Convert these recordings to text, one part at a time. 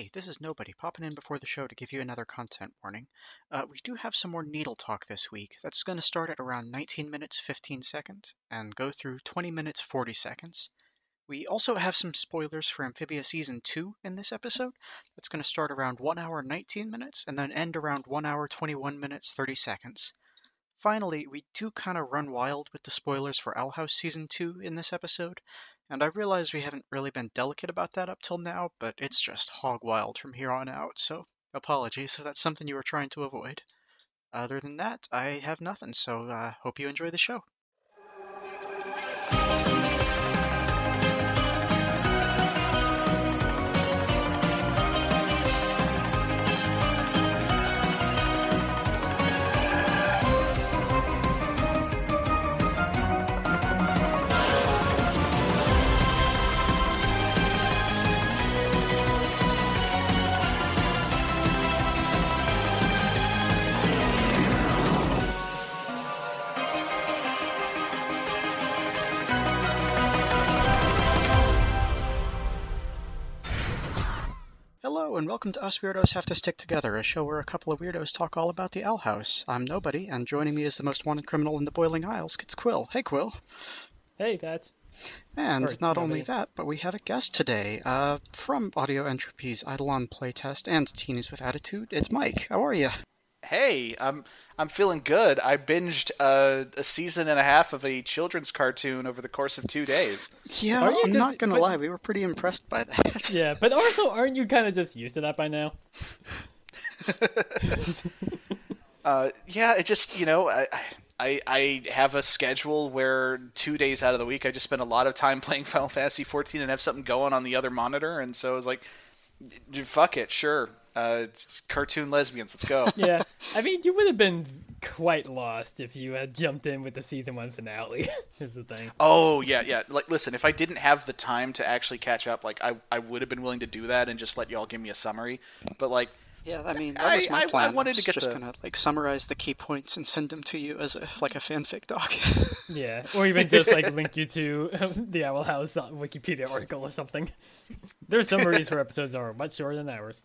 Hey, this is Nobody, popping in before the show to give you another content warning. Uh, we do have some more Needle talk this week. That's going to start at around 19 minutes 15 seconds and go through 20 minutes 40 seconds. We also have some spoilers for Amphibia Season 2 in this episode. That's going to start around 1 hour 19 minutes and then end around 1 hour 21 minutes 30 seconds. Finally, we do kind of run wild with the spoilers for Owl House Season 2 in this episode, and I realize we haven't really been delicate about that up till now, but it's just hog wild from here on out, so apologies if that's something you were trying to avoid. Other than that, I have nothing, so uh, hope you enjoy the show. Hello, and welcome to Us Weirdos Have to Stick Together, a show where a couple of weirdos talk all about the Owl House. I'm Nobody, and joining me is the most wanted criminal in the Boiling Isles, it's Quill. Hey, Quill. Hey, that's And not only that, but we have a guest today uh, from Audio Entropy's Eidolon Playtest and Teenies with Attitude. It's Mike. How are you? Hey, I'm I'm feeling good. I binged uh, a season and a half of a children's cartoon over the course of two days. Yeah, Are you I'm just- not gonna but- lie, we were pretty impressed by that. yeah, but also aren't you kind of just used to that by now? Uh, yeah, it just you know I, I I have a schedule where two days out of the week I just spend a lot of time playing Final Fantasy 14 and have something going on the other monitor, and so it's like, fuck it, sure. Uh, cartoon lesbians, let's go. Yeah, I mean, you would have been quite lost if you had jumped in with the season one finale. is the thing. Oh yeah, yeah. Like, listen, if I didn't have the time to actually catch up, like I, I would have been willing to do that and just let y'all give me a summary. But like, Yeah, I mean that was I- my I- I plan. wanted to was get just the- gonna like summarize the key points and send them to you as a like a fanfic doc. Yeah, or even just like link you to the Owl House uh, Wikipedia article or something. Their summaries for episodes are much shorter than ours.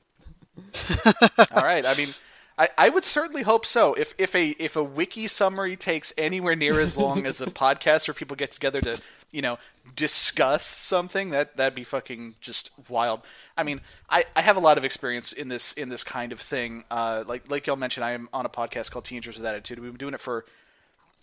All right. I mean, I, I would certainly hope so. If if a if a wiki summary takes anywhere near as long as a podcast where people get together to you know discuss something, that that'd be fucking just wild. I mean, I, I have a lot of experience in this in this kind of thing. Uh, like like y'all mentioned, I am on a podcast called Teenagers with Attitude. We've been doing it for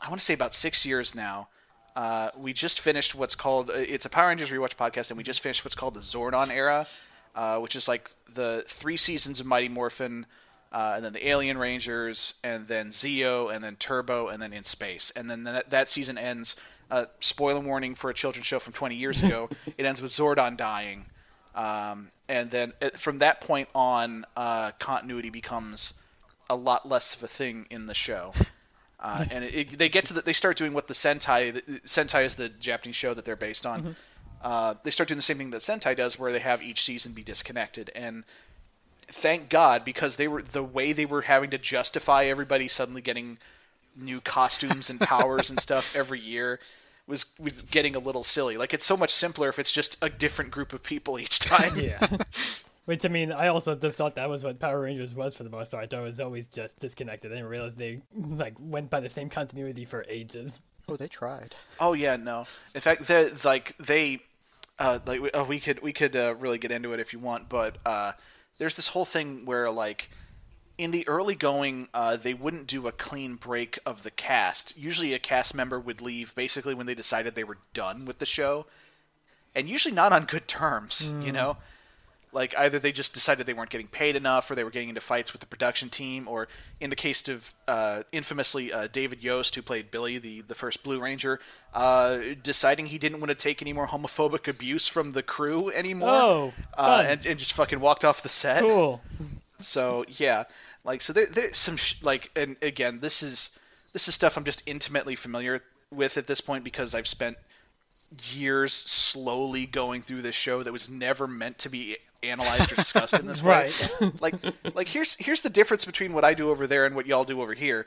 I want to say about six years now. Uh, we just finished what's called uh, it's a Power Rangers rewatch podcast, and we just finished what's called the Zordon era, uh, which is like the three seasons of Mighty Morphin, uh, and then the Alien Rangers, and then Zeo, and then Turbo, and then In Space, and then that, that season ends. Uh, spoiler warning for a children's show from 20 years ago. it ends with Zordon dying, um, and then uh, from that point on, uh, continuity becomes a lot less of a thing in the show. Uh, and it, it, they get to the, they start doing what the Sentai the, Sentai is the Japanese show that they're based on. Uh, they start doing the same thing that Sentai does, where they have each season be disconnected. And thank God, because they were the way they were having to justify everybody suddenly getting new costumes and powers and stuff every year was was getting a little silly. Like it's so much simpler if it's just a different group of people each time. Yeah. Which I mean, I also just thought that was what Power Rangers was for the most part. I thought it was always just disconnected. I didn't realize they like went by the same continuity for ages. oh, they tried. Oh yeah, no. In fact, they like they, uh, like we- uh, we could we could uh, really get into it if you want, but uh, there's this whole thing where like in the early going, uh, they wouldn't do a clean break of the cast. Usually, a cast member would leave basically when they decided they were done with the show, and usually not on good terms. You know. Like either they just decided they weren't getting paid enough, or they were getting into fights with the production team, or in the case of uh, infamously uh, David Yost, who played Billy, the the first Blue Ranger, uh, deciding he didn't want to take any more homophobic abuse from the crew anymore, Oh, uh, and and just fucking walked off the set. Cool. So yeah, like so there, there's some sh- like, and again, this is this is stuff I'm just intimately familiar with at this point because I've spent years slowly going through this show that was never meant to be analyzed or discussed in this way. Right. Like, like here's here's the difference between what I do over there and what y'all do over here.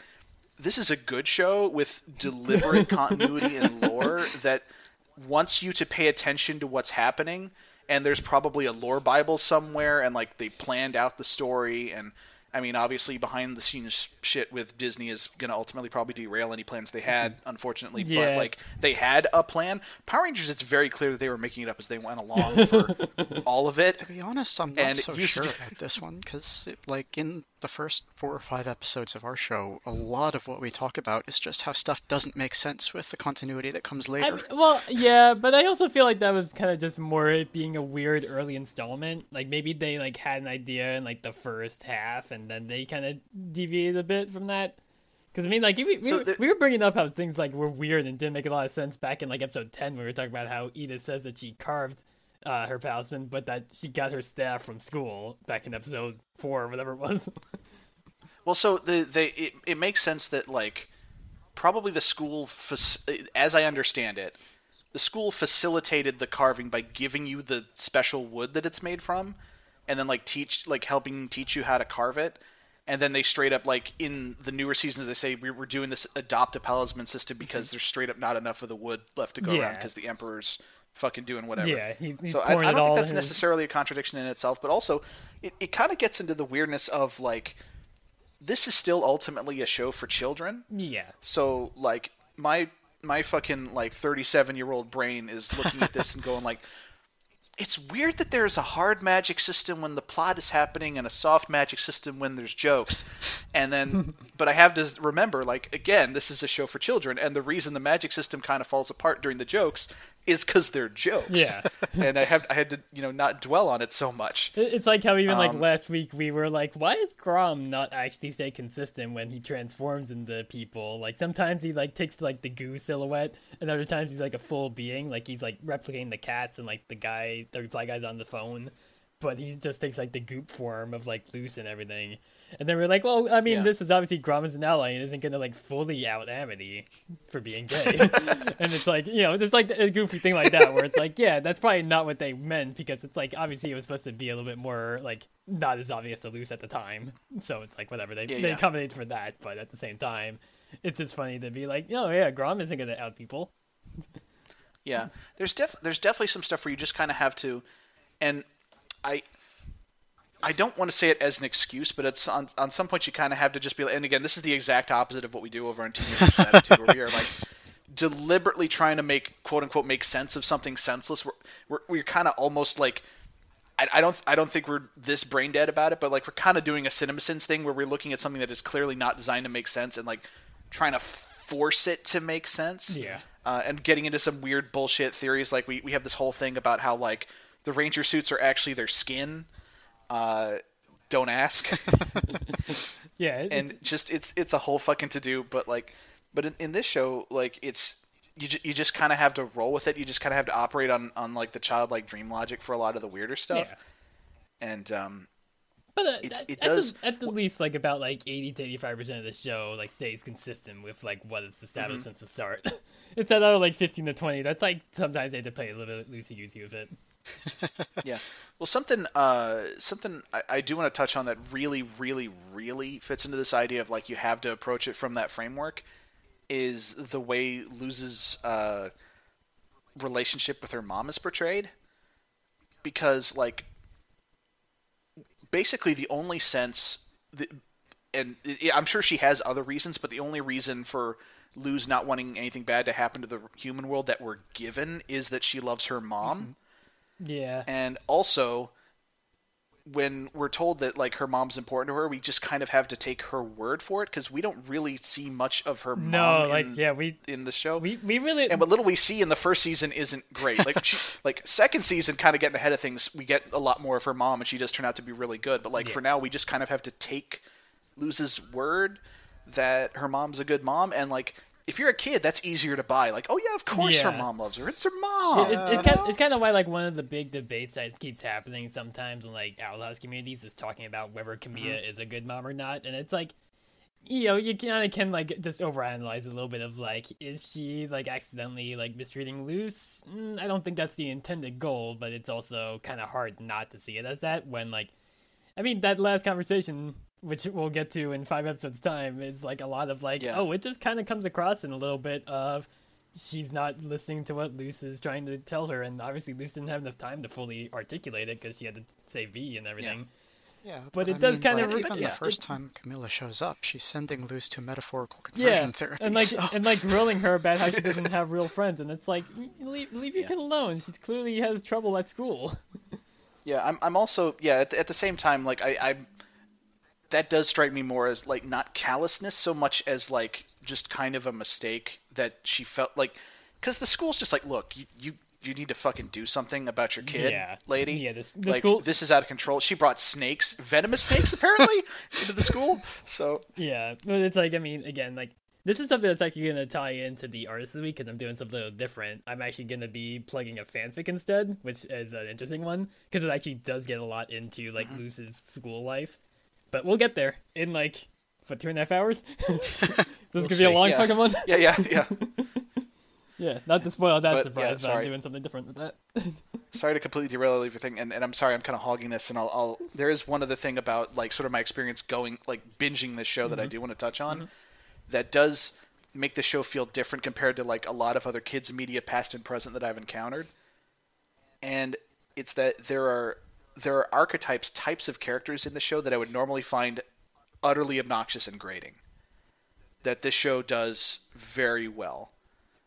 This is a good show with deliberate continuity and lore that wants you to pay attention to what's happening and there's probably a lore Bible somewhere, and like they planned out the story and I mean, obviously, behind the scenes shit with Disney is going to ultimately probably derail any plans they had, mm-hmm. unfortunately. Yeah. But like, they had a plan. Power Rangers, it's very clear that they were making it up as they went along for all of it. To be honest, I'm not And so sure to- about this one because, like, in the first four or five episodes of our show, a lot of what we talk about is just how stuff doesn't make sense with the continuity that comes later. mean, well, yeah, but I also feel like that was kind of just more it being a weird early installment. Like maybe they like had an idea in like the first half, and then they kind of deviated a bit from that. Because I mean, like we, we, So were, the- we were bringing up how things like were weird and didn't make a lot of sense back in like episode ten when we were talking about how Edith says that she carved uh, her palisman, but that she got her staff from school back in episode four or whatever it was. Well, so the they it, it makes sense that like probably the school, as I understand it, the school facilitated the carving by giving you the special wood that it's made from, and then like teach like helping teach you how to carve it. And then they straight up like in the newer seasons they say we were doing this adopt a palisman system because there's straight up not enough of the wood left to go around because the emperor's fucking doing whatever. yeah, he's, he's so I, I don't think that's necessarily a contradiction in itself, but also it, it kind of gets into the weirdness of like this is still ultimately a show for children. Yeah, So like my my fucking like 37 year old brain is looking at this and going like it's weird that there's a hard magic system when the plot is happening and a soft magic system when there's jokes and then but i have to remember like again this is a show for children and the reason the magic system kind of falls apart during the jokes is because they're jokes Yeah. and i have i had to you know not dwell on it so much It's like how even like Um, last week we were like, why is Grom not actually stay consistent when he transforms into people? Like sometimes he like takes like the goo silhouette, and other times he's like a full being, like he's like replicating the cats and like the guy, the reply guy's on the phone, but he just takes like the goop form of like Luz and everything. And then we're like, well, I mean, Yeah. this is obviously Grom is an ally and isn't gonna like fully out Amity for being gay. and it's like, you know, there's like a goofy thing like that where it's like, yeah, that's probably not what they meant because it's like obviously it was supposed to be a little bit more like not as obvious to Luz at the time. So it's like whatever they Yeah, they yeah. accommodate for that, but at the same time, it's just funny to be like, oh yeah, Grom isn't gonna out people. Yeah, there's def there's definitely some stuff where you just kind of have to, and I I don't want to say it as an excuse, but it's on on some point you kind of have to just be. like And again, this is the exact opposite of what we do over on Teenagers with Attitude, where we are like deliberately trying to make quote unquote make sense of something senseless. We're we're, we're kind of almost like. I, I don't. I don't think we're this brain dead about it, but like we're kind of doing a CinemaSins thing where we're looking at something that is clearly not designed to make sense and like trying to force it to make sense Yeah. uh, and getting into some weird bullshit theories. Like we, we have this whole thing about how like the ranger suits are actually their skin. Uh, don't ask. Yeah, it- and just it's it's a whole fucking to do. But like, but in, in this show, like it's you ju- you just kind of have to roll with it. You just kind of have to operate on on like the childlike dream logic for a lot of the weirder stuff. Yeah. And um, But uh, It- at, it at the- does- at the least like about like eighty to eighty-five percent of the show like stays consistent with like what it's established Mm-hmm. since the start. it's that other like fifteen to twenty. That's like sometimes they have to play a little bit loosey goosey with it. Yeah. Well, something uh, something I, I do want to touch on that really, really, really fits into this idea of like you have to approach it from that framework is the way Luz's uh, relationship with her mom is portrayed. Because like basically the only sense that, and I'm sure she has other reasons, but the only reason for Luz not wanting anything bad to happen to the human world that we're given is that she loves her mom Yeah. and also when we're told that like her mom's important to her we just kind of have to take her word for it because we don't really see much of her no, mom like in, yeah, we in the show we we really and what little we see in the first season isn't great like she, like second season kind of getting ahead of things we get a lot more of her mom and she does turn out to be really good but like Yeah. for now we just kind of have to take luz's word that her mom's a good mom and like if you're a kid that's easier to buy like oh yeah of course her mom loves her it's her mom It, it, it's kind of, it's kind of why like one of the big debates that keeps happening sometimes in like Owl House communities is talking about whether Camila Mm-hmm. is a good mom or not, and it's like, you know, you kind of can like just overanalyze a little bit of like, is she like accidentally like mistreating Luz? Mm, I don't think that's the intended goal, but it's also kind of hard not to see it as that when like, I mean, that last conversation. Which we'll get to in five episodes time is like a lot of like, Yeah. oh, it just kind of comes across in a little bit of she's not listening to what Luz is trying to tell her, and obviously Luz didn't have enough time to fully articulate it because she had to say V and everything. Yeah, But it I does mean, kind like, of- even yeah. the first time Camila shows up, she's sending Luz to metaphorical conversion Yeah, therapy. and like so- and like grilling her about how she doesn't have real friends, and it's like leave, leave your Yeah. kid alone. She clearly has trouble at school. Yeah, I'm. I'm also. Yeah, at, the- at the same time, like I, I, that does strike me more as like not callousness so much as like just kind of a mistake that she felt like, because the school's just like, look, you, you, you need to fucking do something about your kid, Yeah. lady. Yeah, this- the like school- this is out of control. She brought snakes, venomous snakes, apparently, into the school. So Yeah, it's like I mean, again, like this is something that's actually gonna tie into the artist of the week because I'm doing something a little different. I'm actually gonna be plugging a fanfic instead, which is an interesting one because it actually does get a lot into like mm-hmm. Luz's school life. But we'll get there in like what two and a half hours. this We'll is gonna be a long Yeah. fucking one. yeah, yeah, yeah. yeah, not to spoil that But, surprise, yeah, I'm sorry. doing something different with that. sorry to completely derail everything, and, and I'm sorry I'm kind of hogging this, and I'll, I'll there is one other thing about like sort of my experience going like binging this show that I mm-hmm. do want to touch on mm-hmm. that does make the show feel different compared to like a lot of other kids media past and present that I've encountered, and it's that there are there are archetypes types of characters in the show that I would normally find utterly obnoxious and grating that this show does very well.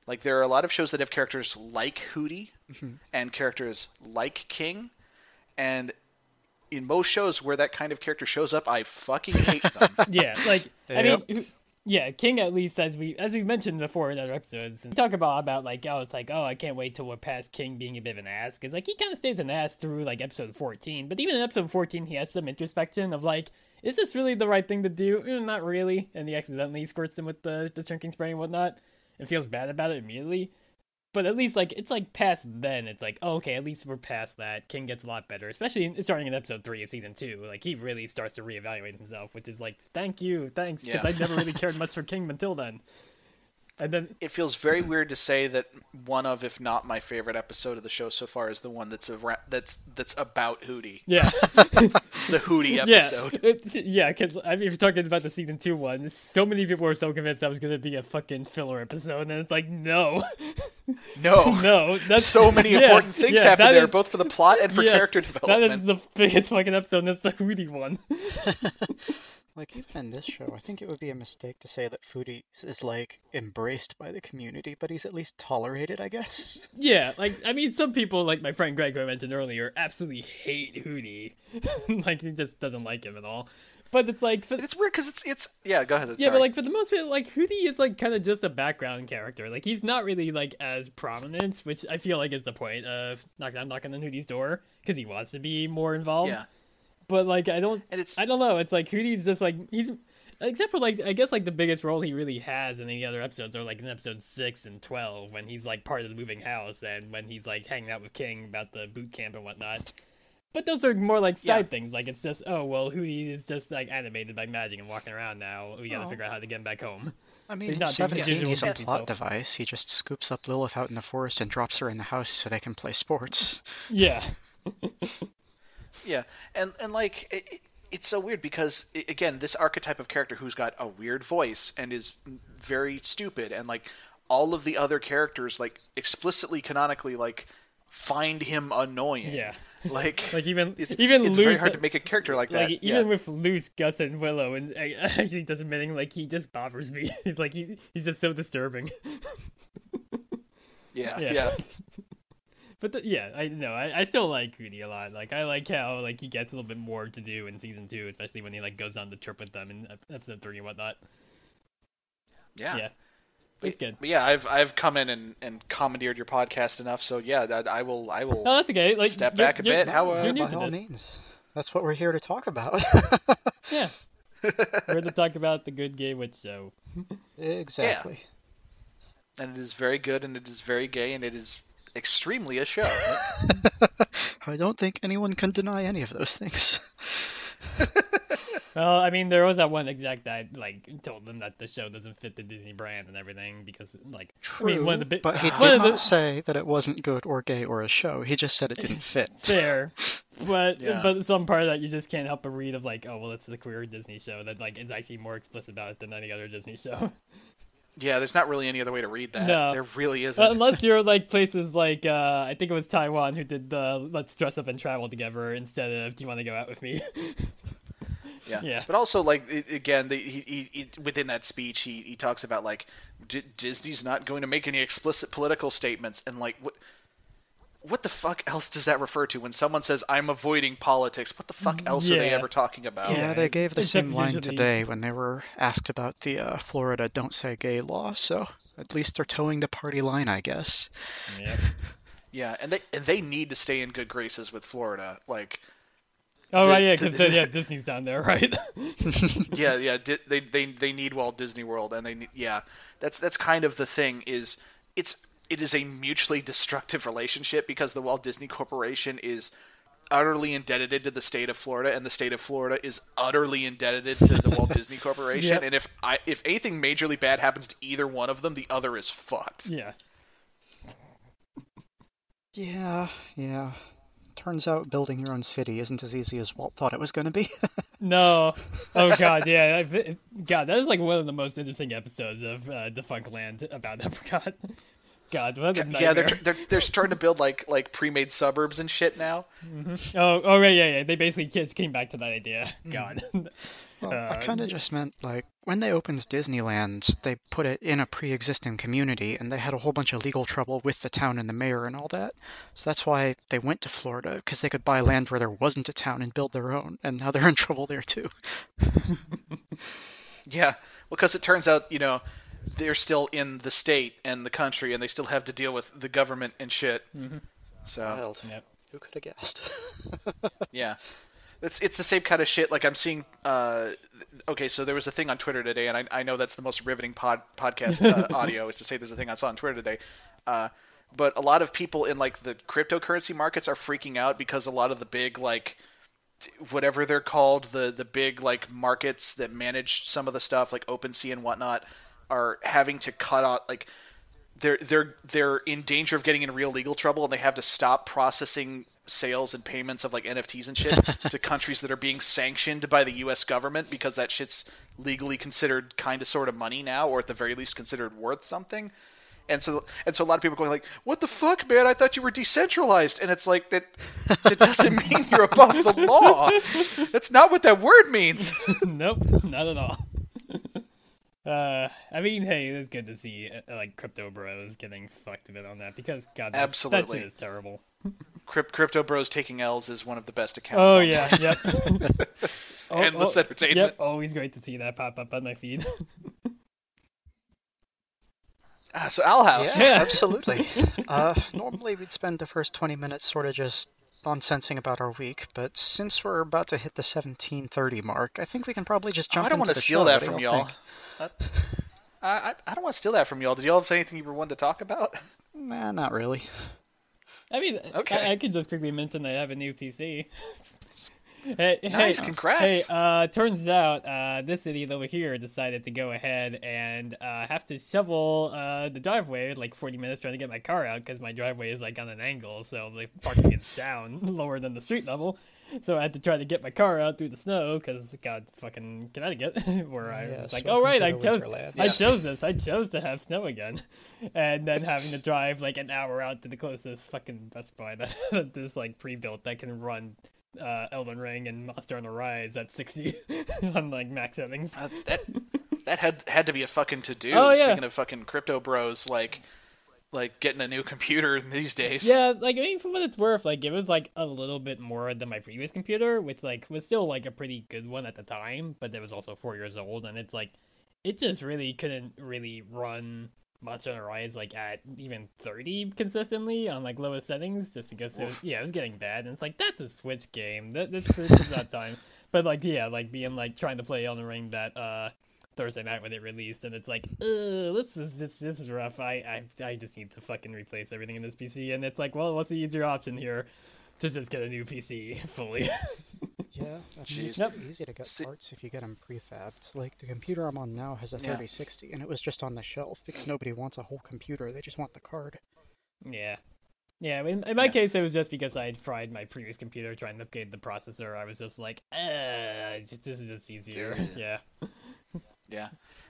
Like there are a lot of shows that have characters like Hooty mm-hmm. and characters like King, and in most shows where that kind of character shows up, I fucking hate them. yeah, like I mean, who- yeah, King at least as we as we mentioned before in other episodes, talk about about like oh it's like oh I can't wait till we're past King being a bit of an ass because like he kind of stays an ass through like episode 14, but even in episode 14 he has some introspection of like is this really the right thing to do? Eh, not really, and he accidentally squirts him with the the shrinking spray and whatnot, and feels bad about it immediately. But at least like it's like past then it's like oh, okay at least we're past that. King gets a lot better, especially in, starting in episode three of season two. Like he really starts to reevaluate himself, which is like thank you, thanks, because Yeah. I never really cared much for King until then. And then it feels very weird to say that one of, if not my favorite episode of the show so far, is the one that's a that's that's about Hooty. yeah, It's the Hooty yeah, episode. yeah. Because I mean, if you're talking about the season two one, so many people were so convinced that was gonna be a fucking filler episode, and it's like no, No, no, that's so many yeah, important things yeah, happen that there, is- both for the plot and for yes, character development. That is the biggest fucking episode, and it's the Hooty one. Like even in this show, I think it would be a mistake to say that Hooty is like embraced by the community, but he's at least tolerated, I guess. Yeah, like I mean, some people, like my friend Greg, who I mentioned earlier, absolutely hate Hooty. like he just doesn't like him at all. But it's like, for, it's weird because it's it's yeah. Go ahead. yeah, sorry. but like for the most part, like Hooty is like kind of just a background character. Like he's not really like as prominent, which I feel like is the point of knock, I'm knocking on Hooty's door because he wants to be more involved. yeah, But like I don't, and it's I don't know. It's like Hooty's just like he's. Except for like, I guess like the biggest role he really has in any other episodes are like in episode six and twelve when he's like part of the moving house and when he's like hanging out with King about the boot camp and whatnot. But those are more like side Yeah. things. Like it's just, oh well, Hooty is just like animated by magic and walking around now. We gotta Oh. figure out how to get him back home. I He's mean, not doing Seventeen, he's a plot device. He just scoops up Lilith out in the forest and drops her in the house so they can play sports. Yeah, Yeah, and and like it, it- it's so weird because again, this archetype of character who's got a weird voice and is very stupid, and like all of the other characters, like explicitly canonically, like find him annoying. yeah. like Like even it's even it's Luz, very hard to make a character like that. like yeah. even with Luz, Gus, and Willow, and uh, actually doesn't mean like he just bothers me. He's like he, he's just so disturbing. yeah, yeah. yeah, But the, yeah, I know I, I still like Hooty a lot. Like I like how like he gets a little bit more to do in season two, especially when he like goes on the trip with them in episode three and whatnot. yeah. Yeah, But- it's good. But yeah, I've I've come in and, and commandeered your podcast enough, so yeah, that, I will I will Oh, that's okay. Like Step you're- back a you're- bit, how, uh, you're new By to all this. means, that's what we're here to talk about. Yeah, we're to talk about the good gay witch show. exactly. and it is very good and it is very gay and it is extremely a show. I don't think anyone can deny any of those things. Well, I mean, there was that one exec that like told them that the show doesn't fit the Disney brand and everything because like True, I mean, one of the big but he did of the- not say that it wasn't good or gay or a show. He just said it didn't fit. fair, but Yeah. but some part of that you just can't help but read of like, oh well, it's the queer Disney show that like is actually more explicit about it than any other Disney show. Yeah, there's not really any other way to read that. No. There really isn't. Uh, unless you're like places like uh, I think it was Taiwan who did the let's dress up and travel together instead of do you want to go out with me? Yeah. Yeah. But also, like again, the, he, he, he within that speech, he, he talks about like D- Disney's not going to make any explicit political statements, and like what what the fuck else does that refer to when someone says I'm avoiding politics? What the fuck else are they ever talking about? Yeah, they gave the same line today when they were asked about the uh, Florida "Don't Say Gay" law. So at least they're towing the party line, I guess. yep. Yeah, and they and they need to stay in good graces with Florida. Like, Oh The- right, yeah, because yeah, Disney's down there, right? yeah, yeah, di- they they they need Walt Disney World, and they need, yeah, that's that's kind of the thing. Is it's it is a mutually destructive relationship because the Walt Disney Corporation is utterly indebted to the state of Florida, and the state of Florida is utterly indebted to the Walt Disney Corporation. Yep. And if I if anything majorly bad happens to either one of them, the other is fucked. yeah. Yeah, yeah. Turns out building your own city isn't as easy as Walt thought it was going to be. No. Oh god, yeah. God, that is like one of the most interesting episodes of uh, Defunctland about Epcot. God, what a. Yeah, they're, they're they're starting to build like like pre-made suburbs and shit now. Oh, oh right, yeah, yeah. They basically just came back to that idea. Mm-hmm. God. Well, I Uh, kind of just meant like when they opened Disneyland, they put it in a pre-existing community, and they had a whole bunch of legal trouble with the town and the mayor and all that. So that's why they went to Florida because they could buy land where there wasn't a town and build their own. And now they're in trouble there too. Yeah, because it turns out, you know, they're still in the state and the country, and they still have to deal with the government and shit. So Wild. Yep. Who could have guessed? yeah, it's it's the same kind of shit. Like I'm seeing. Uh, okay, so there was a thing on Twitter today, and I, I know that's the most riveting pod podcast uh, audio is to say there's a thing I saw on Twitter today. Uh, but a lot of people in like the cryptocurrency markets are freaking out because a lot of the big like whatever they're called, the the big like markets that manage some of the stuff like OpenSea and whatnot are having to cut out like they're they're they're in danger of getting in real legal trouble and they have to stop processing sales and payments of like NFTs and shit to countries that are being sanctioned by the US government because that shit's legally considered kind of sort of money now or at the very least considered worth something. And so and so a lot of people are going like, "What the fuck, man? I thought you were decentralized." And it's like that that doesn't mean you're above the law. That's not what that word means. nope, not at all. Uh, I mean, hey, it's good to see uh, like crypto bros getting fucked a bit on that because God, that's, Absolutely. that shit is terrible. Crypt- Crypto Bros taking L's is one of the best accounts. Oh online. yeah, yep. Oh, Endless oh, entertainment. Yep, always great to see that pop up on my feed. Ah, so Owl House. Yeah. absolutely. Uh, normally we'd spend the first 20 minutes sort of just nonsensing about our week, but since we're about to hit the 1730 mark, I think we can probably just Oh, jump I don't want to steal show. that What from y'all y'all. I, I, I don't want to steal that from y'all. Did y'all have anything you were wanting to talk about? Nah, not really. I mean, Okay. I, I could just quickly mention I have a new PC. hey, Nice, hey, congrats. Hey, uh, turns out uh, this idiot over here decided to go ahead and uh, have to shovel uh, the driveway like 40 minutes trying to get my car out because my driveway is like on an angle, so the parking is down lower than the street level. So I had to try to get my car out through the snow because God, fucking Connecticut, where I Yeah, was like, oh right, I chose, Winterlands." I chose this, I chose to have snow again, and then having to drive like an hour out to the closest fucking Best Buy that this like pre-built that can run uh, Elden Ring and Monster Hunter Rise at 60 on like max settings. Uh, that that had had to be a fucking to do. Oh, yeah. Speaking of fucking crypto bros, like like getting a new computer these days. Yeah, like I mean, for what it's worth, like it was like a little bit more than my previous computer, which like was still like a pretty good one at the time, but it was also four years old, and it's like it just really couldn't really run Monster Rise like at even 30 consistently on like lowest settings, just because it was, yeah, it was getting bad, and it's like that's a Switch game, that that's that time, but like yeah, like being like trying to play on the Ring that uh. Thursday night when it released, and it's like, uh, this is just this is rough. I, I I just need to fucking replace everything in this PC, and it's like, well, what's the easier option here? To just get a new PC fully. Yeah, I mean, it's Jeez. Yep. pretty easy to get See- parts if you get them prefabbed. Like the computer I'm on now has a Yeah. 3060, and it was just on the shelf because nobody wants a whole computer; they just want the card. yeah. Yeah, in, in my Yeah. case, it was just because I had fried my previous computer trying to upgrade the processor. I was just like, uh, this is just easier. Yeah. Yeah.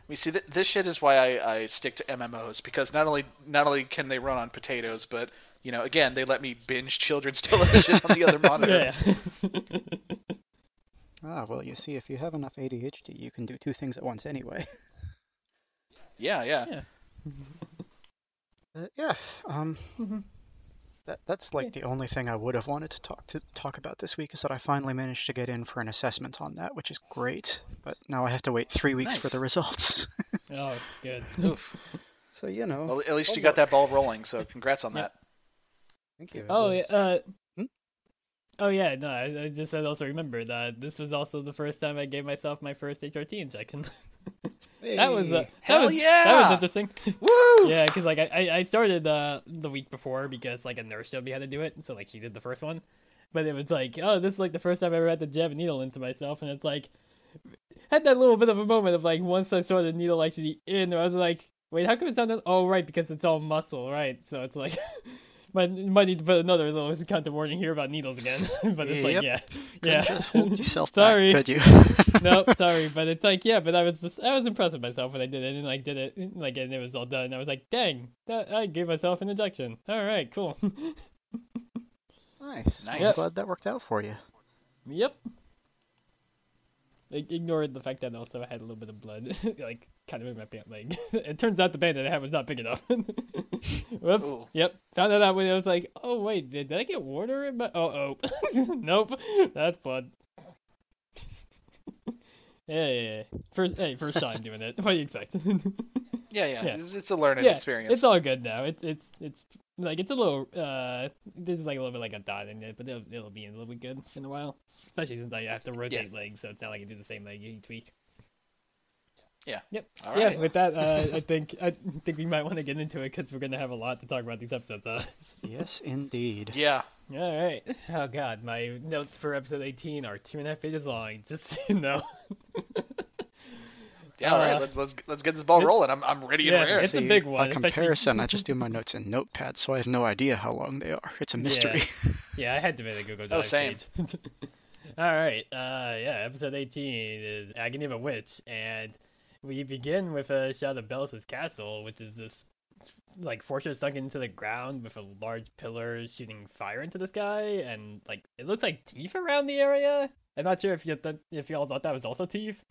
We see that this shit is why I, I stick to MMOs because not only not only can they run on potatoes, but you know, again, they let me binge children's television on the other monitor. Yeah. Ah, well, you see, if you have enough ADHD, you can do two things at once anyway. Yeah, yeah. Yeah. Uh, yeah, um, Mhm. that that's like the only thing I would have wanted to talk to talk about this week is that I finally managed to get in for an assessment on that, which is great. But now I have to wait three weeks for the results. oh, good. Oof. so you know, Well, at least you got that ball rolling, so congrats on Yeah. that. Thank you. Oh, yeah. was- Uh, Hmm? Oh yeah, no, I, I just said also remember that this was also the first time I gave myself my first HRT injection. that was uh, that Hell was, yeah! that was interesting. Woo! yeah, because like I, I I started uh the week before because like a nurse showed me how to do it, so like she did the first one, but it was like oh this is like the first time I ever had to jab a needle into myself, and it's like had that little bit of a moment of like once I saw the needle actually in, I was like wait how come it's not that? oh right because it's all muscle right, so it's like. Might, might need to put another little content warning here about needles again, but it's like Yep. yeah, Couldn't yeah. just hold yourself Sorry. back, could you? nope, sorry, but it's like yeah, but I was just I was impressed with myself when I did it and like did it like and it was all done. I was like, dang, that, I gave myself an injection. All right, cool. nice. Nice. Yep. glad that worked out for you. yep. I ignored the fact that also I had a little bit of blood, like kind of in my pant leg. it turns out the band that I had was not big enough. Whoops. Ooh. Yep. Found that out when I was like, oh wait, did, did I get water in my? Oh oh. nope. That's blood. Yeah, yeah, yeah. First, hey, first time doing it. What do you expect? Yeah, yeah. Yeah. It's, it's a learning yeah, experience. it's all good now. It's it's it's like it's a little uh this is like a little bit like a dot in it, but it'll, it'll be a little bit good in a while. Especially since I have to rotate legs, so it's not like I do the same leg each week. Yeah. Yep. All Yeah. right. With that, uh, I think I think we might want to get into it because we're gonna have a lot to talk about these episodes. Uh. Yes, indeed. Yeah. All right. Oh God, my notes for episode 18 are two and a half pages long. Just so you know. Yeah, all right. Uh, Let's let's let's get this ball rolling. I'm I'm ready and yeah, rare. it's a See, big By one, especially- comparison, I just do my notes in Notepad, so I have no idea how long they are. It's a mystery. Yeah, I had to make a Google Oh, same. page. All right, uh, yeah, episode 18 is Agony of a Witch, and we begin with a shot of Belos's castle, which is this like fortress sunk into the ground with a large pillar shooting fire into the sky, and like it looks like teeth around the area. I'm not sure if you th- if y'all thought that was also teeth.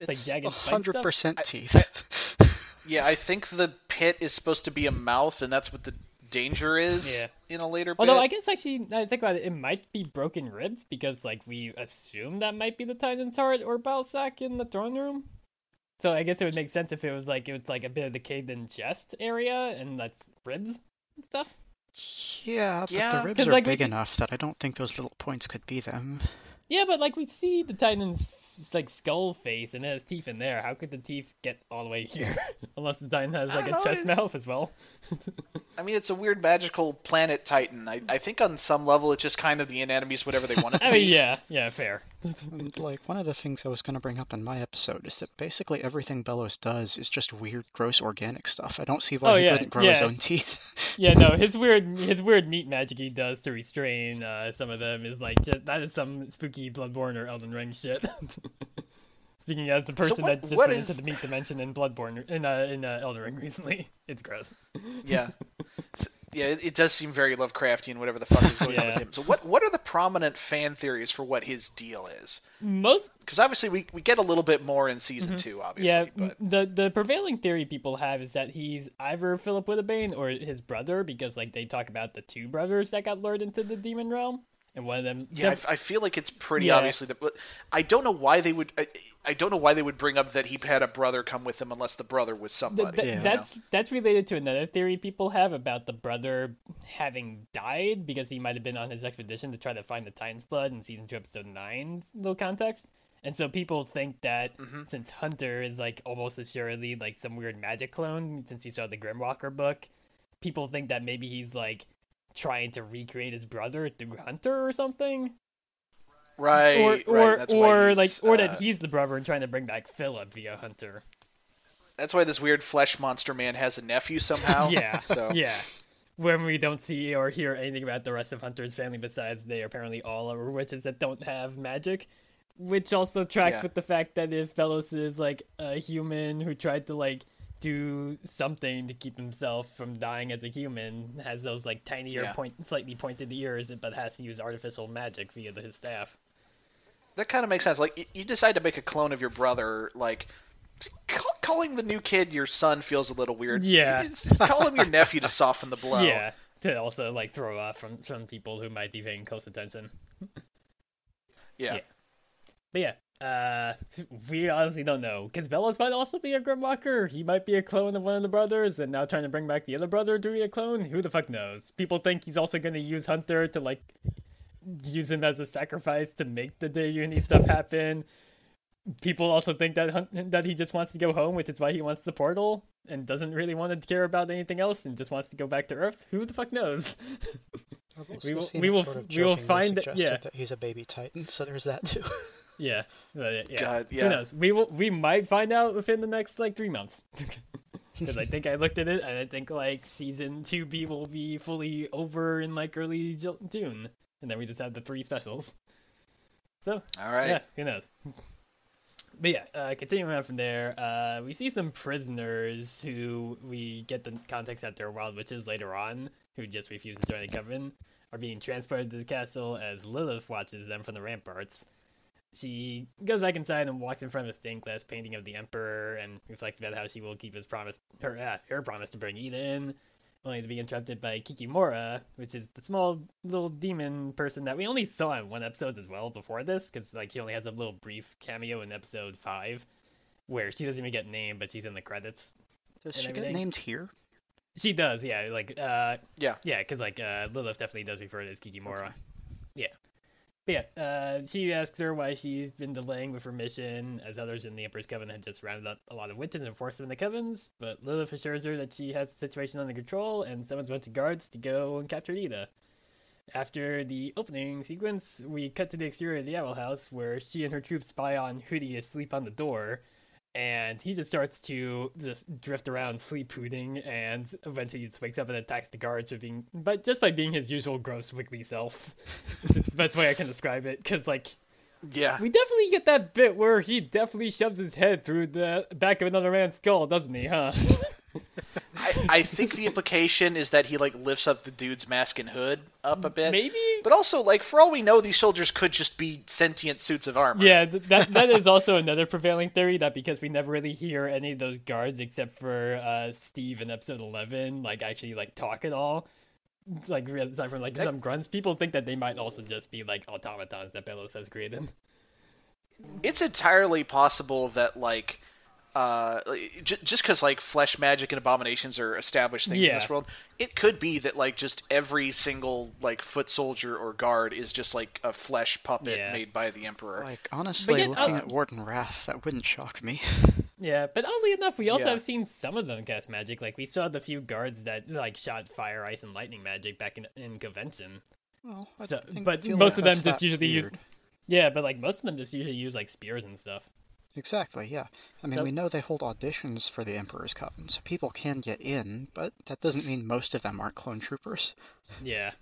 like It's jagged spike hundred stuff? percent I- teeth. Yeah, I think the pit is supposed to be a mouth, and that's what the danger is Yeah. in a later Although bit. I guess actually, I think about it, it might be broken ribs because like we assume that might be the Titan's heart or Balsac in the throne room. So I guess it would make sense if it was like it was like a bit of the caved in chest area and that's ribs and stuff. yeah, but Yeah. the ribs 'Cause, are like, big can- enough that I don't think those little points could be them. Yeah, but like we see the Titan's like skull face and it has teeth in there. How could the teeth get all the way here? Unless the Titan has like a know, chest it- mouth as well. I mean, it's a weird magical planet Titan. I, I think on some level it's just kind of the enemies whatever they want it to I be. mean, yeah, yeah, fair. Like one of the things I was going to bring up in my episode is that basically everything Belos does is just weird, gross organic stuff. I don't see why Oh, he yeah, couldn't grow his own teeth. Yeah, no, his weird his weird meat magic he does to restrain uh, some of them is like just, that is some spooky Bloodborne or Elden Ring shit. Speaking as the person what- that just went is- into the meat dimension in Bloodborne in uh, in uh, Elden Ring recently, it's gross. Yeah. S- yeah, it, it does seem very Lovecraftian, whatever the fuck is going on with him. So, what what are the prominent fan theories for what his deal is? Most Because obviously we, we get a little bit more in season two, obviously. Mm-hmm. yeah, but the the prevailing theory people have is that he's either Philip Wittebane or his brother because like they talk about the two brothers that got lured into the demon realm, and one of them yeah, I f- I, feel like it's pretty Yeah. obviously that. I don't know why they would. I, I don't know why they would bring up that he had a brother come with him unless the brother was somebody. th- Yeah. That's that's related to another theory people have about the brother having died because he might have been on his expedition to try to find the Titan's blood in season two, episode nine's little context. And so people think that Mm-hmm. since Hunter is like almost assuredly like some weird magic clone, since you saw the Grimwalker book, people think that maybe he's like trying to recreate his brother through Hunter or something, right, or or why or like or uh, that he's the brother and trying to bring back Philip via Hunter. That's why this weird flesh monster man has a nephew somehow. Yeah. So Yeah. When we don't see or hear anything about the rest of Hunter's family besides they apparently all are witches that don't have magic. which also tracks Yeah. with the fact that if Belos is like a human who tried to like do something to keep himself from dying as a human, has those like tinier Yeah. point, slightly pointed ears, but has to use artificial magic via the, his staff. That kind of makes sense. Like y- you decide to make a clone of your brother, like calling the new kid your son feels a little weird. Yeah. Call him your nephew to soften the blow. Yeah, to also like throw off from some people who might be paying close attention. yeah. Yeah. But yeah, uh, we honestly don't know because Belos might also be a Grimwalker. He might be a clone of one of the brothers, and now trying to bring back the other brother to be a clone. Who the fuck knows? People think he's also going to use Hunter to like use him as a sacrifice to make the day uni stuff happen. People also think that Hun- that he just wants to go home, which is why he wants the portal and doesn't really want to care about anything else and just wants to go back to Earth. Who the fuck knows? We will- we will- sort of we will find it- yeah. that he's a baby titan, so there's that too. Yeah, but, yeah. God, Who knows? We will. We might find out within the next like three months. Because I think I looked at it, and I think like season two B will be fully over in like early June, and then we just have the three specials. So All right. yeah, who knows? But yeah, uh, continuing on from there, uh, we see some prisoners who we get the context that they're wild witches later on, who just refuse to join the coven, are being transported to the castle as Lilith watches them from the ramparts. She goes back inside and walks in front of a stained glass painting of the Emperor and reflects about how she will keep his promise, her uh, her promise to bring Eda in, only to be interrupted by Kikimora, which is the small little demon person that we only saw in one episode as well before this, because like she only has a little brief cameo in episode five, where she doesn't even get named, but she's in the credits. Does she get named here? She does, yeah, like uh, Yeah. yeah, because like uh, Lilith definitely does refer to as Kikimora. Okay. Yeah. But yeah, uh, she asks her why she's been delaying with her mission, as others in the Emperor's Coven had just rounded up a lot of witches and forced them in the covens. But Lilith assures her that she has the situation under control and summons a bunch of guards to go and capture Eda. After the opening sequence, we cut to the exterior of the Owl House, where she and her troops spy on Hooty asleep on the door, and he just starts to just drift around sleep hooting and eventually he just wakes up and attacks the guards for being but just by being his usual gross wiggly self it's the best way i can describe it because like Yeah. we definitely get that bit where he definitely shoves his head through the back of another man's skull doesn't he huh I, I think the implication is that he like lifts up the dude's mask and hood up a bit. maybe But also, like for all we know, these soldiers could just be sentient suits of armor. yeah that that is also another prevailing theory that because we never really hear any of those guards except for uh steve in episode 11 like actually like talk at all It's like aside from like some grunts people think that they might also just be like automatons that belos has created It's entirely possible that like. Uh, j- just because like flesh magic and abominations are established things in this world, it could be that like just every single like foot soldier or guard is just like a flesh puppet Yeah. made by the emperor. Like honestly, yet, looking uh, at Warden Wrath, that wouldn't shock me. Yeah, but oddly enough, we also Yeah. have seen some of them cast magic. Like we saw the few guards that like shot fire, ice, and lightning magic back in in Covention. Well, So- but most like of them just not usually use- Yeah, but like most of them just usually use like spears and stuff. Exactly, yeah. I mean, So- we know they hold auditions for the Emperor's Coven, so people can get in, but that doesn't mean most of them aren't clone troopers. Yeah.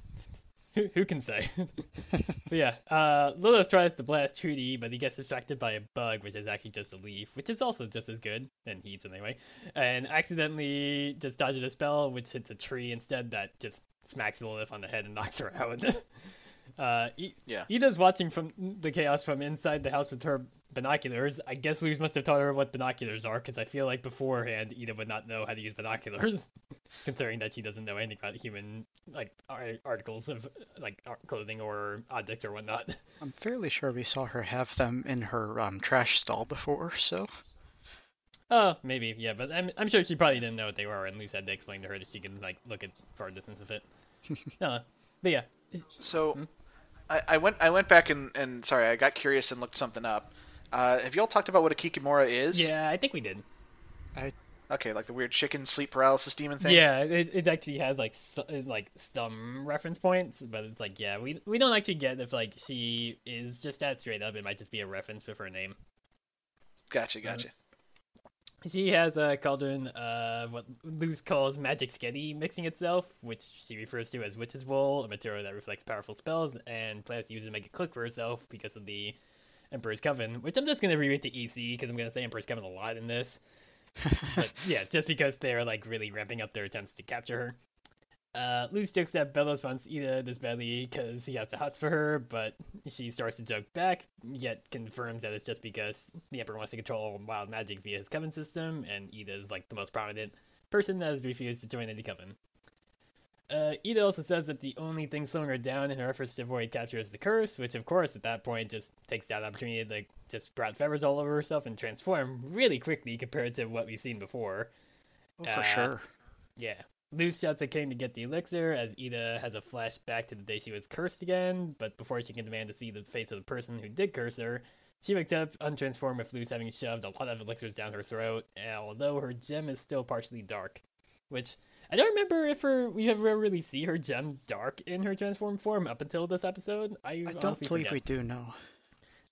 Who, who can say? but yeah, uh, Lilith tries to blast Hooty, but he gets distracted by a bug, which is actually just a leaf, which is also just as good, and heats anyway, and accidentally just dodges a spell, which hits a tree instead that just smacks Lilith on the head and knocks her out. uh, he, Yeah. Eda's watching from the chaos from inside the house with her binoculars. I guess Luz must have taught her what binoculars are, because I feel like beforehand Eda would not know how to use binoculars, considering that she doesn't know anything about human like articles of like clothing or objects or whatnot. I'm fairly sure we saw her have them in her um, trash stall before, so Oh, maybe, yeah, but I'm, I'm sure she probably didn't know what they were, and Luz had to explain to her that she can like look at far distance of it. uh, but yeah, So, Hmm? I, I went I went back and, and sorry, I got curious and looked something up. Uh, have you all talked about what a kikimora is? yeah, I think we did. Okay, like the weird chicken sleep paralysis demon thing. Yeah, it, it actually has like s- like some reference points, but it's like yeah, we we don't actually get if like she is just that straight up. It might just be a reference with her name. Gotcha, gotcha. She has a cauldron of what Luz calls magic sketty mixing itself, which she refers to as witch's wool, a material that reflects powerful spells, and plans to use it to make a cloak for herself because of the Emperor's Coven, which I'm just gonna reread to EC because I'm gonna say Emperor's Coven a lot in this. but yeah, just because they're like really ramping up their attempts to capture her. Uh, Luz jokes that Belos wants Eda this badly because he has the hots for her, but she starts to joke back, yet confirms that it's just because the Emperor wants to control wild magic via his coven system, and Eda is like the most prominent person that has refused to join any coven. Uh, Eda also says that the only thing slowing her down in her efforts to avoid capture is the curse, which of course at that point just takes that opportunity to like just sprout feathers all over herself and transform really quickly compared to what we've seen before. Oh, for Uh, sure. Yeah. Luz shouts at King to get the elixir as Eda has a flashback to the day she was cursed again, but before she can demand to see the face of the person who did curse her, she wakes up untransformed with Luz having shoved a lot of elixirs down her throat, although her gem is still partially dark. Which I don't remember if her we ever really see her gem dark in her transformed form up until this episode. I, I don't believe forget. we do know.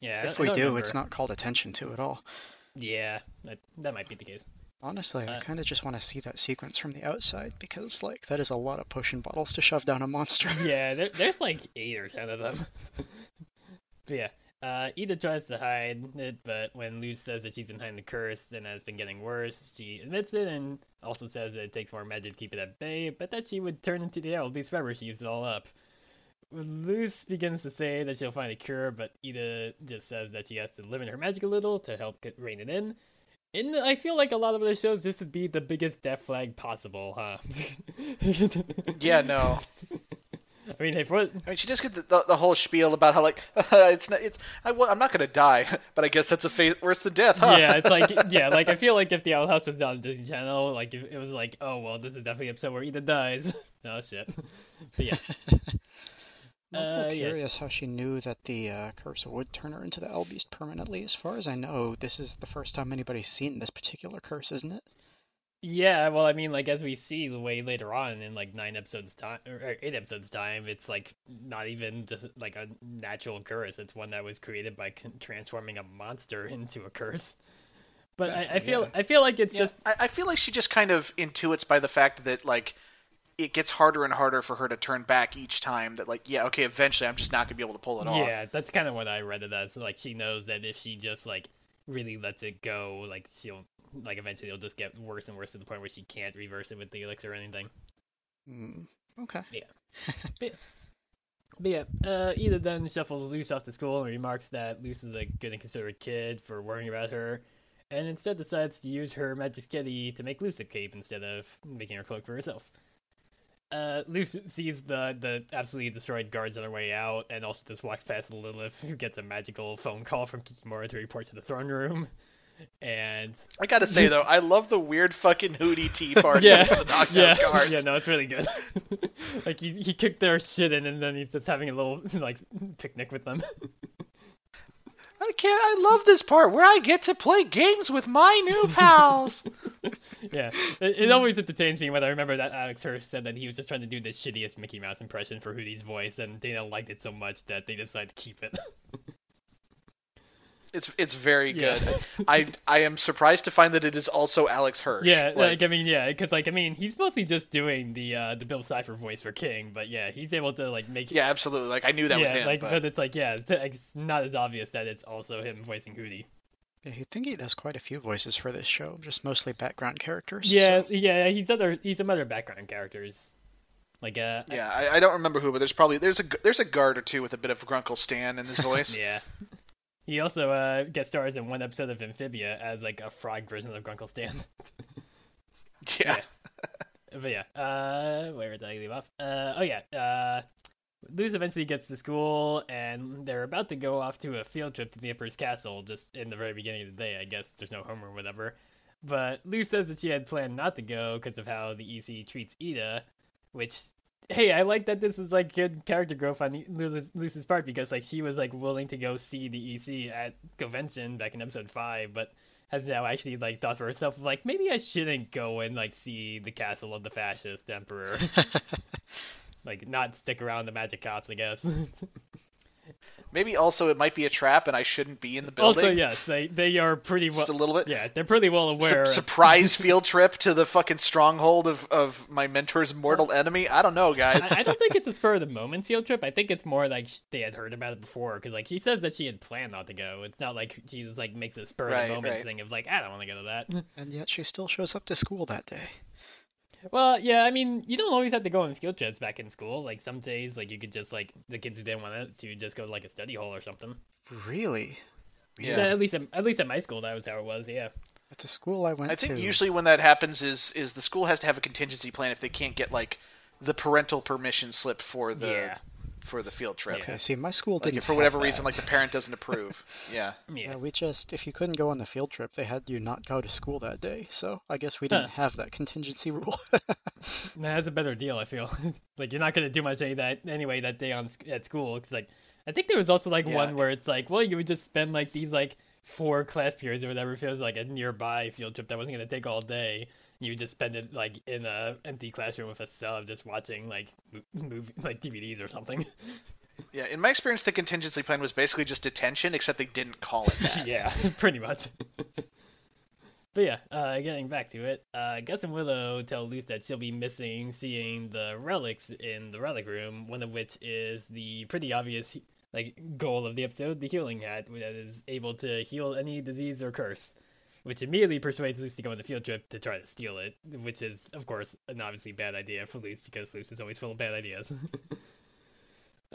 Yeah, If I we do, remember. it's not called attention to at all. Yeah, that, that might be the case. Honestly, I Uh, kind of just want to see that sequence from the outside because, like, that is a lot of potion bottles to shove down a monster. yeah, there, there's like eight or ten of them. but yeah, uh, Eda tries to hide it, but when Luz says that she's been hiding the curse and has been getting worse, she admits it and also says that it takes more magic to keep it at bay, but that she would turn into the owl beast forever she used it all up. Luz begins to say that she'll find a cure, but Eda just says that she has to limit her magic a little to help get, rein it in. And I feel like a lot of other shows, this would be the biggest death flag possible, huh? Yeah, no. I mean, if what I mean, she just get the, the, the whole spiel about how like it's not it's I, am not gonna die, but I guess that's a fate worse than death, huh? yeah, it's like yeah, like I feel like if the Owl House was not on Disney Channel, like if it was like, oh well, this is definitely an episode where Eda dies. oh shit. But yeah, I'm also Uh, yes. curious how she knew that the uh, curse would turn her into the L Beast permanently. As far as I know, this is the first time anybody's seen this particular curse, isn't it? Yeah. Well, I mean, like as we see the way later on in like nine episodes time or or eight episodes time, it's like not even just like a natural curse. It's one that was created by transforming a monster into a curse. But I, I feel yeah. I feel like it's Yeah, just I, I feel like she just kind of intuits by the fact that like it gets harder and harder for her to turn back each time. That like yeah, okay, eventually I'm just not gonna be able to pull it off. Yeah, that's kind of what I read it as. Like she knows that if she just like really lets it go, like she'll like eventually it'll just get worse and worse to the point where she can't reverse it with the elixir or anything. Hmm. Okay. Yeah. but yeah, uh, Eda then shuffles Luz off to school and remarks that Luz is a good and considerate kid for worrying about her, and instead decides to use her magic kitty to make Luz a cape instead of making her cloak for herself. Uh, Luz sees the the absolutely destroyed guards on her way out, and also just walks past Lilith, who gets a magical phone call from Kikimora to report to the throne room. And I gotta say though, I love the weird fucking Hooty tea party yeah, with the yeah, cards. yeah, no, it's really good. like he he kicked their shit in, and then he's just having a little like picnic with them. I can't. I love this part where I get to play games with my new pals. yeah, it, it always entertains me when I remember that Alex Hirsch said that he was just trying to do the shittiest Mickey Mouse impression for Hooty's voice, and Dana liked it so much that they decided to keep it. It's it's very Yeah. good. I I am surprised to find that it is also Alex Hirsch. yeah, Like, like, I mean, yeah, because like I mean, he's mostly just doing the uh the Bill Cipher voice for King, but yeah, he's able to like make it. yeah, absolutely. Like I knew that yeah, was him. like, but... it's like yeah, it's, it's not as obvious that it's also him voicing Hooty. Yeah, you'd think he does quite a few voices for this show, just mostly background characters. Yeah, so- yeah, he's other he's some other background characters. Like uh Yeah, I, I don't remember who, but there's probably there's a there's a guard or two with a bit of Grunkle Stan in his voice. yeah. He also uh guest stars in one episode of Amphibia as like a frog version of Grunkle Stan. yeah. but yeah, uh where did I leave off? Uh oh yeah, uh Luz eventually gets to school and they're about to go off to a field trip to the Emperor's Castle just in the very beginning of the day, I guess there's no home or whatever. But Luz says that she had planned not to go because of how the EC treats Eda, which hey, I like that this is like good character growth on Lu- Luz's part because like she was like willing to go see the EC at Covention back in episode five, but has now actually like thought for herself like maybe I shouldn't go and like see the castle of the fascist emperor, like not stick around the magic cops, I guess. Maybe also it might be a trap, and I shouldn't be in the building. Also, yes, they they are pretty well. Just a little bit. Yeah, they're pretty well aware. Su- surprise field trip to the fucking stronghold of, of my mentor's mortal enemy. I don't know, guys. I, I don't think it's a spur of the moment field trip. I think it's more like they had heard about it before because like she says that she had planned not to go. It's not like she just like makes a spur of Right, the moment right. thing of like I don't want to go to that. And yet she still shows up to school that day. Well, yeah, I mean, you don't always have to go on field trips back in school. Like some days, like you could just like the kids who didn't want it to just go to like a study hall or something. Really? Yeah. At least at, at least at my school, that was how it was. Yeah. At the school I went to, I think to. usually when that happens is is the school has to have a contingency plan if they can't get like the parental permission slip for the Yeah. For the field trip. Okay, see, my school Like didn't. if for have whatever that. reason like the parent doesn't approve. Yeah. Yeah. Yeah, we just if you couldn't go on the field trip, they had you not go to school that day. So I guess we didn't Huh. have that contingency rule. Nah, that's a better deal. I feel like you're not gonna do much any that anyway that day on at school. Cause like I think there was also like Yeah. one where it's like, well, you would just spend like these like four class periods or whatever was like a nearby field trip that wasn't gonna take all day. You just spend it like in a empty classroom with a sub, just watching like movie like DVDs or something. Yeah. In my experience the contingency plan was basically just detention except they didn't call it that. yeah, pretty much. but yeah, uh, getting back to it, uh, Gus and Willow tell Luz that she'll be missing seeing the relics in the relic room. One of which is the pretty obvious like goal of the episode, the healing hat that is able to heal any disease or curse. Which immediately persuades Luz to go on the field trip to try to steal it, which is, of course, an obviously bad idea for Luz because Luz is always full of bad ideas.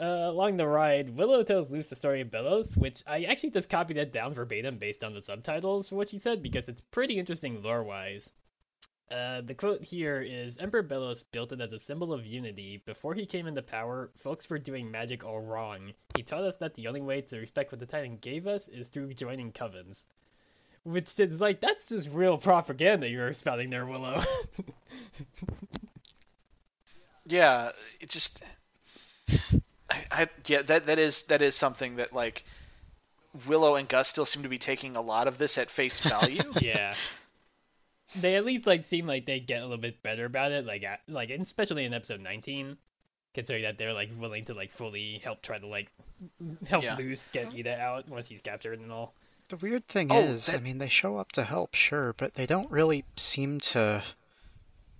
Uh, along the ride, Willow tells Luz the story of Belos, which I actually just copied it down verbatim based on the subtitles for what she said because it's pretty interesting lore-wise. Uh, the quote here is Emperor Belos built it as a symbol of unity. Before he came into power, folks were doing magic all wrong. He taught us that the only way to respect what the Titan gave us is through joining covens. Which is like, that's just real propaganda you're spouting there, Willow. Yeah, it just I, I yeah, that that is that is something that like Willow and Gus still seem to be taking a lot of this at face value. yeah. They at least like seem like they get a little bit better about it, like at, like especially in episode 19, considering that they're like willing to like fully help try to like help Yeah. Luz get Eda out once he's captured and all. the weird thing Oh, is, I mean, they show up to help, sure, but they don't really seem to.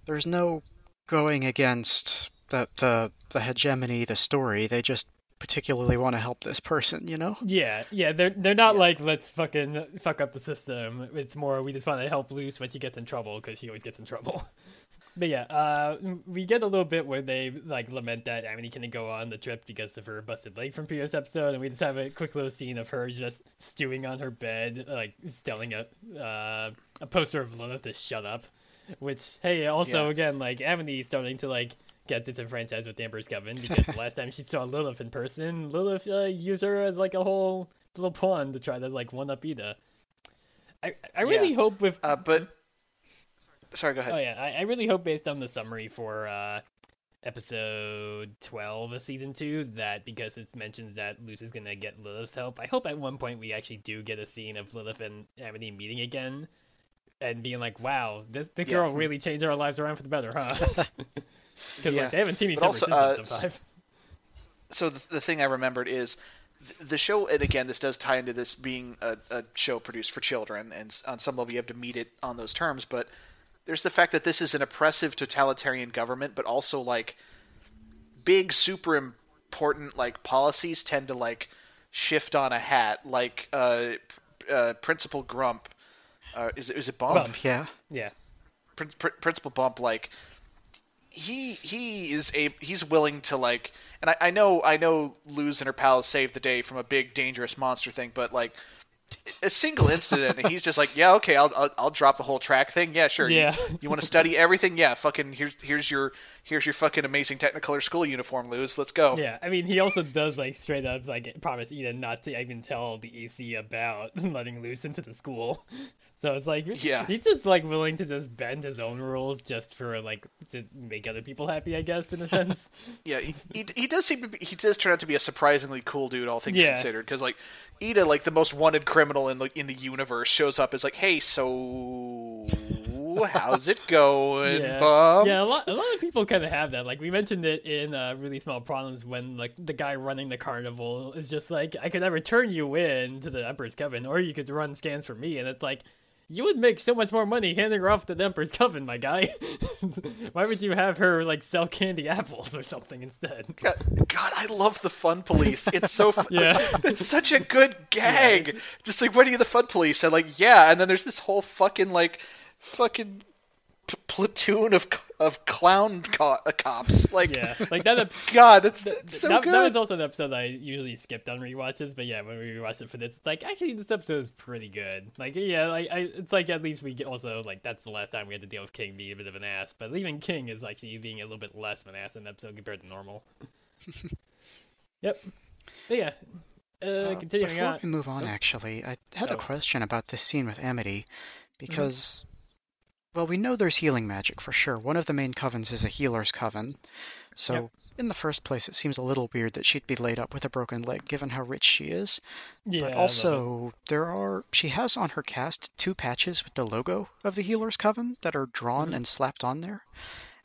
There's no going against the the the hegemony, the story. They just particularly want to help this person, you know? Yeah, yeah, they're they're not Yeah. like let's fucking fuck up the system. It's more we just want to help Luz when she gets in trouble because she always gets in trouble. But yeah, uh, we get a little bit where they like lament that Amity couldn't go on the trip because of her busted leg from previous episode, and we just have a quick little scene of her just stewing on her bed, like telling a uh, a poster of Lilith to shut up. Which hey, also Yeah. again like Amity starting to like get disenfranchised with Emperor's Coven because the last time she saw Lilith in person, Lilith uh, used her as like a whole little pawn to try to like one up Eda. I I really Yeah. hope with Uh, but sorry, go ahead. Oh yeah, I, I really hope based on the summary for uh, episode twelve of season two that because it mentions that Luz is gonna get Lilith's help, I hope at one point we actually do get a scene of Lilith and Amity meeting again, and being like, "Wow, this the Yeah. girl really changed our lives around for the better, huh?" Because Yeah. like they haven't seen each But other also, since uh, episode five. so the, the thing I remembered is the show, and again, this does tie into this being a, a show produced for children, and on some level you have to meet it on those terms. But there's the fact that this is an oppressive totalitarian government, but also like big, super important like policies tend to like shift on a hat, like uh, uh, Principal Grump. Uh, is it is it Bump? Bump. Yeah. Yeah, Prin- Prin- Principal Bump, like he he is a he's willing to like, and I, I know I know Luz and her pals saved the day from a big dangerous monster thing, but like a single incident, and he's just like, yeah, okay, I'll I'll, I'll drop the whole track thing. Yeah, sure. Yeah. You, want to study everything? Yeah, fucking here's here's your here's your fucking amazing Technicolor school uniform, Luz. Let's go. yeah. I mean, he also does like straight up like promise Eda not to even tell the AC about letting Luz into the school. So it's like Yeah. he's just like willing to just bend his own rules just for like to make other people happy, I guess, in a sense. Yeah, he, he, he does seem to be, he does turn out to be a surprisingly cool dude, all things Yeah. considered. Because like Eda, like the most wanted criminal in the in the universe, shows up is like, hey, so how's it going, Yeah. bum? yeah, a lot, a lot of people kind of have that. Like we mentioned it in uh, really small problems when like the guy running the carnival is just like, I could either turn you in to the Emperor's Coven, or you could run scans for me, and it's like, you would make so much more money handing her off to the Emperor's Coven, my guy. Why would you have her like sell candy apples or something instead? God, God, I love the fun police. It's so fun. Yeah. it's such a good gag. Just like, what are you, the fun police? And like, yeah. And then there's this whole fucking like, fucking p- platoon of of clown co- uh, cops. Like, Yeah, like that. ep- God, that's, Th- that's so that, good. that was also an episode that I usually skipped on rewatches, but yeah, when we rewatched it for this, it's like actually this episode is pretty good. Like yeah, like I, it's like at least we get also like that's the last time we had to deal with King being a bit of an ass, but even King is actually being a little bit less of an ass in the episode compared to normal. yep. But yeah. Uh, Uh, continuing before on. we move on, Oh. actually, I had Oh. a question about this scene with Amity, Mm-hmm. because, well, we know there's healing magic for sure. One of the main covens is a healer's coven, so Yep. in the first place, it seems a little weird that she'd be laid up with a broken leg, given how rich she is. Yeah. but I love it. also, there are she has on her cast two patches with the logo of the healer's coven that are drawn Mhm. and slapped on there.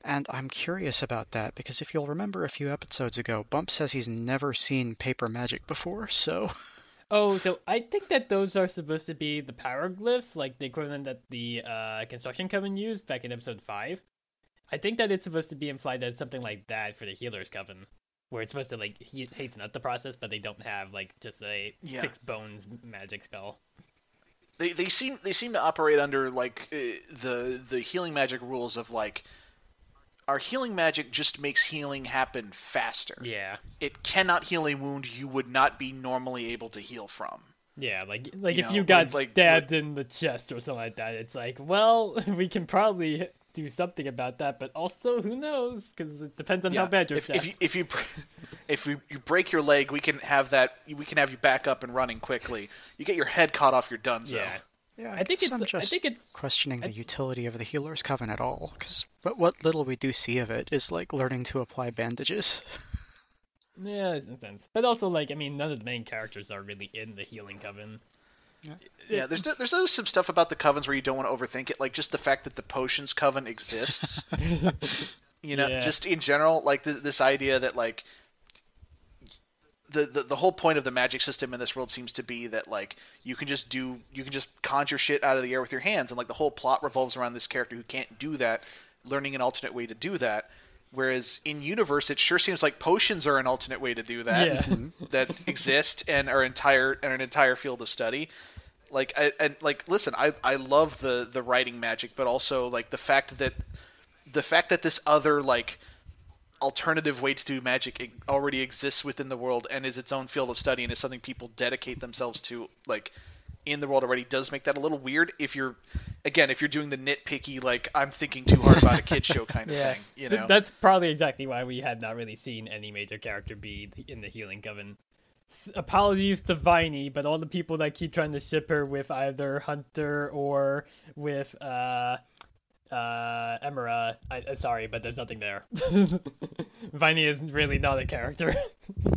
And I'm curious about that because if you'll remember a few episodes ago, Bump says he's never seen paper magic before, so Oh, so I think that those are supposed to be the power glyphs, like the equivalent that the uh, construction coven used back in episode five. I think that it's supposed to be implied that it's something like that for the healer's coven, where it's supposed to like he- hasten up the process, but they don't have like just a Yeah. fix bones magic spell. they they seem they seem to operate under like uh, the the healing magic rules of like our healing magic just makes healing happen faster. Yeah, It cannot heal a wound you would not be normally able to heal from. yeah, like like You if know, you got like- like- stabbed in the chest or something like that, it's like, well, we can probably do something about that, but also who knows? Because it depends on how bad you're if, stabbed. if you if you if you, you break your leg, we can have that. We can have you back up and running quickly. You get your head caught off, you're done. So. yeah, yeah, I think it's I'm just I think it's questioning I- the utility of the healer's coven at all, because what, what little we do see of it is like learning to apply bandages. Yeah, in a sense. But also, like, I mean, none of the main characters are really in the healing coven. Yeah, there's there's there's some stuff about the covens where you don't want to overthink it, like just the fact that the potions coven exists. you know, Yeah. just in general, like th- this idea that like the, the the whole point of the magic system in this world seems to be that like you can just do you can just conjure shit out of the air with your hands, and like the whole plot revolves around this character who can't do that, learning an alternate way to do that. Whereas in universe, it sure seems like potions are an alternate way to do that Yeah. Mm-hmm. that exist and are entire and an entire field of study. Like I, and like listen, I I love the the writing magic, but also like the fact that the fact that this other like alternative way to do magic e- already exists within the world and is its own field of study and is something people dedicate themselves to like in the world already does make that a little weird if you're again if you're doing the nitpicky like i'm thinking too hard about a kid show kind of Yeah. thing you know That's probably exactly why we had not really seen any major character be in the healing coven. Apologies to Viney, but all the people that keep trying to ship her with either Hunter or with uh uh Emira, I, uh, sorry, but there's nothing there. Viney is really not a character.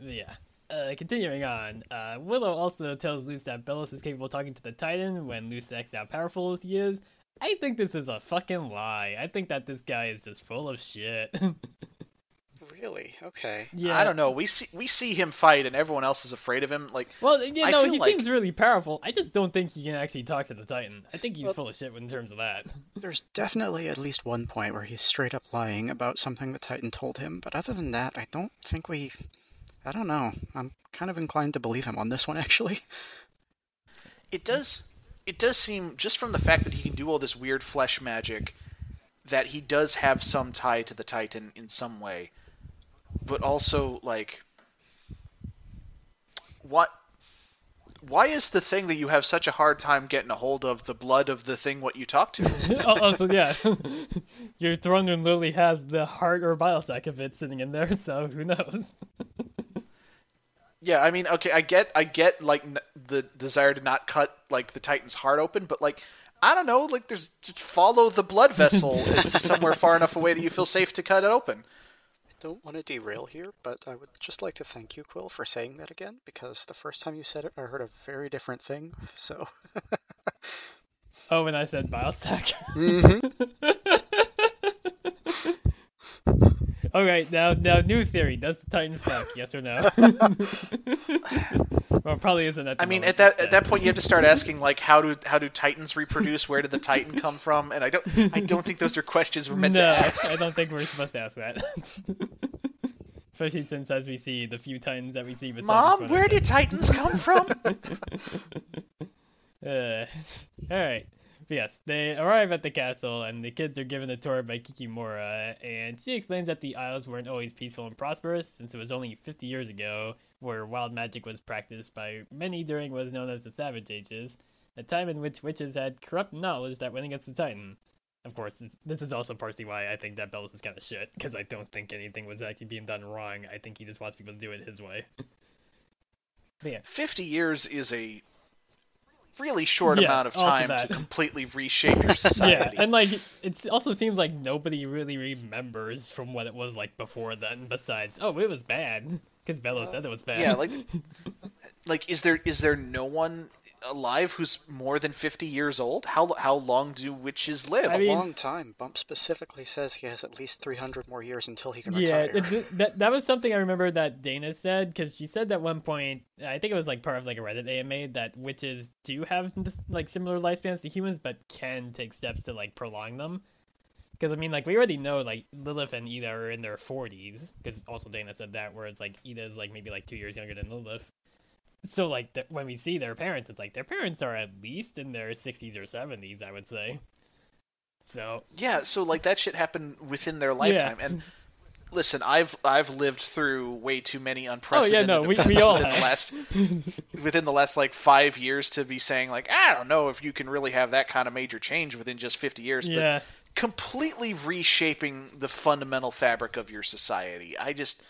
yeah. Uh, continuing on, uh, Willow also tells Luz that Belos is capable of talking to the Titan when Luz asks how powerful he is. I think this is a fucking lie. I think that this guy is just full of shit. Really? Okay. yeah. i don't know we see we see him fight and everyone else is afraid of him like Well, you know, he like- seems really powerful. I just don't think he can actually talk to the Titan. I think he's Well- full of shit in terms of that. There's definitely at least one point where he's straight up lying about something the Titan told him, but other than that, I don't think we. I don't know. I'm kind of inclined to believe him on this one, actually. it does it does seem just from the fact that he can do all this weird flesh magic that he does have some tie to the titan in some way but also like what why is the thing that you have such a hard time getting a hold of the blood of the thing what you talk to? Oh, also, yeah, your throne room literally has the heart or bile sac of it sitting in there, so who knows? yeah i mean okay i get i get like n- the desire to not cut like the titan's heart open but like i don't know like there's just follow the blood vessel it's somewhere far enough away that you feel safe to cut it open don't want to derail here, but I would just like to thank you, Quill, for saying that again, because the first time you said it, I heard a very different thing, so. Oh, when I said Bioshock. Mm-hmm. All right, now now new theory: Does the Titan fuck? Yes or no? well, probably isn't at the I mean, at that at that point, you have to start asking like, how do how do Titans reproduce? Where did the Titan come from? And I don't I don't think those are questions we're meant no, to ask. I don't think we're supposed to ask that. Especially since, as we see, the few Titans that we see. besides Mom, where are- did Titans come from? Uh, all right. Yes, they arrive at the castle, and the kids are given a tour by Kikimora, and she explains that the Isles weren't always peaceful and prosperous, since it was only 50 years ago, where wild magic was practiced by many during what is known as the Savage Ages, a time in which witches had corrupt knowledge that went against the Titan. Of course, this- is also partially why I think that Belos is kind of shit, because I don't think anything was actually being done wrong. I think he just wants people to do it his way. yeah, Fifty years is a really short Yeah, amount of time to completely reshape your society. Yeah, and like it also seems like nobody really remembers from what it was like before then. Besides, oh, it was bad because Bello uh, said it was bad. Yeah, like, like is there is there no one alive who's more than fifty years old? How how long do witches live? I A mean- long time. Bump specifically says he has at least 300 more years until he can yeah, retire. it- th- that that was something I remember that Dana said because she said at one point, I think it was like part of like a Reddit AMA that witches do have this, like similar lifespans to humans, but can take steps to like prolong them. Because I mean, like we already know, like Lilith and Eda are in their forties. Because also Dana said that, where it's like Eda is like maybe like two years younger than Lilith. So like th- when we see their parents, it's like their parents are at least in their sixties or seventies, I would say. So Yeah, so like that shit happened within their lifetime. And listen, I've I've lived through way too many oh, unprecedented Oh, no, we- we all within the last within the last like five years to be saying like I don't know if you can really have that kind of major change within just fifty years. yeah. But completely reshaping the fundamental fabric of your society. I just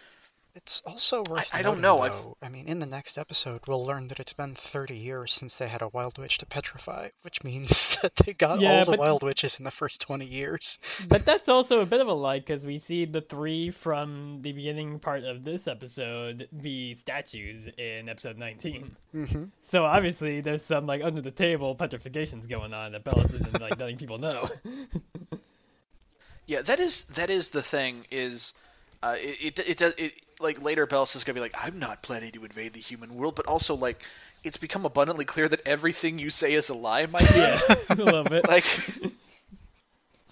It's also worth I don't know, I've- though. I mean, in the next episode, we'll learn that it's been 30 years since they had a wild witch to petrify, which means that they got Yeah, all the but- wild witches in the first 20 years. But that's also a bit of a lie because we see the three from the beginning part of this episode be statues in episode 19. Mm-hmm. So obviously there's some like under the table petrifications going on that Belos isn't like letting people know. Yeah, that is that is the thing. Is uh, it, it it does it like later Belos is gonna be like I'm not planning to invade the human world, but also like it's become abundantly clear that everything you say is a lie, my dude. yeah, a little bit. like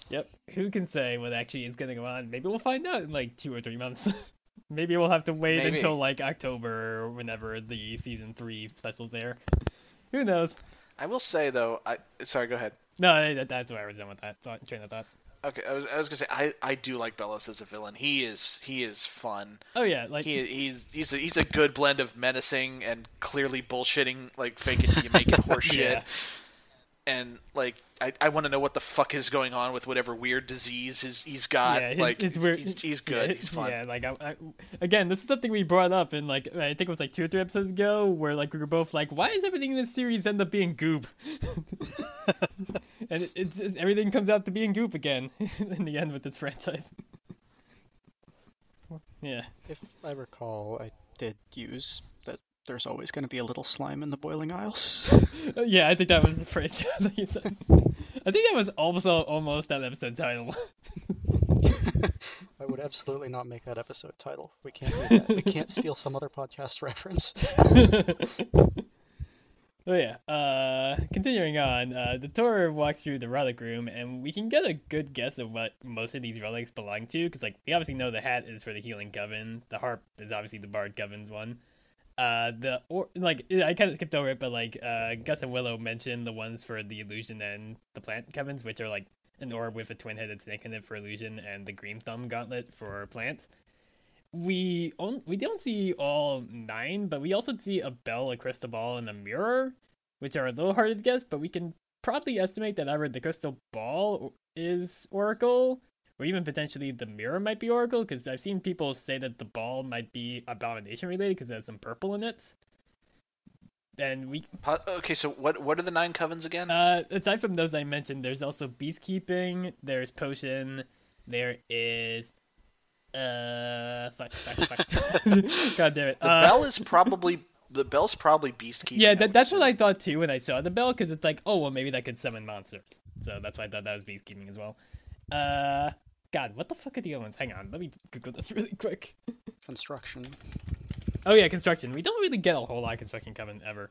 Yep. Who can say what actually is gonna go on? Maybe we'll find out in like two or three months. Maybe we'll have to wait Maybe. until like October or whenever the season three specials there. Who knows? I will say though, I sorry, go ahead. No, that, that's where I was done with that thought, train of thought. Okay, I was, I was gonna say I, I do like Belos as a villain. He is he is fun. Oh yeah, like He he's he's a, he's a good blend of menacing and clearly bullshitting, like fake it till you make it horseshit. Yeah. And like I, I want to know what the fuck is going on with whatever weird disease his, he's got. yeah, it- like it's he's, weird. He's, he's good. Yeah, he's fun. Yeah, like I, I, again, this is something we brought up in like I think it was like two or three episodes ago, where like we were both like, why does everything in this series end up being goop? and it, it's just, everything comes out to being goop again in the end with this franchise. yeah, If I recall, I did use that there's always going to be a little slime in the boiling isles. Uh, yeah, I think that was the phrase that you said. I think that was also almost that episode title. I would absolutely not make that episode title. We can't do that. We can't steal some other podcast reference. Oh yeah. Uh, continuing on, uh, the tour walks through the relic room, and we can get a good guess of what most of these relics belong to, because like we obviously know the hat is for the healing coven, the harp is obviously the bard coven's one. Uh, the or like I kind of skipped over it, but like uh, Gus and Willow mentioned the ones for the illusion and the plant covens, which are like an orb with a twin-headed snake in it for illusion, and the green thumb gauntlet for plants we on, we don't see all nine, but we also see a bell, a crystal ball, and a mirror, which are a little harder to guess. But we can probably estimate that either the crystal ball is Oracle, or even potentially the mirror might be Oracle, because I've seen people say that the ball might be Abomination related because it has some purple in it. And we, Okay, so what what are the nine covens again? uh, aside from those I mentioned, there's also Beastkeeping, there's Potion, there is, uh, fuck, fuck, fuck. God damn it. the uh, bell is probably the bell's probably beastkeeping. Yeah, that, that's what. I thought too when I saw the bell, because it's like, oh well, maybe that could summon monsters. So that's why I thought that was beastkeeping as well. Uh, God, what the fuck are the other ones? Hang on, let me Google this really quick. Construction. Oh yeah, construction. We don't really get a whole lot of construction coming ever.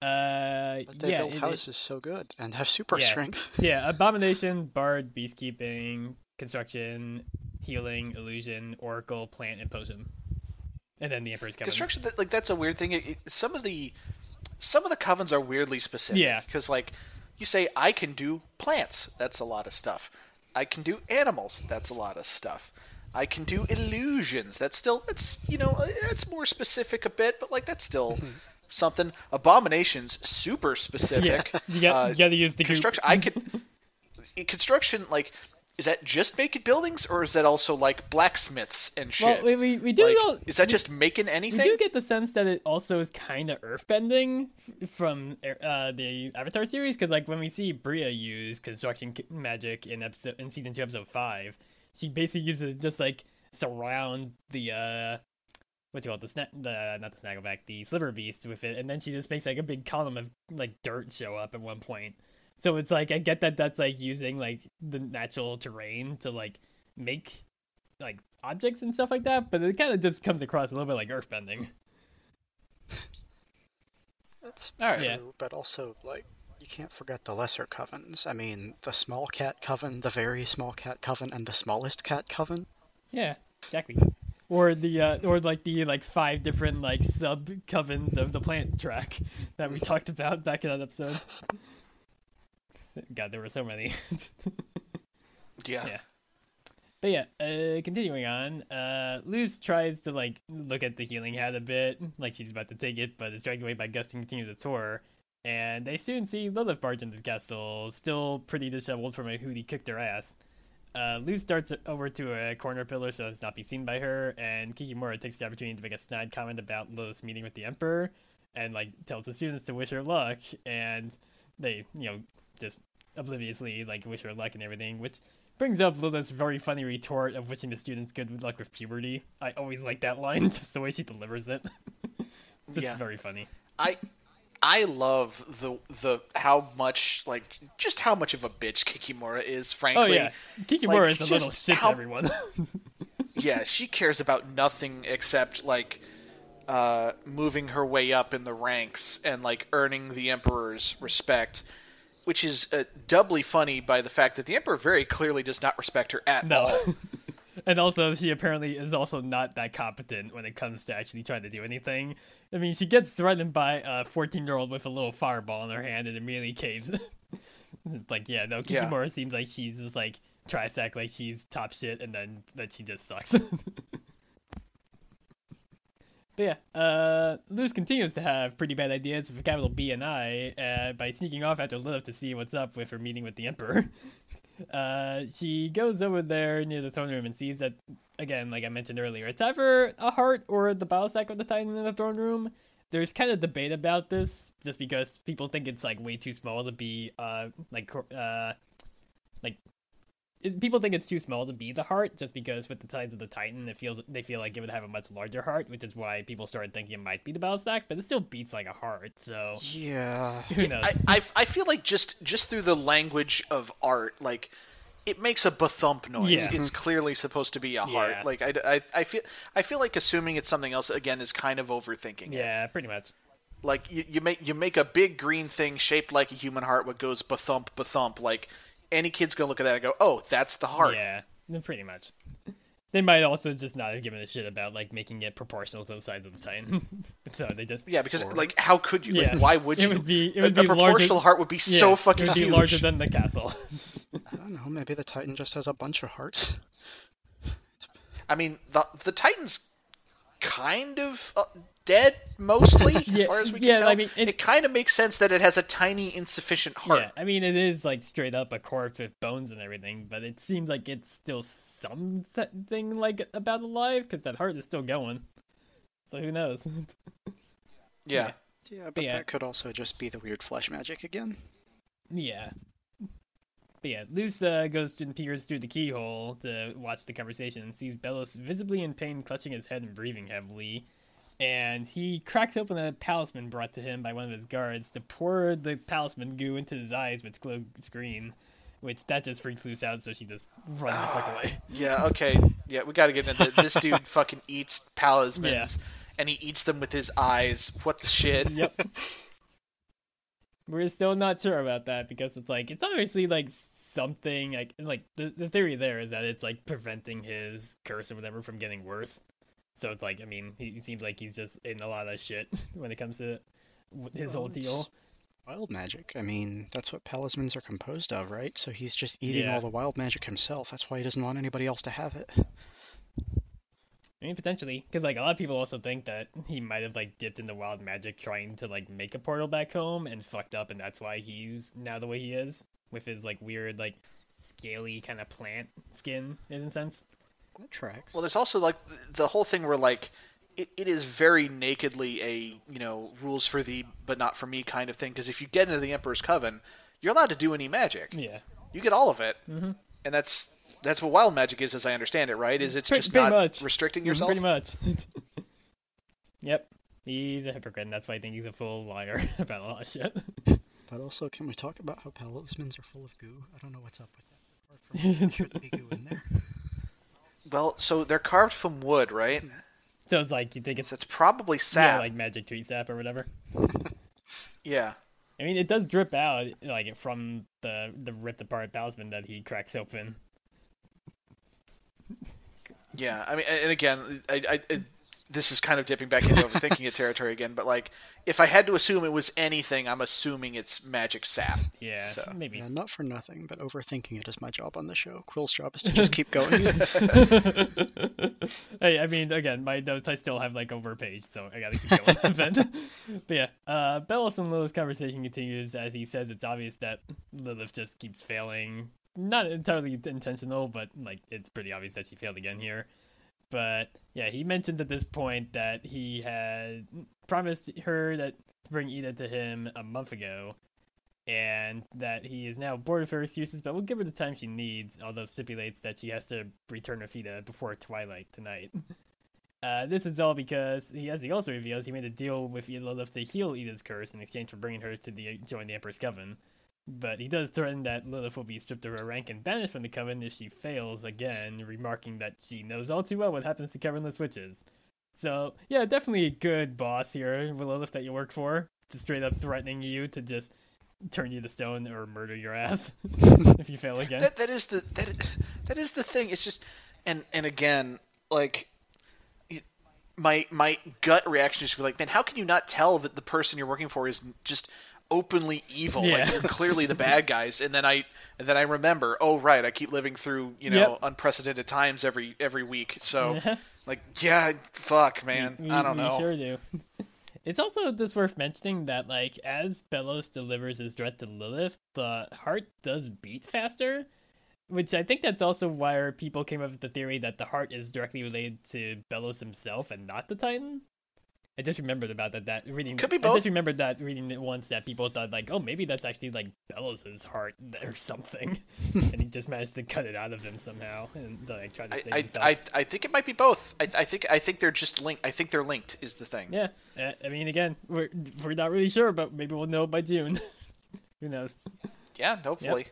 Uh, But they yeah, build it- it- houses so good and have super Yeah. strength. yeah, abomination, bard, beastkeeping, construction, healing, illusion, oracle, plant, and potion. And then the emperor's coven. construction. Like that's a weird thing. It, it- some of the some of the covens are weirdly specific. Yeah. because like you say, I can do plants. That's a lot of stuff. I can do animals. That's a lot of stuff. I can do illusions. That's still that's you know that's more specific a bit, but like that's still something. Abominations super specific. Yeah, you got Uh, you got to use the construction. I could construction like. Is that just making buildings, or is that also like blacksmiths and shit? Well, we, we, do Like, go- is that we- just making anything? We do get the sense that it also is kind of earthbending from uh, the Avatar series, because like when we see Bria use construction magic in episode in season two, episode five, she basically uses it just like surround the uh, what's it called, the sna- the not the snaggleback, the sliver beast with it, and then she just makes like a big column of like dirt show up at one point. So it's like I get that that's like using like the natural terrain to like make like objects and stuff like that, but it kind of just comes across a little bit like earthbending. That's All right. true, Yeah. but also like you can't forget the lesser covens. I mean, the small cat coven, the very small cat coven, and the smallest cat coven. Yeah, exactly. Or the uh, or like the like five different like sub covens of the plant track that we talked about back in that episode. God, there were so many. yeah. Yeah. But yeah, uh, continuing on, uh, Luz tries to like look at the healing hat a bit, like she's about to take it, but is dragged away by Gus and continue the tour. And they soon see Lilith barge into the castle, still pretty disheveled from a Hooty kicked her ass. Uh, Luz darts over to a corner pillar so as not be seen by her, and Kikimora takes the opportunity to make a snide comment about Lilith's meeting with the Emperor, and like tells the students to wish her luck, and they, you know, just obliviously like wish her luck and everything, which brings up Lilith's very funny retort of wishing the students good luck with puberty. I always like that line, just the way she delivers it. it's Yeah. very funny. I I love the the how much like just how much of a bitch Kikimora is. Oh Frankly, yeah, Kikimora like, is a little shit how- to everyone. yeah, she cares about nothing except like uh, moving her way up in the ranks and like earning the emperor's respect, which is uh, doubly funny by the fact that the emperor very clearly does not respect her at all. and also, she apparently is also not that competent when it comes to actually trying to do anything. I mean, she gets threatened by a 14-year-old with a little fireball in her hand and immediately caves. like, yeah, no, Yeah. Kikimora seems like she's just like tries to act like she's top shit, and then that she just sucks. But yeah, uh, Luz continues to have pretty bad ideas a capital B and I uh, by sneaking off after Lilith to see what's up with her meeting with the Emperor. Uh, she goes over there near the throne room and sees that, again, like I mentioned earlier, it's either a heart or the Biosac of the Titan in the throne room. There's kind of debate about this, just because people think it's like way too small to be, uh, like, uh, like people think it's too small to be the heart just because with the size of the titan it feels they feel like it would have a much larger heart which is why people started thinking it might be the battle stack but it still beats like a heart so Yeah. who knows I, I I feel like just just through the language of art, like it makes a thump noise. Yeah. It's clearly supposed to be a heart. Yeah. Like I, I, I feel I feel like assuming it's something else again is kind of overthinking it. yeah pretty much Like you, you make you make a big green thing shaped like a human heart, what goes thump thump. Like any kid's gonna look at that and go, "Oh, that's the heart." yeah pretty much they might also just not have given a shit about like making it proportional to the size of the titan so they just Yeah, because Or- like, how could you? Yeah. Like, why would It you? would be- it would a, be larger- proportional heart would be yeah, so fucking it would be huge. larger than the castle I don't know. Maybe the Titan just has a bunch of hearts. I mean, the the Titans kind of uh, dead mostly, Yeah, as far as we can yeah, tell. I mean, it, it- kind of makes sense that it has a tiny, insufficient heart. Yeah, I mean it is like straight up a corpse with bones and everything, but it seems like it's still something like about alive because that heart is still going. So who knows? Yeah. Yeah, but Yeah. that could also just be the weird flesh magic again. yeah. But yeah, Lusa uh, goes and peers through the keyhole to watch the conversation and sees Belos visibly in pain, clutching his head and breathing heavily. And he cracks open a talisman brought to him by one of his guards to pour the talisman goo into his eyes, which glows green. Which that just freaks Luz out, so she just runs the fuck ah, away. Yeah, okay. Yeah, we gotta get into th- this dude fucking eats talismans and he eats them with his eyes. What the shit? Yep. We're still not sure about that because it's like it's obviously like something like like the the theory there is that it's like preventing his curse or whatever from getting worse. So it's like I mean he seems like he's just in a lot of shit when it comes to his Well, whole deal. Wild magic. I mean, that's what talismans are composed of, right? So he's just eating Yeah. all the wild magic himself. That's why he doesn't want anybody else to have it. I mean potentially because like a lot of people also think that he might have like dipped into wild magic trying to like make a portal back home and fucked up and that's why he's now the way he is with his like weird like scaly kind of plant skin in a sense. That tracks. Well, there's also like the whole thing where like it, it is very nakedly a you know rules for thee but not for me kind of thing. Because if you get into the Emperor's Coven, you're allowed to do any magic. Yeah. You get all of it, Mhm. and that's that's what wild magic is, as I understand it. Right? Is it's Pretty- just pretty not much. restricting yourself. Pretty much. yep. He's a hypocrite, and that's why I think he's a full liar about a lot of shit. But also, can we talk about how talismans are full of goo? I don't know what's up with that. Apart from there shouldn't be goo in there. Well, so they're carved from wood, right? So it's like you think it's So it's probably yeah, sap. like magic tweet sap or whatever. yeah. I mean, it does drip out like from the the ripped apart talisman that he cracks open. Yeah, I mean, and again, I, I, this is kind of dipping back into overthinking it territory again. But like, if I had to assume it was anything, I'm assuming it's magic sap. Yeah, So, maybe. Yeah, not for nothing, but overthinking it is my job on the show. Quill's job is to just keep going. hey, I mean, again, my notes I still have like over a page, so I gotta keep going. but, but yeah, uh, Belos and Lilith's conversation continues as he says it's obvious that Lilith just keeps failing. Not entirely intentional, but like it's pretty obvious that she failed again here. But yeah, he mentions at this point that he had promised her that to bring Eda to him a month ago, and that he is now bored of her excuses, but will give her the time she needs, although stipulates that she has to return Rafita before twilight tonight. Uh, this is all because, he, as he also reveals, he made a deal with Lilith to heal Eda's curse in exchange for bringing her to the, join the Emperor's Coven. But he does threaten that Lilith will be stripped of her rank and banished from the Coven if she fails again, remarking that she knows all too well what happens to Covenless witches. So, yeah, definitely a good boss here, Lilith, that you work for. Just straight up threatening you to just turn you to stone or murder your ass if you fail again. That that is the that that is the thing. It's just and and again, like my my gut reaction is to be like, man, how can you not tell that the person you're working for is just openly evil? Like Yeah. they're clearly the bad guys. And then I and then I remember, oh right, I keep living through you know Yep. unprecedented times every every week. So like, yeah, fuck, man, We- I don't know. sure do. It's also just worth mentioning that, like, as Belos delivers his threat to Lilith, the heart does beat faster, which I think that's also why people came up with the theory that the heart is directly related to Belos himself and not the Titan. I just remembered about that. That reading. Could be both. I just remembered that reading it once that people thought like, oh, maybe that's actually like Belos's heart or something, and he just managed to cut it out of him somehow and like try to I, save I, himself. I, I think it might be both. I, I think I think they're just linked. I think they're linked. Is the thing. Yeah, I mean, again, we're we're not really sure, but maybe we'll know by June. Who knows? Yeah, hopefully.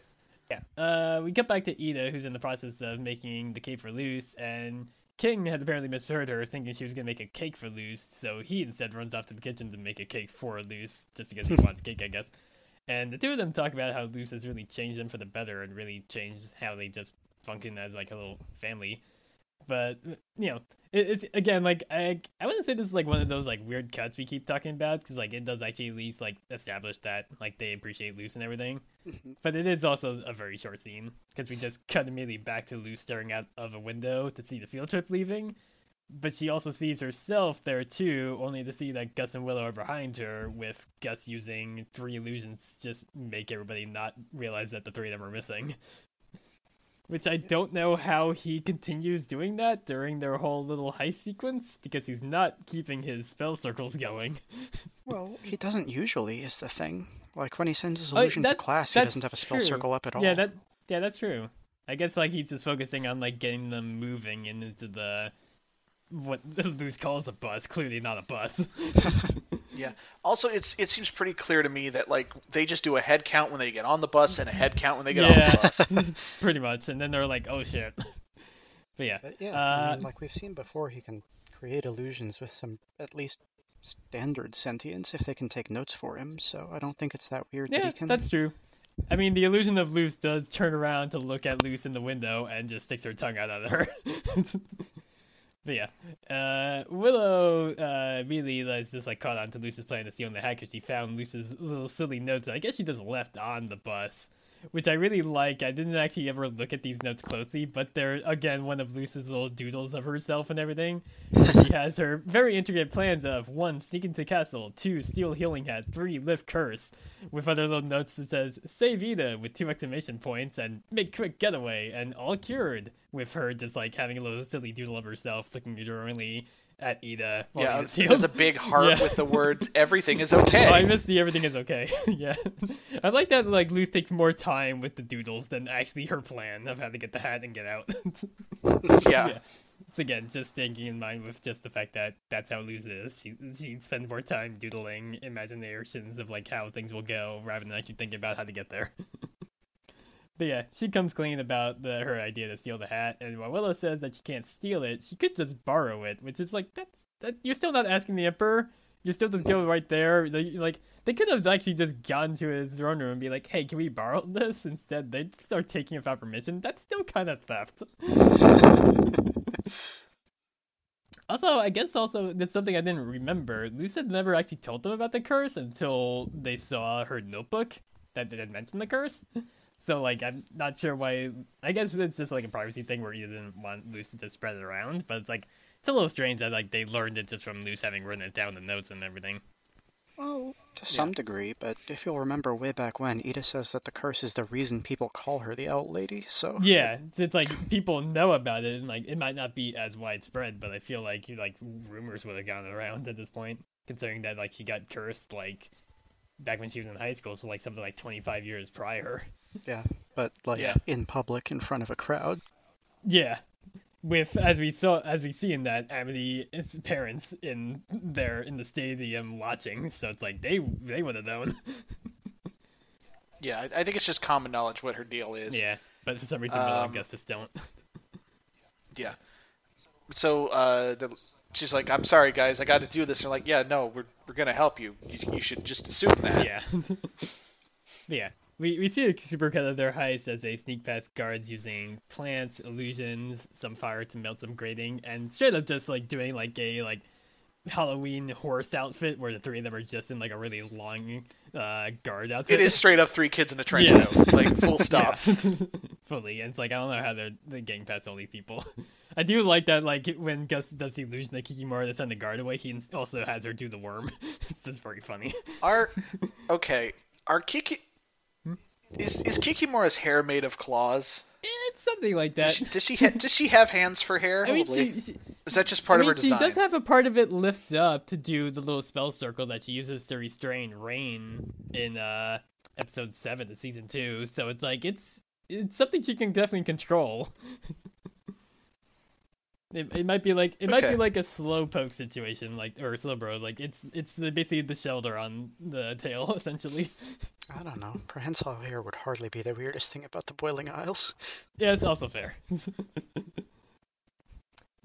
Yeah. Uh, we get back to Eda, who's in the process of making the for Luz, and King had apparently misheard her, thinking she was gonna make a cake for Luz, so he instead runs off to the kitchen to make a cake for Luz, just because he wants cake, I guess. And the two of them talk about how Luz has really changed them for the better and really changed how they just function as like a little family. But you know, it, it's again like I I wouldn't say this is like one of those like weird cuts we keep talking about because like it does actually at least like establish that like they appreciate Luz and everything. Mm-hmm. But it is also a very short scene because we just cut immediately back to Luz staring out of a window to see the field trip leaving. But she also sees herself there too, only to see that Gus and Willow are behind her, with Gus using three illusions to just make everybody not realize that the three of them are missing. Which I don't know how he continues doing that during their whole little heist sequence, because he's not keeping his spell circles going. Well, he doesn't usually, is the thing. Like when he sends his Oh, illusion to class, he doesn't have a spell true. circle up at all. Yeah, that yeah, that's true. I guess like he's just focusing on like getting them moving into the what Luz calls a bus, clearly not a bus. Yeah. Also, it's it seems pretty clear to me that like they just do a head count when they get on the bus and a head count when they get yeah, off the bus. pretty much. And then they're like, "Oh shit." But yeah, But yeah, I Uh, mean, like we've seen before, he can create illusions with some at least standard sentience if they can take notes for him. So I don't think it's that weird that yeah, he can. that's true. I mean, the illusion of Luz does turn around to look at Luz in the window and just sticks her tongue out at her. but yeah, uh, Willow uh, really is just like caught on to Luz's plan to steal the because she found Luz's little silly notes. I guess she just left on the bus, which I really like. I didn't actually ever look at these notes closely, but they're again one of Luz's little doodles of herself and everything. She has her very intricate plans of one, sneak into castle, two, steal healing hat, three, lift curse, with other little notes that says save Eda with two exclamation points and make quick getaway and all cured with her just like having a little silly doodle of herself looking adoringly at Eda. yeah, healed. Um, there's a big heart Yeah. with the words "everything is okay." Oh, I missed the everything is okay. yeah. I like that like Luz takes more time with the doodles than actually her plan of how to get the hat and get out. yeah. yeah. It's again just thinking in mind with just the fact that that's how Luz is. She she spends more time doodling imaginations of like how things will go rather than actually thinking about how to get there. But yeah, she comes clean about the her idea to steal the hat, and while Willow says that she can't steal it, she could just borrow it, which is like that's that you're still not asking the Emperor. You're still just go right there. They, like they could have actually just gone to his throne room and be like, "Hey, can we borrow this?" Instead, they start taking it without permission. That's still kind of theft. Also, I guess also that's something I didn't remember. Luz had never actually told them about the curse until they saw her notebook that didn't mention the curse. So like I'm not sure why. I guess it's just like a privacy thing where you didn't want Luz to just spread it around. But it's like it's a little strange that like they learned it just from Luz having written it down in the notes and everything. Well, to some degree, but if you'll remember way back when, Eda says that the curse is the reason people call her the Owl Lady. So Yeah, it's like people know about it, and like it might not be as widespread, but I feel like like rumors would have gone around at this point, considering that like she got cursed like back when she was in high school, so like something like 25 years prior. yeah, but like Yeah. in public in front of a crowd. Yeah, with as we saw as we see in that Amity's parents in there in the stadium watching, so it's like they they would have known. Yeah, I I think it's just common knowledge what her deal is. yeah, but for some reason, Willow and Um, Gustus don't. Yeah. So uh, the, she's like, "I'm sorry, guys, I got to do this." And they're like, "Yeah, no, we're we're gonna help you. You, you should just assume that." Yeah. yeah. We, we see a supercut of their heist as they sneak past guards using plants, illusions, some fire to melt some grating, and straight up just like doing like a like Halloween horse outfit where the three of them are just in like a really long uh, guard outfit. It is straight up three kids in a trench Yeah. coat, like full stop. Yeah. Fully. And it's like I don't know how they're, they're getting past all these people. I do like that like when Gus does the illusion that Kikimora to send the guard away, he also has her do the worm. it's just very funny. Are okay? Are Kiki is is Kikimora's hair made of claws? It's something like Does that. she does she, ha- does she have hands for hair? I mean, she, she, is that just part I mean, of her she design? does have a part of it lift up to do the little spell circle that she uses to restrain Raine in uh episode seven of season two. So it's like it's it's something she can definitely control. it, it might be like it might be like a slow poke situation, like or slow bro. Like it's it's the, basically the Shellder on the tail essentially. I don't know. Prehensile hair would hardly be the weirdest thing about the Boiling Isles. Yeah, it's also fair.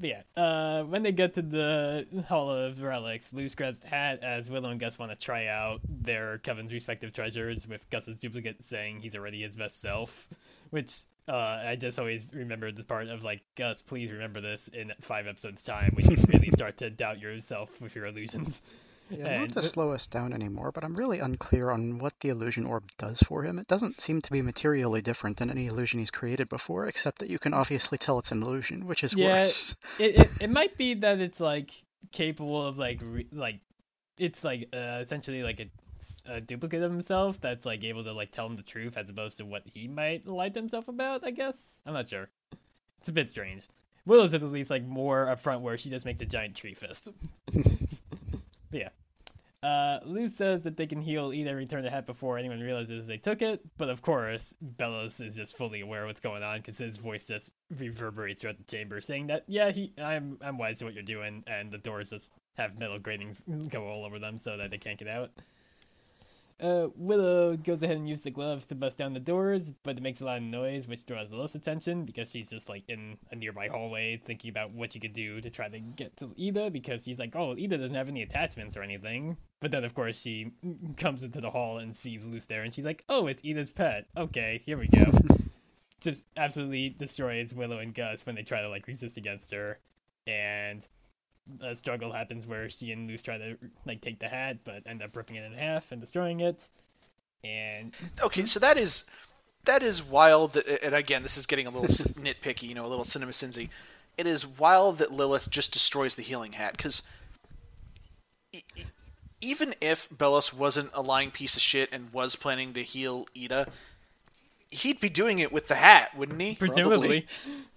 but yeah, uh, when they get to the Hall of Relics, Luz grabs the hat as Willow and Gus want to try out their Kevin's respective treasures, with Gus's duplicate saying he's already his best self. Which uh, I just always remember this part of like, Gus, please remember this in five episodes' time when you really start to doubt yourself with your illusions. Yeah, And- not to slow us down anymore, but I'm really unclear on what the illusion orb does for him. It doesn't seem to be materially different than any illusion he's created before, except that you can obviously tell it's an illusion, which is Yeah, worse. it, it it might be that it's like capable of like re- like it's like uh, essentially like a, a duplicate of himself that's like able to like tell him the truth as opposed to what he might lie to himself about. I guess I'm not sure. It's a bit strange. Willow's at least like more upfront where she does make the giant tree fist. yeah. Uh, says that they can heal either return the hat before anyone realizes they took it, but of course, Belos is just fully aware of what's going on because his voice just reverberates throughout the chamber, saying that yeah, he, I'm, I'm wise to what you're doing, and the doors just have metal gratings go all over them so that they can't get out. Uh, Willow goes ahead and uses the gloves to bust down the doors, but it makes a lot of noise, which draws Lilith's attention because she's just like in a nearby hallway thinking about what she could do to try to get to Eda because she's like, oh, Eda doesn't have any attachments or anything. But then, of course, she comes into the hall and sees Luz there, and she's like, oh, it's Eda's pet. Okay, here we go. just absolutely destroys Willow and Gus when they try to like resist against her, and a struggle happens where she and Luz try to like take the hat, but end up ripping it in half and destroying it. And Okay, so that is that is wild. That, and again, this is getting a little nitpicky, you know, a little cinema sinsy. It is wild that Lilith just destroys the healing hat because even if Belos wasn't a lying piece of shit and was planning to heal Eda, he'd be doing it with the hat, wouldn't he? presumably,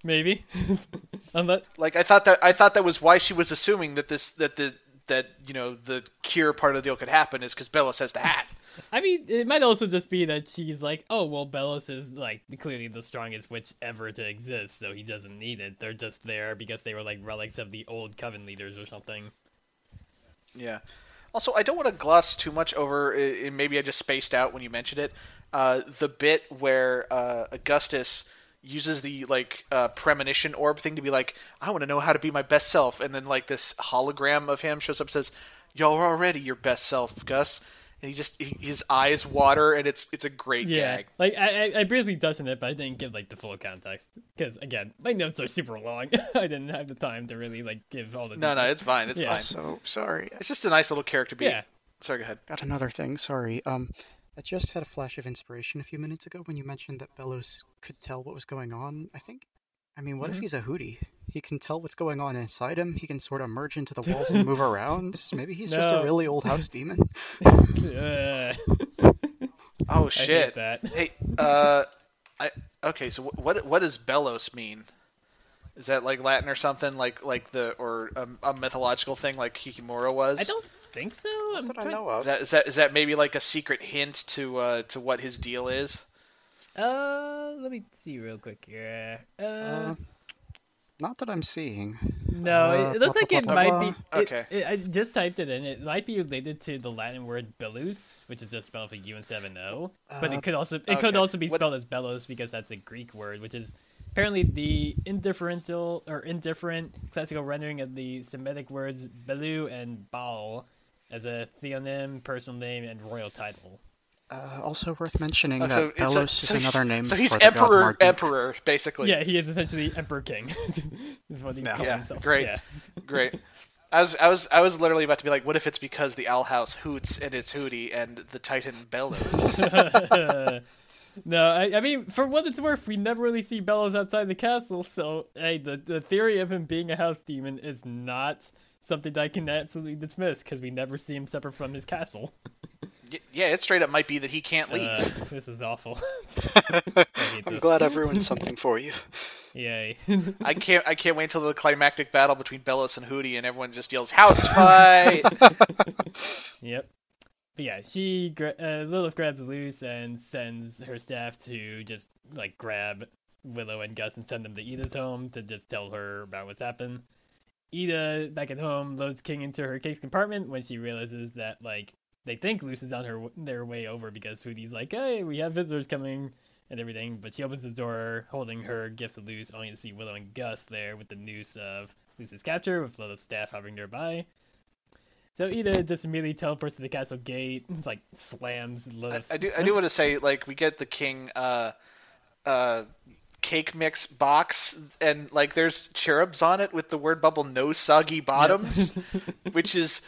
maybe, unless Like I thought that I thought that was why she was assuming that this that the that you know the cure part of the deal could happen is because Belos has the hat. I mean, it might also just be that she's like, oh well, Belos is like clearly the strongest witch ever to exist, so he doesn't need it. They're just there because they were like relics of the old coven leaders or something. Yeah. Also, I don't want to gloss too much over. i- i- maybe I just spaced out when you mentioned it. Uh, the bit where uh, Augustus uses the like uh, premonition orb thing to be like, "I want to know how to be my best self," and then like this hologram of him shows up, and says, "Y'all are already your best self, Gus." And he just he, his eyes water, and it's it's a great Yeah, gag. like I, I I briefly touched on it, but I didn't give like the full context because again, my notes are super long. I didn't have the time to really like give all the. No, no, it's fine. It's Yeah. fine. So sorry. It's just a nice little character beat. Yeah. Sorry, go ahead. Got another thing. Sorry. Um, I just had a flash of inspiration a few minutes ago when you mentioned that Belos could tell what was going on. I think. I mean, what if Mhm. he's a Hooty? He can tell what's going on inside him. He can sort of merge into the walls and move around. Maybe he's just a really old house demon. Uh, Oh I shit. hate that. Hey, uh, I okay. So wh- what what does Belos mean? Is that like Latin or something? Like like the or a, a mythological thing like Kikimora was? I don't think so. I'm That I trying- know Is that, is that is that maybe like a secret hint to uh to what his deal is? Uh, let me see real quick here. Uh, Uh, not that I'm seeing. no, uh, it, it looks blah, like blah, it blah, might blah, be. it- Okay. it- I just typed it in. It might be related to the Latin word belus, which is just spelled with a U instead of an O. But Uh, it could also it could also be What- spelled as belos because that's a Greek word, which is apparently the indifferential or indifferent classical rendering of the Semitic words belu and baal as a theonym, personal name, and royal title. Uh, also worth mentioning Oh, that so, so, Belos so is he's, another name so he's for the god emperor Marduk. emperor basically. Yeah, he is essentially Emperor King. is what he's Yeah. calling Yeah, himself. great. Yeah. Great. I was I was I was literally about to be like, what if it's because the Owl House hoots and it's Hooty and the Titan bellows? no, I, I mean, for what it's worth, we never really see Belos outside the castle, so hey, the, the theory of him being a house demon is not something that I can absolutely dismiss, because we never see him separate from his castle. Yeah, it straight up might be that he can't leave. Uh, this is awful. I'm this. glad I've ruined something for you. Yay. I can't. I can't wait until the climactic battle between Belos and Hooty, and everyone just yells "House fight!" Yep. But yeah, she gra- uh, Lilith grabs Luz and sends her staff to just like grab Willow and Gus and send them to Eda's home to just tell her about what's happened. Eda, back at home, loads King into her cake's compartment when she realizes that like they think Luz's on her their way over because Hooty's like, "Hey, we have visitors coming." And everything, but she opens the door, holding her gifts to Luz, only to see Willow and Gus there with the news of Luz's capture, with Lilith's staff hovering nearby. So Eda just immediately teleports to the castle gate, like slams I, Lilith. I do. I do want to say, like, we get the king uh, uh, cake mix box, and like, there's cherubs on it with the word bubble "no soggy bottoms," which is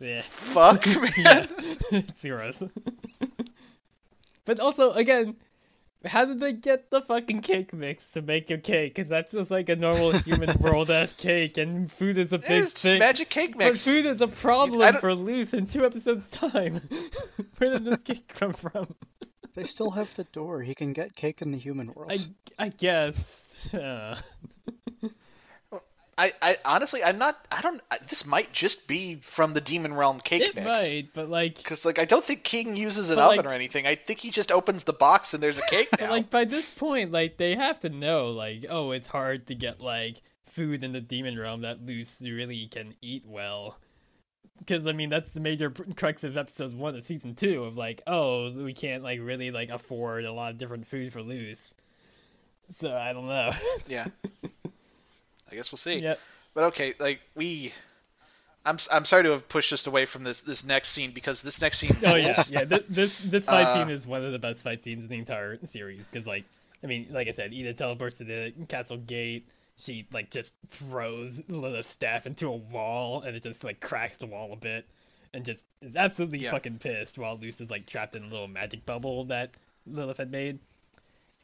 Yeah, fuck, man. yeah, it's gross. but also, again, how did they get the fucking cake mix to make a cake? Because that's just like a normal human world ass cake, and food is a big It's just thing. magic cake mix. But food is a problem for Luz in two episodes' time. Where did this cake come from? They still have the door. He can get cake in the human world. I I guess. Uh, I, I honestly, I'm not. I don't. I, this might just be from the Demon Realm cake It mix. might, but like, Because like I don't think King uses an oven like- or anything. I think he just opens the box and there's a cake but now. like by this point, like they have to know, like, oh, it's hard to get like food in the demon realm that Luz really can eat well. Because I mean, that's the major crux of episode one of season two of like, oh, we can't like really like afford a lot of different food for Luz. So I don't know. yeah. I guess we'll see. yep. But okay, like we, I'm I'm sorry to have pushed us away from this this next scene because this next scene. Oh yeah, yeah. Th- this this fight Uh, scene is one of the best fight scenes in the entire series because, like, I mean, like I said, Eda teleports to the castle gate. She like just throws Lilith's staff into a wall, and it just like cracks the wall a bit, and just is absolutely Yeah. fucking pissed while Luz is like trapped in a little magic bubble that Lilith had made.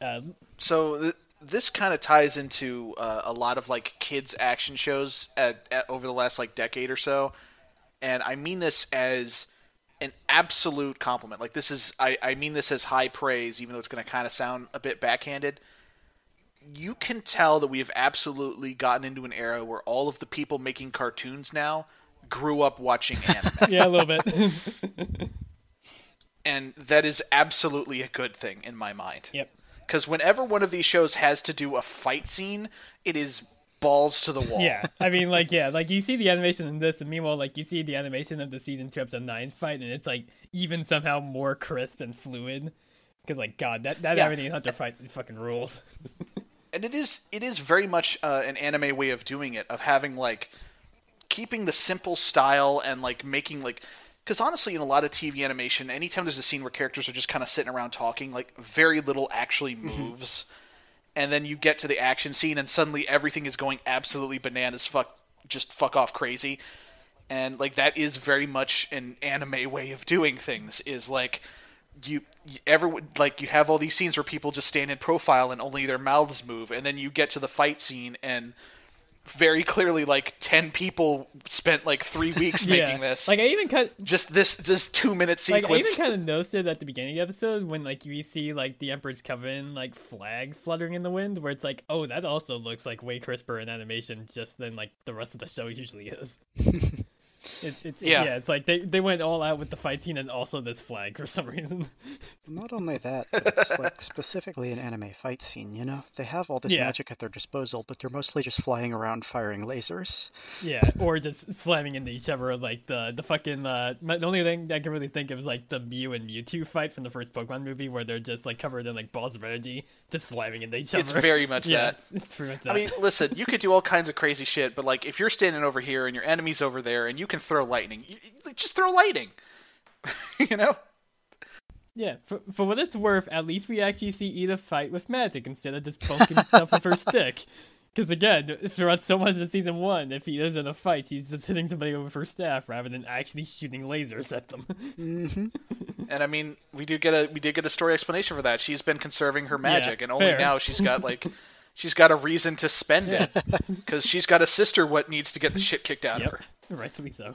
Uh, So th- this kind of ties into uh, a lot of like kids action shows at, at over the last like decade or so, and I mean this as an absolute compliment. Like this is I, I mean this as high praise, even though it's going to kind of sound a bit backhanded. You can tell that we have absolutely gotten into an era where all of the people making cartoons now grew up watching anime, yeah, a little bit. and that is absolutely a good thing in my mind. yep. Because whenever one of these shows has to do a fight scene, it is balls to the wall. Yeah, I mean, like, yeah, like you see the animation in this, and meanwhile, like you see the animation of the season two episode nine fight, and it's like even somehow more crisp and fluid. Because, like, God, that that Yeah. Hunter fight fucking rules. and it is it is very much uh, an anime way of doing it, of having like keeping the simple style and like making like. Because honestly, in a lot of TV animation, anytime there's a scene where characters are just kind of sitting around talking, like very little actually moves, and then you get to the action scene, and suddenly everything is going absolutely bananas, fuck, just fuck off crazy, and like that is very much an anime way of doing things. Is like you, you ever like you have all these scenes where people just stand in profile and only their mouths move, and then you get to the fight scene and very clearly like 10 people spent like three weeks yeah. making this Like, I even cut. just this this two minute Like I sequence even kind of noticed it at the beginning of the episode when like you see like the Emperor's Coven like flag fluttering in the wind, where it's like, oh, that also looks like way crisper in animation just than like the rest of the show usually is. It, it's Yeah. yeah. it's like they they went all out with the fight scene and also this flag for some reason. Not only that, but it's like specifically an anime fight scene, you know? They have all this Yeah. magic at their disposal, but they're mostly just flying around firing lasers. Yeah, or just slamming into each other like the the fucking uh my- the only thing I can really think of is like the Mew and Mewtwo fight from the first Pokemon movie where they're just like covered in like balls of energy, just slamming into each other. it's very much yeah, that it's, pretty much that. I mean, listen, you could do all kinds of crazy shit, but like if you're standing over here and your enemy's over there and you can throw lightning, you, you- just throw lightning. you know? yeah, for, for what it's worth, at least we actually see Eda fight with magic instead of just poking stuff with her stick. Because again, throughout so much of season one, if he is in a fight, he's just hitting somebody with her staff rather than actually shooting lasers at them. hmm And I mean, we do get a we did get a story explanation for that. She's been conserving her magic, and only fair. now she's got like she's got a reason to spend it because she's got a sister what needs to get the shit kicked out of her. Yep, rightfully so.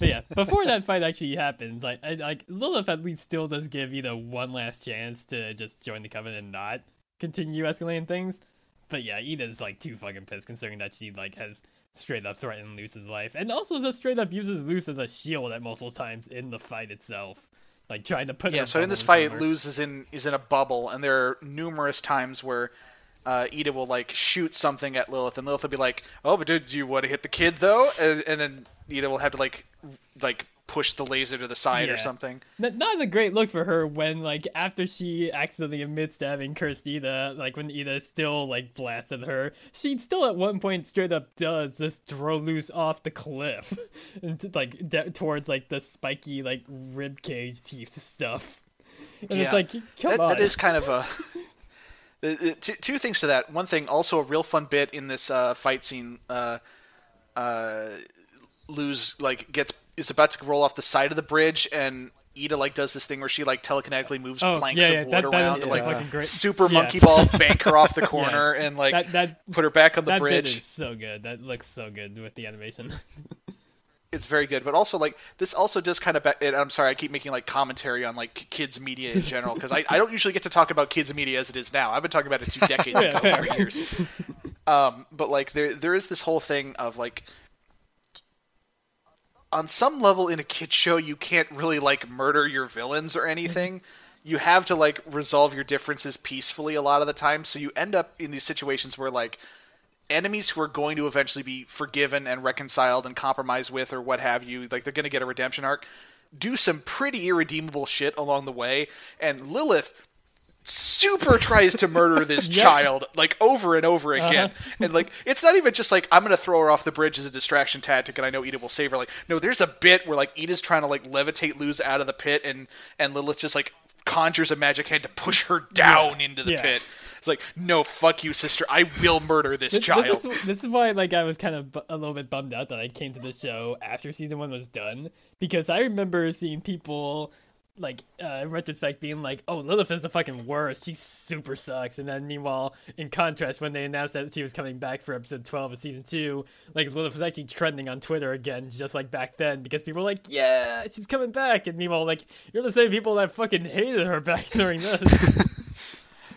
but yeah, before that fight actually happens, like I, like Lilith at least still does give Eda one last chance to just join the covenant and not continue escalating things. But yeah, Eda's like too fucking pissed considering that she like has straight up threatened Luz's life, and also just straight up uses Luz as a shield at multiple times in the fight itself, like trying to put. Yeah. So in this fight, her. Luz is in is in a bubble, and there are numerous times where. Uh, Eda will like shoot something at Lilith, and Lilith will be like, "Oh, but did you want to hit the kid though?" And, and then Eda will have to like, like push the laser to the side or something. Not a great look for her when like after she accidentally admits to having cursed Eda, like when Eda still like blasted her, she still at one point straight up does just throw Luz off the cliff, and like d- towards like the spiky like rib cage teeth stuff. And Yeah. it's like, come that, on. that is kind of a Uh, uh, two, two things to that. One thing, also a real fun bit in this uh, fight scene. Uh, uh, Luz like gets is about to roll off the side of the bridge, and Eda like does this thing where she like telekinetically moves Oh, planks yeah, of yeah, wood that, that around to like super Yeah. monkey ball bank her off the corner and like that that put her back on the that bridge. bit is so good. That looks so good with the animation. it's very good but also like this also does kind of ba- and i'm sorry i keep making like commentary on like kids media in general because I, I don't usually get to talk about kids media as it is now i've been talking about it two decades ago for years Um, but like there there is this whole thing of like on some level in a kid show you can't really like murder your villains or mm-hmm. anything. you have to like resolve your differences peacefully a lot of the time. So you end up in these situations where like enemies who are going to eventually be forgiven and reconciled and compromised with or what have you, like they're going to get a redemption arc, do some pretty irredeemable shit along the way. And Lilith super tries to murder this Yep. child like over and over again Uh-huh. and like it's not even just like i'm gonna throw her off the bridge as a distraction tactic and i know Eda will save her like no there's a bit where like Eda's trying to like levitate Luz out of the pit and and Lilith just like conjures a magic hand to push her down into the Yeah. pit it's like no fuck you sister i will murder this, This, child this is this is why like I was kind of bu- a little bit bummed out that I came to the show after season one was done because I remember seeing people like uh, in retrospect being like, "Oh, Lilith is the fucking worst. She super sucks." And then meanwhile, in contrast, when they announced that she was coming back for episode twelve of season two, like Lilith was actually trending on Twitter again, just like back then, because people were like, "Yeah, she's coming back." And meanwhile, like you're the same people that fucking hated her back during this.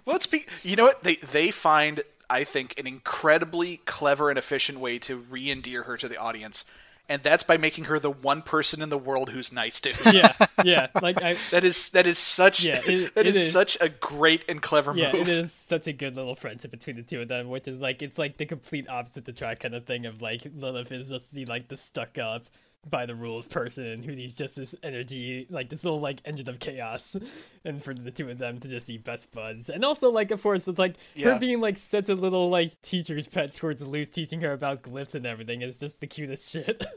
Well, it's be- you know what they they find I think an incredibly clever and efficient way to re-endear her to the audience, and that's by making her the one person in the world who's nice to. her. yeah, yeah. Like I, That is that is such Yeah, it- that it is, is. such a great and clever Yeah, move. it is such a good little friendship between the two of them, which is like it's like the complete opposite to track kind of thing of like Lilith is just the like the stuck up by the rules person and who needs just this energy, like this little like engine of chaos, and for the two of them to just be best buds. And also like of course it's like Yeah. her being like such a little like teacher's pet towards Luz, teaching her about glyphs and everything is just the cutest shit.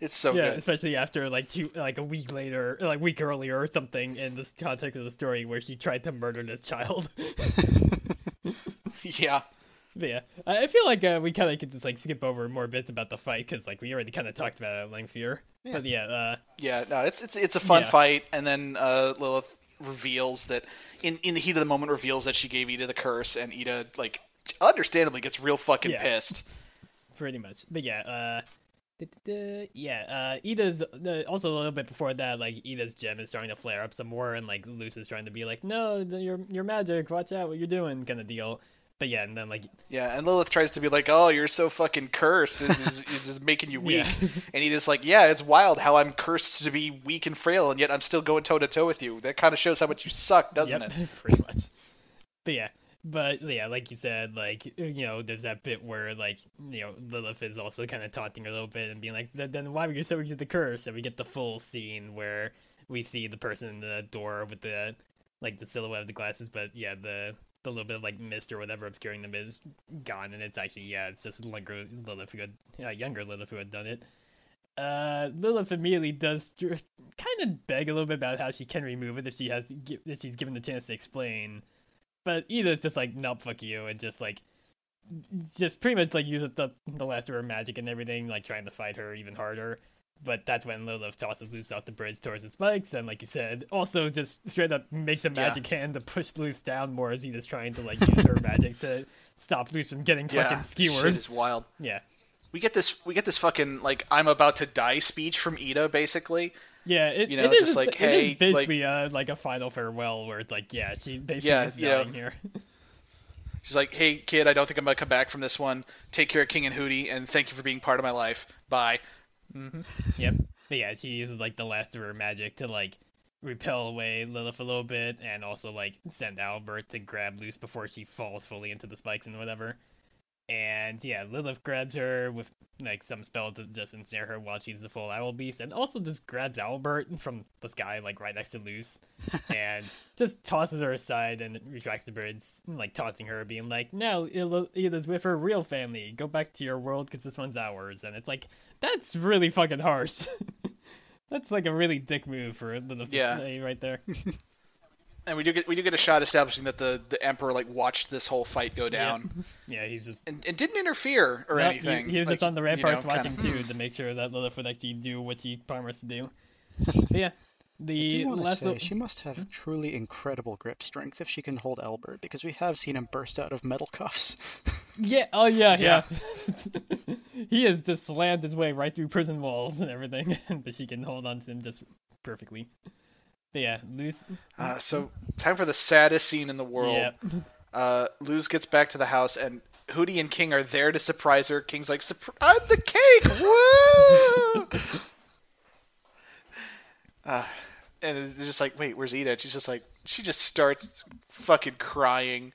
It's so yeah, good. especially after like two like a week later, like week earlier or something in this context of the story where she tried to murder this child. Yeah. But yeah, I I feel like uh, we kind of could just like skip over more bits about the fight because like we already kind of talked about it at length here. Yeah. But yeah, uh, Yeah, no, it's it's it's a fun Yeah. fight, and then uh, Lilith reveals that in in the heat of the moment reveals that she gave Eda the curse, and Eda like understandably gets real fucking Yeah. pissed. pretty much. But yeah, uh, yeah, uh, Eda's uh, also a little bit before that, like Eda's gem is starting to flare up some more, and like Luz is trying to be like, no, th- you're you're magic, watch out what you're doing, kind of deal. But yeah, and then like Yeah, and Lilith tries to be like, "Oh, you're so fucking cursed. It's just making you weak." Yeah. And Eda's like, "Yeah, it's wild how I'm cursed to be weak and frail, and yet I'm still going toe to toe with you. That kind of shows how much you suck, doesn't yep, it?" pretty much. But yeah, but yeah, like you said, like you know, there's that bit where like you know Lilith is also kind of taunting her a little bit and being like, "Then why were you so into the curse?" And we get the full scene where we see the person in the door with the like the silhouette of the glasses, but yeah, the the little bit of like mist or whatever obscuring them is gone, and it's actually yeah, it's just younger Lilith who had uh, younger Lilith who had done it. Uh, Lilith immediately does kind of beg a little bit about how she can remove it if she has if she's given the chance to explain. But Eda's just like, nope, fuck you, and just like, just pretty much like use the the last of her magic and everything, like trying to fight her even harder. But that's when Lilith tosses Luz off the bridge towards the spikes, and like you said, also just straight up makes a Yeah. magic hand to push Luz down more as Eda's trying to like use her magic to stop Luz from getting Yeah, fucking skewered. shit is wild. Yeah. We get this we get this fucking like I'm about to die speech from Eda, basically. Yeah, it, You know, it is just like, is hey, like- basically uh, like a final farewell where it's like, yeah, she basically Yeah, is dying here. She's like, "Hey, kid, I don't think I'm gonna come back from this one. Take care of King and Hooty, and thank you for being part of my life. Bye." Mm-hmm. Yep. But yeah, she uses like the last of her magic to like repel away Lilith a little bit and also like send Albert to grab Luz before she falls fully into the spikes and whatever. And yeah, Lilith grabs her with like some spell to just ensnare her while she's the full owl beast, and also just grabs Albert from the sky, like right next to Luz, and just tosses her aside and retracts the birds, like taunting her, being like, "No, Eda's with her real family. Go back to your world, cause this one's ours." And it's like, that's really fucking harsh. that's like a really dick move for Lilith Yeah. to say right there. And we do get we do get a shot establishing that the the Emperor like watched this whole fight go down Yeah, he's just and, and didn't interfere or Nope, he- anything. He, was Like, just on the you know, ramparts kinda- watching too to make sure that Lilith would actually do what she promised to do. But yeah, I the do last say little- she must have hmm? truly incredible grip strength if she can hold Albert, because we have seen him burst out of metal cuffs. yeah, oh yeah, yeah. Yeah. he has just slammed his way right through prison walls and everything, but she can hold on to him just perfectly. Yeah, Luz. Uh, so time for the saddest scene in the world. Yeah, Uh, Luz gets back to the house and Hooty and King are there to surprise her. King's like, "Surpri- "I'm the cake!" Woo! uh, and it's just like, "Wait, where's Eda?" She's just like, she just starts fucking crying,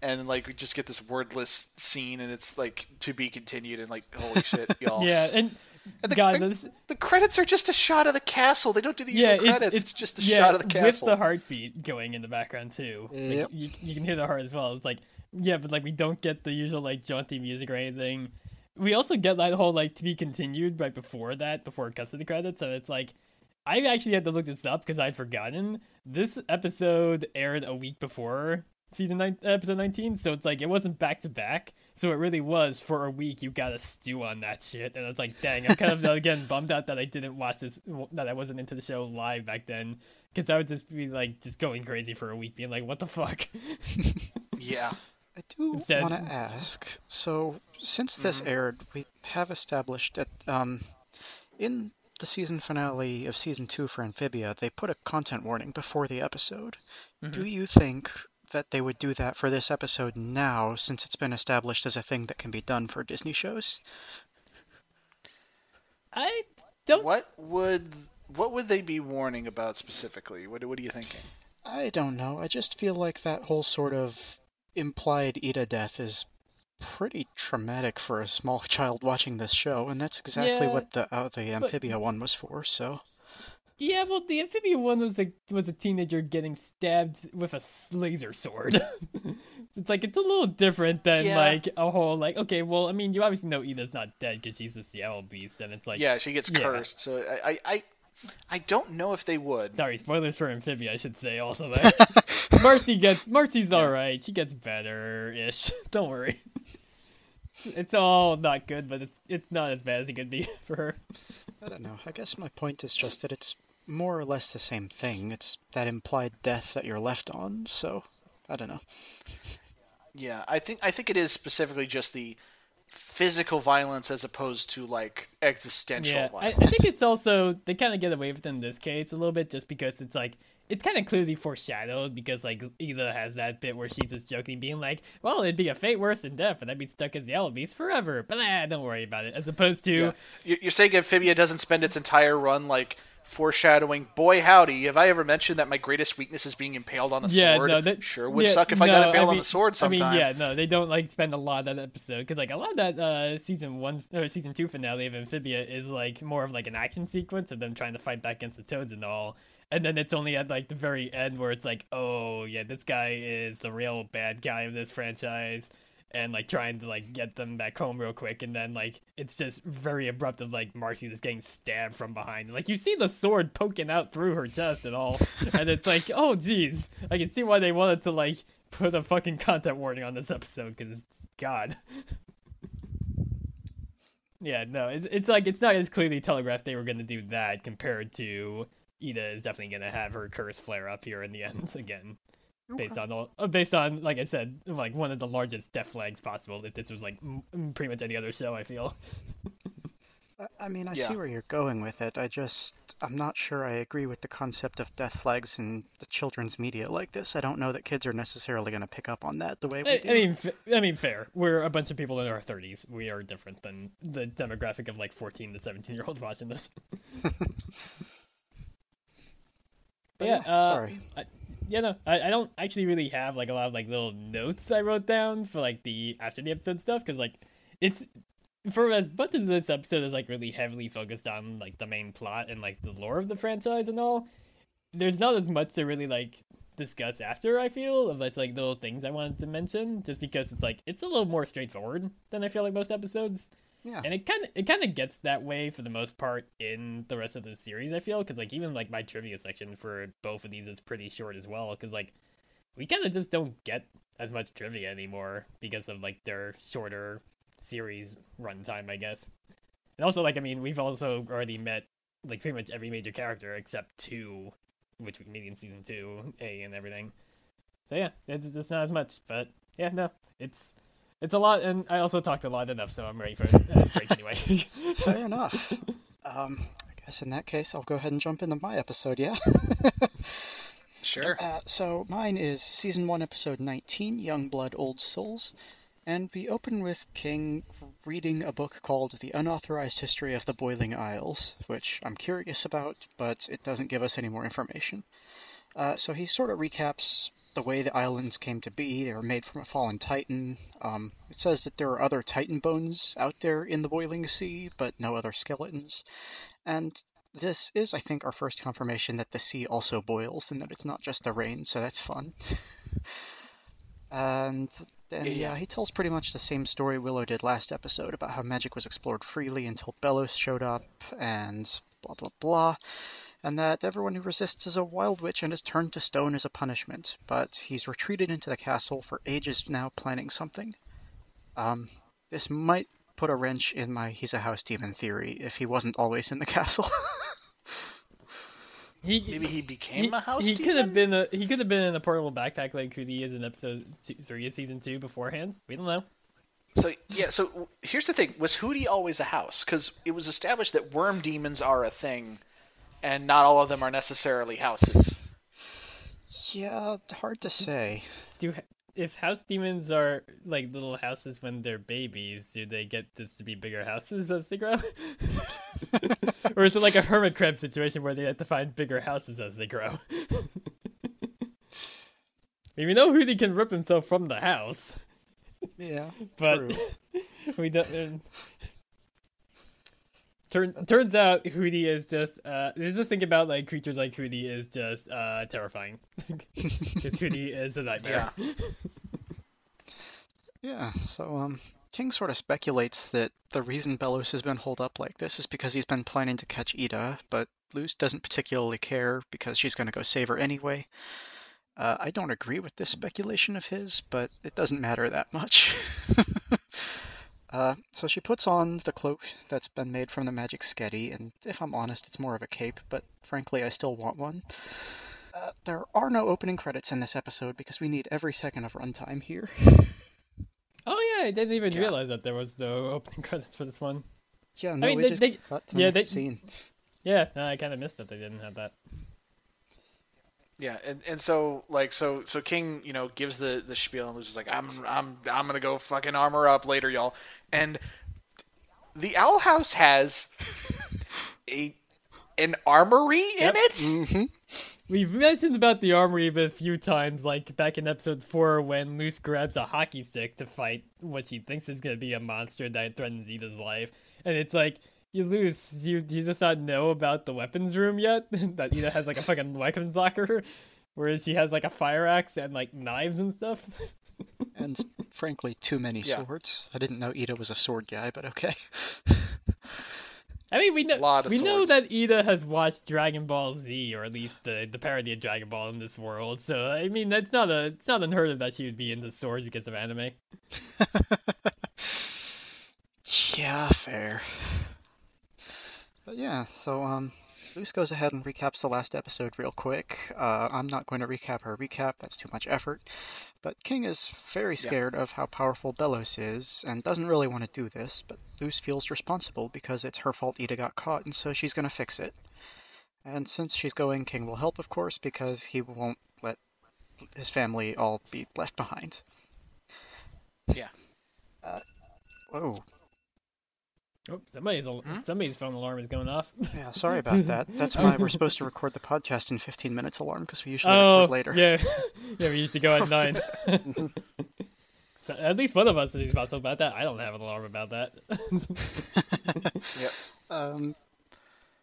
and like we just get this wordless scene, and it's like to be continued, and like, holy shit, y'all! Yeah, And the, God, the, this, the credits are just a shot of the castle. They don't do the usual yeah, it's, credits. it's, It's, just a yeah, shot of the castle with the heartbeat going in the background too. Like, Yep. you, you can hear the heart as well. It's like, yeah, but like we don't get the usual like jaunty music or anything. We also get that whole like to be continued right before that, before it cuts to the credits. So it's like, I actually had to look this up because I'd forgotten. This episode aired a week before season nine, episode 19, so it's like it wasn't back to back. So it really was for a week. You gotta stew on that shit, and it's like, dang, I'm kind of again bummed out that I didn't watch this, that I wasn't into the show live back then, because I would just be like just going crazy for a week, being like, what the fuck? yeah. I do Instead- want to ask. So, since this Mhm. aired, we have established that um, in the season finale of season two for Amphibia, they put a content warning before the episode. Do you think that they would do that for this episode now, since it's been established as a thing that can be done for Disney shows? I don't. What would what would they be warning about specifically? What what are you thinking? I don't know. I just feel like that whole sort of implied Eda death is pretty traumatic for a small child watching this show, and that's exactly Yeah, what the uh, the Amphibia one was for. So. Yeah, well, the Amphibia one was a was a teenager getting stabbed with a laser sword. it's like it's a little different than Yeah. like a whole like okay, well, I mean, you obviously know Eda's not dead because she's a Seattle beast, and it's like yeah, she gets yeah. cursed. So I, I I I don't know if they would. Sorry, spoilers for Amphibia, I should say also there. Marcy gets Marcy's alright. She gets better ish. Don't worry. It's all not good, but it's it's not as bad as it could be for her. I don't know. I guess my point is just that it's more or less the same thing. It's that implied death that you're left on, so I don't know. Yeah, I think I think it is specifically just the physical violence as opposed to like existential Yeah, I, I think it's also they kind of get away with it in this case a little bit just because it's like it's kind of clearly foreshadowed because like Eda has that bit where she's just joking, being like, "Well, it'd be a fate worse than death, and I'd be stuck as the Yellow Beast forever." But ah, don't worry about it. As opposed to Yeah. You- You're saying Amphibia doesn't spend its entire run like foreshadowing. Boy, howdy! Have I ever mentioned that my greatest weakness is being impaled on a yeah, sword? no, that sure would yeah, suck if I got impaled mean, on a sword sometime. I mean, yeah, no, they don't like spend a lot of that episode because like a lot of that uh season one or season two finale of Amphibia is like more of like an action sequence of them trying to fight back against the toads and all. And then it's only at like the very end where it's like, oh yeah, this guy is the real bad guy of this franchise, and like trying to like get them back home real quick. And then like it's just very abrupt of like Marcy just getting stabbed from behind. Like you see the sword poking out through her chest and all, and it's like, oh jeez, I can see why they wanted to like put a fucking content warning on this episode because God. yeah, no, it, it's like it's not as clearly telegraphed they were gonna do that compared to Eda is definitely gonna have her curse flare up here in the end again, based on all, uh, based on like I said, like one of the largest death flags possible. If this was like m- m- pretty much any other show, I feel. I- I mean, I Yeah. see where you're going with it. I just, I'm not sure I agree with the concept of death flags in the children's media like this. I don't know that kids are necessarily going to pick up on that the way we I, do. I mean, f- I mean, fair. We're a bunch of people in our 30s. We are different than the demographic of like 14 to 17 year olds watching this. But yeah, yeah, uh, sorry. I, yeah, no, I, I don't actually really have like a lot of like little notes I wrote down for like the after the episode stuff because like it's for as much as this episode is like really heavily focused on like the main plot and like the lore of the franchise and all, there's not as much to really like discuss after I feel of like like little things I wanted to mention just because it's like it's a little more straightforward than I feel like most episodes yeah. and it kind of it kind of gets that way for the most part in the rest of the series. I feel because like even like my trivia section for both of these is pretty short as well because like we kind of just don't get as much trivia anymore because of like their shorter series runtime, I guess. And also like I mean we've also already met like pretty much every major character except two, which we meet in season two, A and everything. So yeah, it's it's not as much, but yeah, no, it's it's a lot, and I also talked a lot enough, so I'm ready for a break anyway. Fair enough. Um, I guess in that case, I'll go ahead and jump into my episode, yeah? Sure. Uh, so mine is season one, episode 19, Young Blood, Old Souls. And we open with King reading a book called The Unauthorized History of the Boiling Isles, which I'm curious about, but it doesn't give us any more information. Uh, so he sort of recaps the way the islands came to be. They were made from a fallen titan. Um, it says that there are other titan bones out there in the boiling sea, but no other skeletons. And this is, I think, our first confirmation that the sea also boils and that it's not just the rain, so that's fun. and then, yeah. yeah, he tells pretty much the same story Willow did last episode about how magic was explored freely until Belos showed up and blah blah blah and that everyone who resists is a wild witch and is turned to stone as a punishment, but he's retreated into the castle for ages now planning something. Um, this might put a wrench in my he's a house demon theory if he wasn't always in the castle. he, Maybe he became he, a house he demon? could have been a, he could have been in a portable backpack like Hooty is in episode three of season two beforehand. We don't know. So yeah, so here's the thing: was Hooty always a house? Because it was established that worm demons are a thing and not all of them are necessarily houses. Yeah, hard to say. Do if house demons are like little houses when they're babies, do they get this to be bigger houses as they grow? or is it like a hermit crab situation where they have to find bigger houses as they grow? I mean, we know Hooty can rip himself from the house. Yeah, but we don't. Um, Turn, turns out Hooty is just uh just think about like creatures like Hooty is just uh terrifying. Because Hooty is a nightmare. Yeah. yeah, so um King sort of speculates that the reason Belos has been holed up like this is because he's been planning to catch Eda, but Luz doesn't particularly care because she's going to go save her anyway. Uh, I don't agree with this speculation of his, but it doesn't matter that much. Uh, so she puts on the cloak that's been made from the magic sketty, and if I'm honest, it's more of a cape, but frankly, I still want one. Uh, there are no opening credits in this episode because we need every second of runtime here. Oh yeah, I didn't even yeah. realize that there was no opening credits for this one. Yeah, no, I mean, we they, just they, cut to the yeah, next they, scene. Yeah, no, I kind of missed that they didn't have that. Yeah, and, and so like so so King you know gives the the spiel and is like I'm I'm I'm gonna go fucking armor up later y'all and the Owl House has a an armory in yep. it. Mm-hmm. We've mentioned about the armory a few times, like back in episode four when Luz grabs a hockey stick to fight what she thinks is gonna be a monster that threatens Eda's life, and it's like you lose. You you just not know about the weapons room yet. that Eda has like a fucking weapons locker, whereas she has like a fire axe and like knives and stuff. and frankly, too many yeah. swords. I didn't know Eda was a sword guy, but okay. I mean, we know we swords. know that Eda has watched Dragon Ball Z, or at least the the parody of Dragon Ball in this world. So I mean, that's not a it's not unheard of that she would be into swords because of anime. yeah, fair. But yeah, so um, Luz goes ahead and recaps the last episode real quick. Uh, I'm not going to recap her recap, that's too much effort. But King is very scared yeah. of how powerful Belos is and doesn't really want to do this, but Luz feels responsible because it's her fault Eda got caught, and so she's going to fix it. And since she's going, King will help, of course, because he won't let his family all be left behind. Yeah. Uh, whoa. Oh, somebody's hmm? somebody's phone alarm is going off. Yeah, sorry about that. That's why we're supposed to record the podcast in 15 minutes alarm because we usually oh, record later. Yeah, yeah, we usually go at nine. so at least one of us is responsible about that. I don't have an alarm about that. yeah. Um.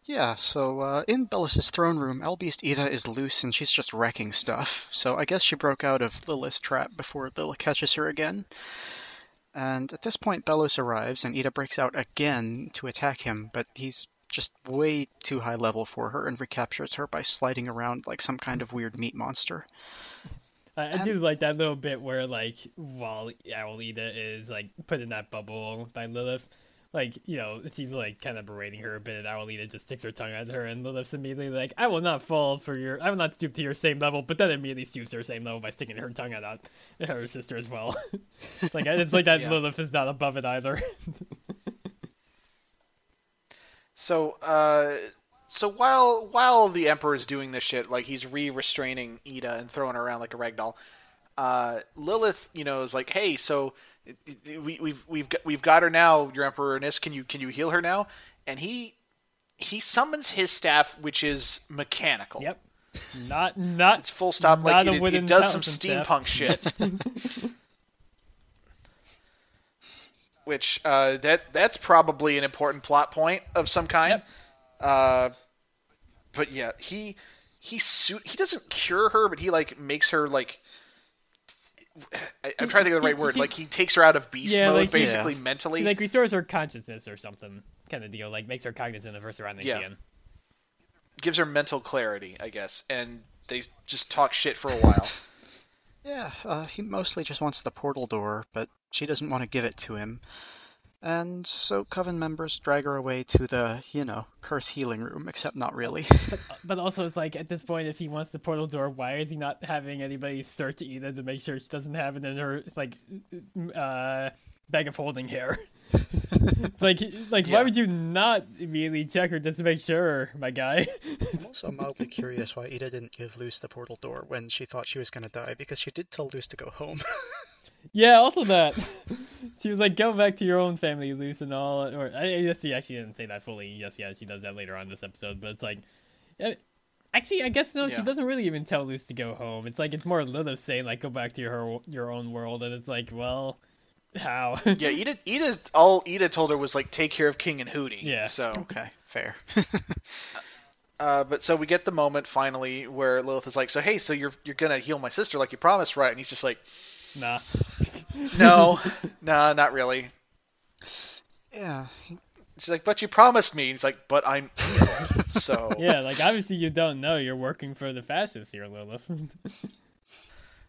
Yeah, so uh, in Belos's throne room, Owlbeast Eda is loose and she's just wrecking stuff. So I guess she broke out of Lilith's trap before Lilith catches her again. And at this point, Belos arrives, and Eda breaks out again to attack him, but he's just way too high level for her and recaptures her by sliding around like some kind of weird meat monster. I, and... do like that little bit where, like, while Owl Eda is like put in that bubble by Lilith, like you know she's like kind of berating her a bit and Owl Eda just sticks her tongue at her and Lilith's immediately like I will not fall for your I will not stoop to your same level but then immediately stoops to her same level by sticking her tongue at her sister as well like it's like that yeah. Lilith is not above it either so uh so while while the emperor is doing this shit like he's re-restraining Eda and throwing her around like a rag doll uh, Lilith, you know, is like, "Hey, so we, we've we've got we've got her now, your Emperor Nis. Can you can you heal her now?" And he he summons his staff, which is mechanical. Yep. Not not. It's full stop. Like a it, it does some fountain staff. steampunk shit. which uh, that that's probably an important plot point of some kind. Yep. Uh, but yeah, he he suit he doesn't cure her, but he like makes her like. I, I'm trying to think of the right word. Like he takes her out of beast Yeah, mode, like basically Yeah. mentally. He like restores her consciousness or something kind of deal. Like makes her cognizant of her surroundings Yeah. again. gives her mental clarity, I guess, and they just talk shit for a while. Yeah, uh, he mostly just wants the portal door, but she doesn't want to give it to him. And so Coven members drag her away to the, you know, curse healing room, except not really. But also, it's like at this point, if he wants the portal door, why is he not having anybody search Eda to make sure she doesn't have it in her like uh, bag of holding here? like, like Yeah. why would you not immediately check her just to make sure, my guy? I'm also mildly curious why Eda didn't give Luz the portal door when she thought she was going to die, because she did tell Luz to go home. yeah, also that she was like, "Go back to your own family, Luz, and all." Or I I guess she actually didn't say that fully. Yes, yeah, she does that later on this episode. But it's like, actually, I guess no, she doesn't really even tell Luz to go home. It's like it's more Lilith saying like, "Go back to your your own world," and it's like, well, how? yeah, Eda, Eda, all Eda told her was like, take care of King and Hooty. Yeah. So, okay, fair. uh, but so we get the moment finally where Lilith is like, so hey, so you're you're gonna heal my sister like you promised, right? And he's just like, nah. no, nah, not really. yeah, he- She's like, but you promised me. He's like, but I'm so Yeah, like obviously you don't know you're working for the fascists here, Lilith.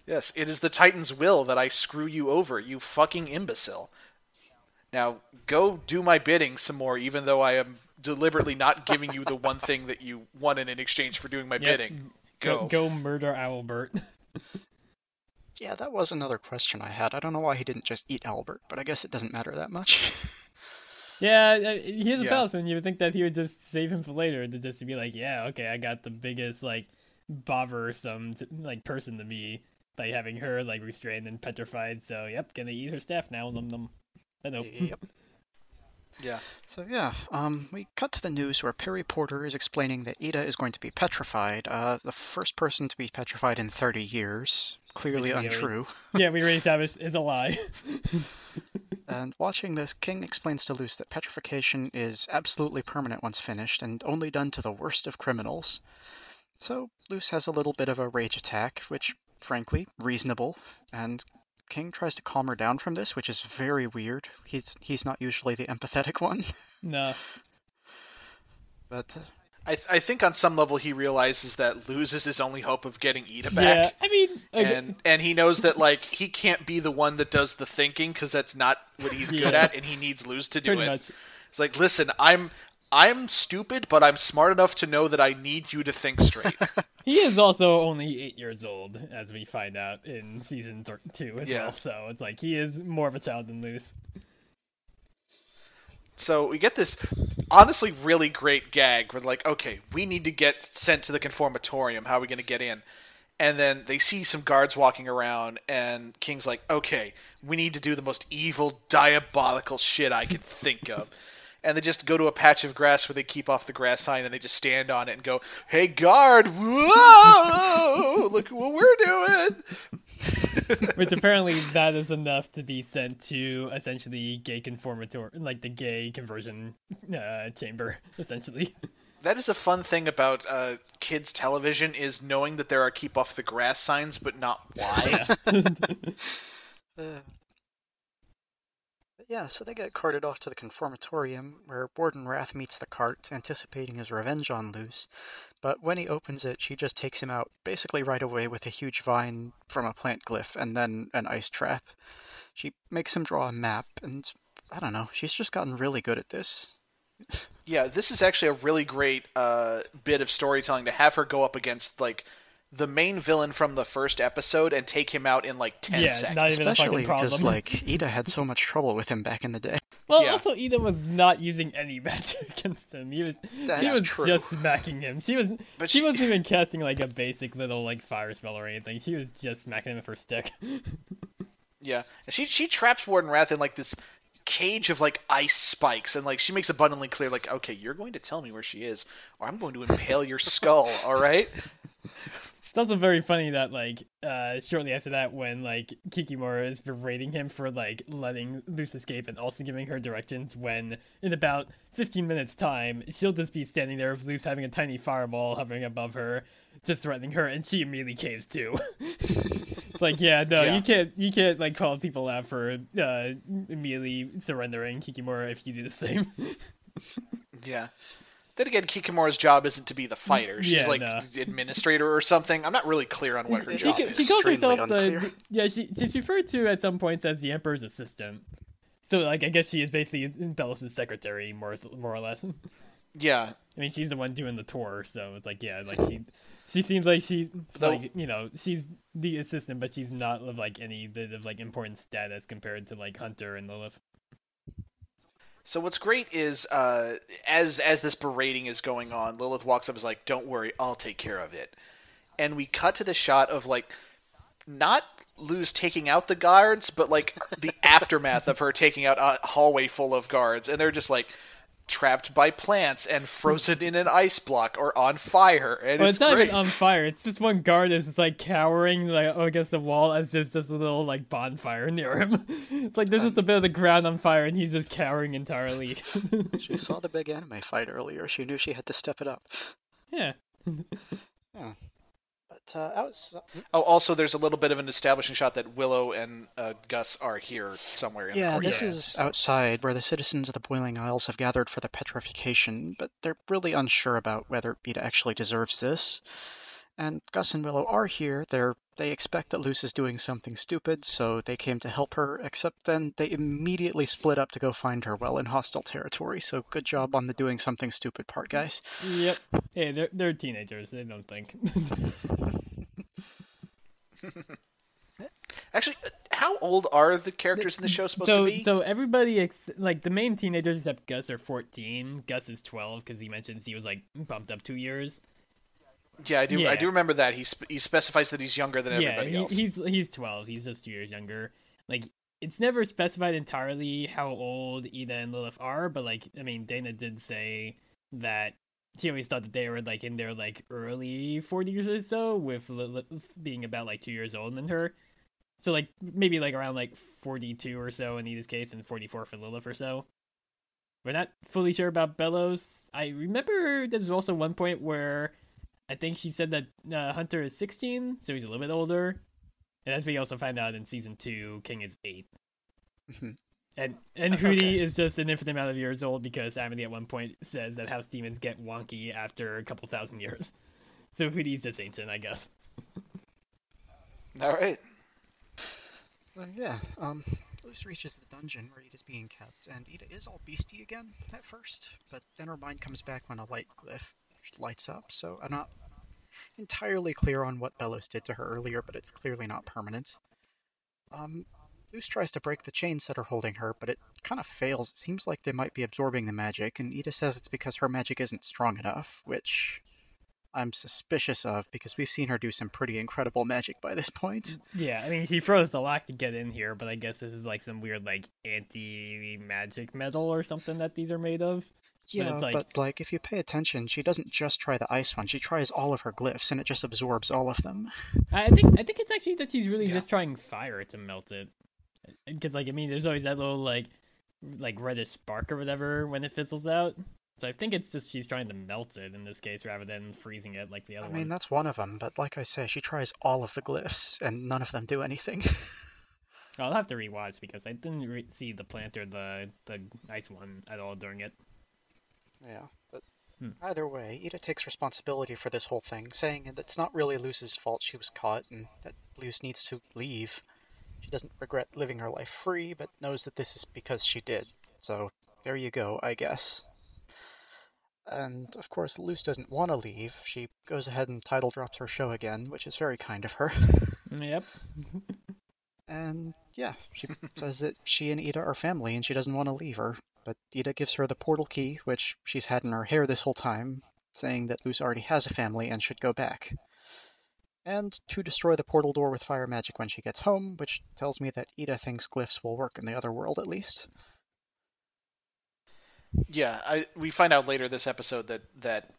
yes, it is the Titan's will that I screw you over, you fucking imbecile. Now go do my bidding some more, even though I am deliberately not giving you the one thing that you wanted in exchange for doing my Yep. bidding. go Go. go murder Owlbert. yeah, that was another question I had. I don't know why he didn't just eat Owlbert, but I guess it doesn't matter that much. Yeah, uh, he's a Yeah. palisman. You would think that he would just save him for later, to just to be like, yeah, okay, I got the biggest like bothersome like person to me by having her like restrained and petrified. So yep, gonna eat her staff now. Num num. I know. yep. Yeah. So yeah, um, we cut to the news where Perry Porter is explaining that Eda is going to be petrified, uh, the first person to be petrified in 30 years. Clearly untrue. yeah, we already established is a lie. And watching this, King explains to Luz that petrification is absolutely permanent once finished and only done to the worst of criminals. So Luz has a little bit of a rage attack, which, frankly, reasonable, and King tries to calm her down from this, which is very weird. He's he's not usually the empathetic one, no. but uh, I, th- I think on some level he realizes that Luz is his only hope of getting Eda Yeah, back. I mean, okay, And and he knows that like he can't be the one that does the thinking because that's not what he's good at, and he needs Luz to do pretty it. much. It's like, listen, I'm I'm stupid, but I'm smart enough to know that I need you to think straight. He is also only eight years old, as we find out in season thir- two as Yeah. well. So it's like he is more of a child than Luz. so we get this honestly really great gag where like, okay, we need to get sent to the conformatorium. How are we going to get in? And then they see some guards walking around, and King's like, okay, we need to do the most evil, diabolical shit I can think of. And they just go to a patch of grass where they keep off the grass sign and they just stand on it and go, hey, guard, whoa, look what we're doing. Which apparently that is enough to be sent to essentially gay conformator, like the gay conversion uh, chamber, essentially. That is a fun thing about uh, kids' television is knowing that there are keep off the grass signs, but not why. Uh, but yeah, so they get carted off to the conformatorium, where Warden Wrath meets the cart, anticipating his revenge on Luz. But when he opens it, she just takes him out, basically right away with a huge vine from a plant glyph and then an ice trap. She makes him draw a map, and I don't know, she's just gotten really good at this. yeah, this is actually a really great uh, bit of storytelling to have her go up against like the main villain from the first episode and take him out in like 10 Yeah, seconds. not even a Especially because like Eda had so much trouble with him back in the day. Well, Yeah. also Eda was not using any magic against him. He was, she was true. just smacking him. She was, But she, she- wasn't even casting like a basic little like fire spell or anything. She was just smacking him with her stick. Yeah, she she traps Warden Wrath in like this cage of like ice spikes, and like she makes abundantly clear, like, okay, you're going to tell me where she is, or I'm going to impale your skull. All right? It's also very funny that like uh shortly after that when like Kikimora is berating him for like letting Luz escape and also giving her directions when in about 15 minutes time she'll just be standing there with Luz having a tiny fireball hovering above her just threatening her and she immediately caves too. it's like yeah no Yeah. you can't you can't like call people out for uh immediately surrendering Kikimora if you do the same. Yeah. Then again, Kikimora's job isn't to be the fighter. She's Yeah, like no. the administrator or something. I'm not really clear on what her She she, job ca- ca- is. she calls Extremely herself the unclear. yeah she, she's referred to at some points as the emperor's assistant so like i guess she is basically Belos's secretary more more or less Yeah. i mean she's the one doing the tour so it's like yeah like she she seems like she's Though- like you know she's the assistant but she's not of like any bit of like important status compared to like hunter and lilith So what's great is uh, as as this berating is going on, Lilith walks up and is like, "Don't worry, I'll take care of it." And we cut to the shot of like not Luz taking out the guards, but like the aftermath of her taking out a hallway full of guards, and they're just like trapped by plants and frozen in an ice block or on fire, and well, it's, it's, not great. even on fire. It's just one guard is just like cowering like against the wall as there's just a little like bonfire near him. It's like there's just a bit of the ground on fire and he's just cowering entirely. She saw the big anime fight earlier. She knew she had to step it up. yeah. But uh, outside, Oh, also, there's a little bit of an establishing shot that Willow and uh, Gus are here somewhere. In yeah, this is outside where the citizens of the Boiling Isles have gathered for the petrification, but they're really unsure about whether Beta actually deserves this. And Gus and Willow are here. They're they expect that Luz is doing something stupid, so they came to help her. Except then they immediately split up to go find her well in hostile territory. So good job on the doing something stupid part, guys. Yep. Hey, they're they're teenagers. They don't think. Actually, how old are the characters in the show supposed so to be? so everybody ex- like the main teenagers except Gus are 14. Gus is 12 because he mentions he was like bumped up two years. Yeah, I do. I do remember that he sp- he specifies that he's younger than yeah, everybody he, else. he's he's 12. He's just two years younger. Like it's never specified entirely how old Eda and Lilith are, but like I mean, Dana did say that she always thought that they were like in their like early 40s or so, with Lilith being about like two years older than her. So like maybe like around like 42 or so in Eda's case, and 44 for Lilith or so. We're not fully sure about Belos. I remember there's also one point where I think she said that uh, Hunter is 16, so he's a little bit older. And as we also find out in season two, King is eight, Mhm. and and Okay. Hooty is just an infinite amount of years old because Amity at one point says that house demons get wonky after a couple thousand years. So Hooty's just ancient, I guess. All right. Well, yeah, um, Luz reaches the dungeon where Eda's being kept, and Eda is all beastie again at first, but then her mind comes back when a light glyph lights up, so I'm not entirely clear on what Belos did to her earlier, but it's clearly not permanent. Um, Luz tries to break the chains that are holding her, but it kind of fails. It seems like they might be absorbing the magic, and Eda says it's because her magic isn't strong enough, which I'm suspicious of because we've seen her do some pretty incredible magic by this point. Yeah, I mean she froze the lock to get in here, but I guess this is like some weird like anti-magic metal or something that these are made of. Yeah, but like- like... if you pay attention, she doesn't just try the ice one. She tries all of her glyphs, and it just absorbs all of them. I I think I think it's actually that she's really Yeah. just trying fire to melt it. Because like I mean, there's always that little like like reddish spark or whatever when it fizzles out. So I think it's just she's trying to melt it in this case rather than freezing it like the other one. I mean, that's one of them, but like I say, she tries all of the glyphs, and none of them do anything. I'll have to rewatch because I didn't re- see the plant or the the ice one at all during it. Yeah, but Hmm. either way, Eda takes responsibility for this whole thing, saying that it's not really Luz's fault she was caught, and that Luz needs to leave. She doesn't regret living her life free, but knows that this is because she did. So, there you go, I guess. And of course, Luz doesn't want to leave. She goes ahead and title drops her show again, which is very kind of her. Yep. And yeah, she says that she and Eda are family and she doesn't want to leave her. But Eda gives her the portal key, which she's had in her hair this whole time, saying that Luz already has a family and should go back. And to destroy the portal door with fire magic when she gets home, which tells me that Eda thinks glyphs will work in the other world at least. Yeah, I, we find out later this episode that that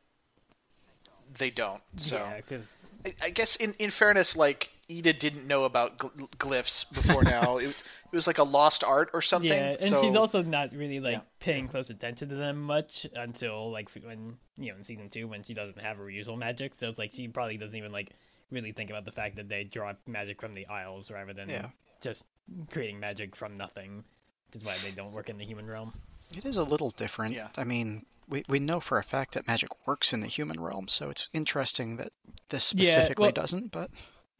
they don't. So Yeah, because I, I guess in, in fairness, like Eda didn't know about gl- glyphs before now. it, it was like a lost art or something. yeah, and so, she's also not really like yeah. paying close attention to them much until like when you know in season two when she doesn't have her usual magic. So it's like she probably doesn't even like really think about the fact that they draw magic from the Isles rather than Yeah. just creating magic from nothing. Which is why they don't work in the human realm. It is a little different. Yeah. I mean, we, we know for a fact that magic works in the human realm, so it's interesting that this Yeah, specifically well- doesn't, but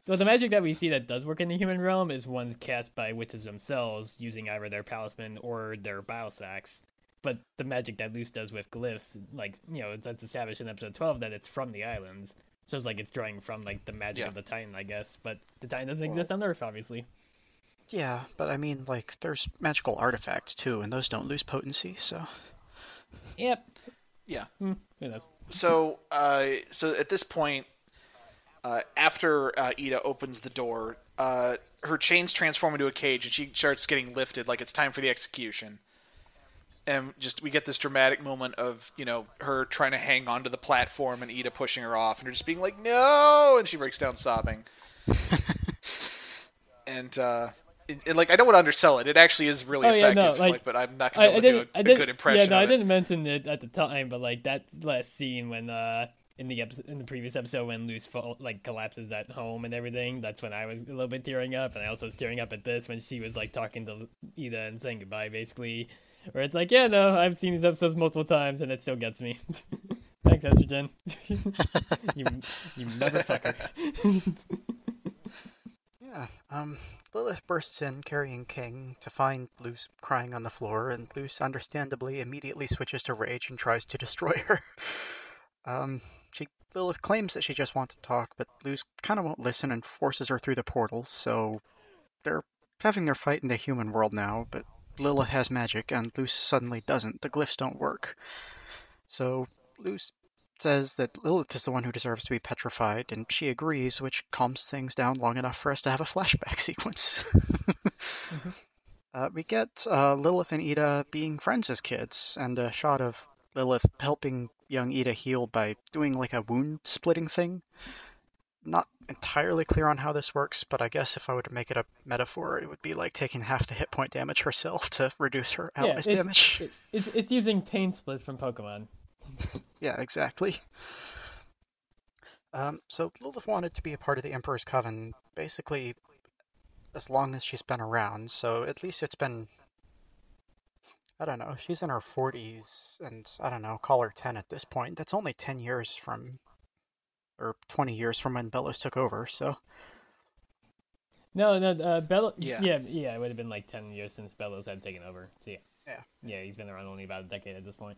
Well, the magic that we see that does work in the human realm is ones cast by witches themselves using either their palisman or their biosacks. But the magic that Luz does with glyphs, like, you know, that's established in episode 12 that it's from the islands. So it's like it's drawing from, like, the magic Yeah. of the Titan, I guess. But the Titan doesn't exist on Earth, obviously. yeah, but I mean, like, there's magical artifacts too, and those don't lose potency, so. Yep. yeah. Who knows? So uh, so at this point, uh, after uh, Eda opens the door, uh, her chains transform into a cage, and she starts getting lifted like it's time for the execution. And just we get this dramatic moment of you know her trying to hang onto the platform and Eda pushing her off, and her just being like no, and she breaks down sobbing. and uh, it, it, like I don't want to undersell it. It actually is really Oh, yeah, no, effective. like, like, but I'm not going to do didn't. a, I a didn't. good impression. Yeah, no, I it. didn't mention it at the time, but like that last scene when uh in the episode, in the previous episode when Luz fall, like collapses at home and everything, that's when I was a little bit tearing up, and I also was tearing up at this when she was like talking to Eda and saying goodbye, basically. Where it's like, yeah, no, I've seen these episodes multiple times, and it still gets me. Thanks, Estrogen. you, you motherfucker. Yeah, um, Lilith bursts in carrying King to find Luz crying on the floor, and Luz understandably immediately switches to rage and tries to destroy her. Um, she Lilith claims that she just wants to talk, but Luz kind of won't listen and forces her through the portal, so they're having their fight in the human world now, but Lilith has magic and Luz suddenly doesn't. The glyphs don't work. So Luz says that Lilith is the one who deserves to be petrified, and she agrees, which calms things down long enough for us to have a flashback sequence. uh, we get uh, Lilith and Eda being friends as kids, and a shot of Lilith helping young Eda heal by doing like a wound splitting thing. Not entirely clear on how this works, but I guess if I were to make it a metaphor, it would be like taking half the hit point damage herself to reduce her Yeah, it's- damage. It, it's, it's using Pain Split from Pokemon. Yeah, exactly. Um, so Lilith wanted to be a part of the Emperor's Coven basically as long as she's been around, so at least it's been I don't know, she's in her 40s and I don't know, call her 10 at this point. That's only 10 years from or 20 years from when Belos took over, so No, no, uh, Bello. Yeah. yeah, yeah. It would have been like ten years since Belos had taken over. So yeah, Yeah. yeah. He's been around only about a decade at this point.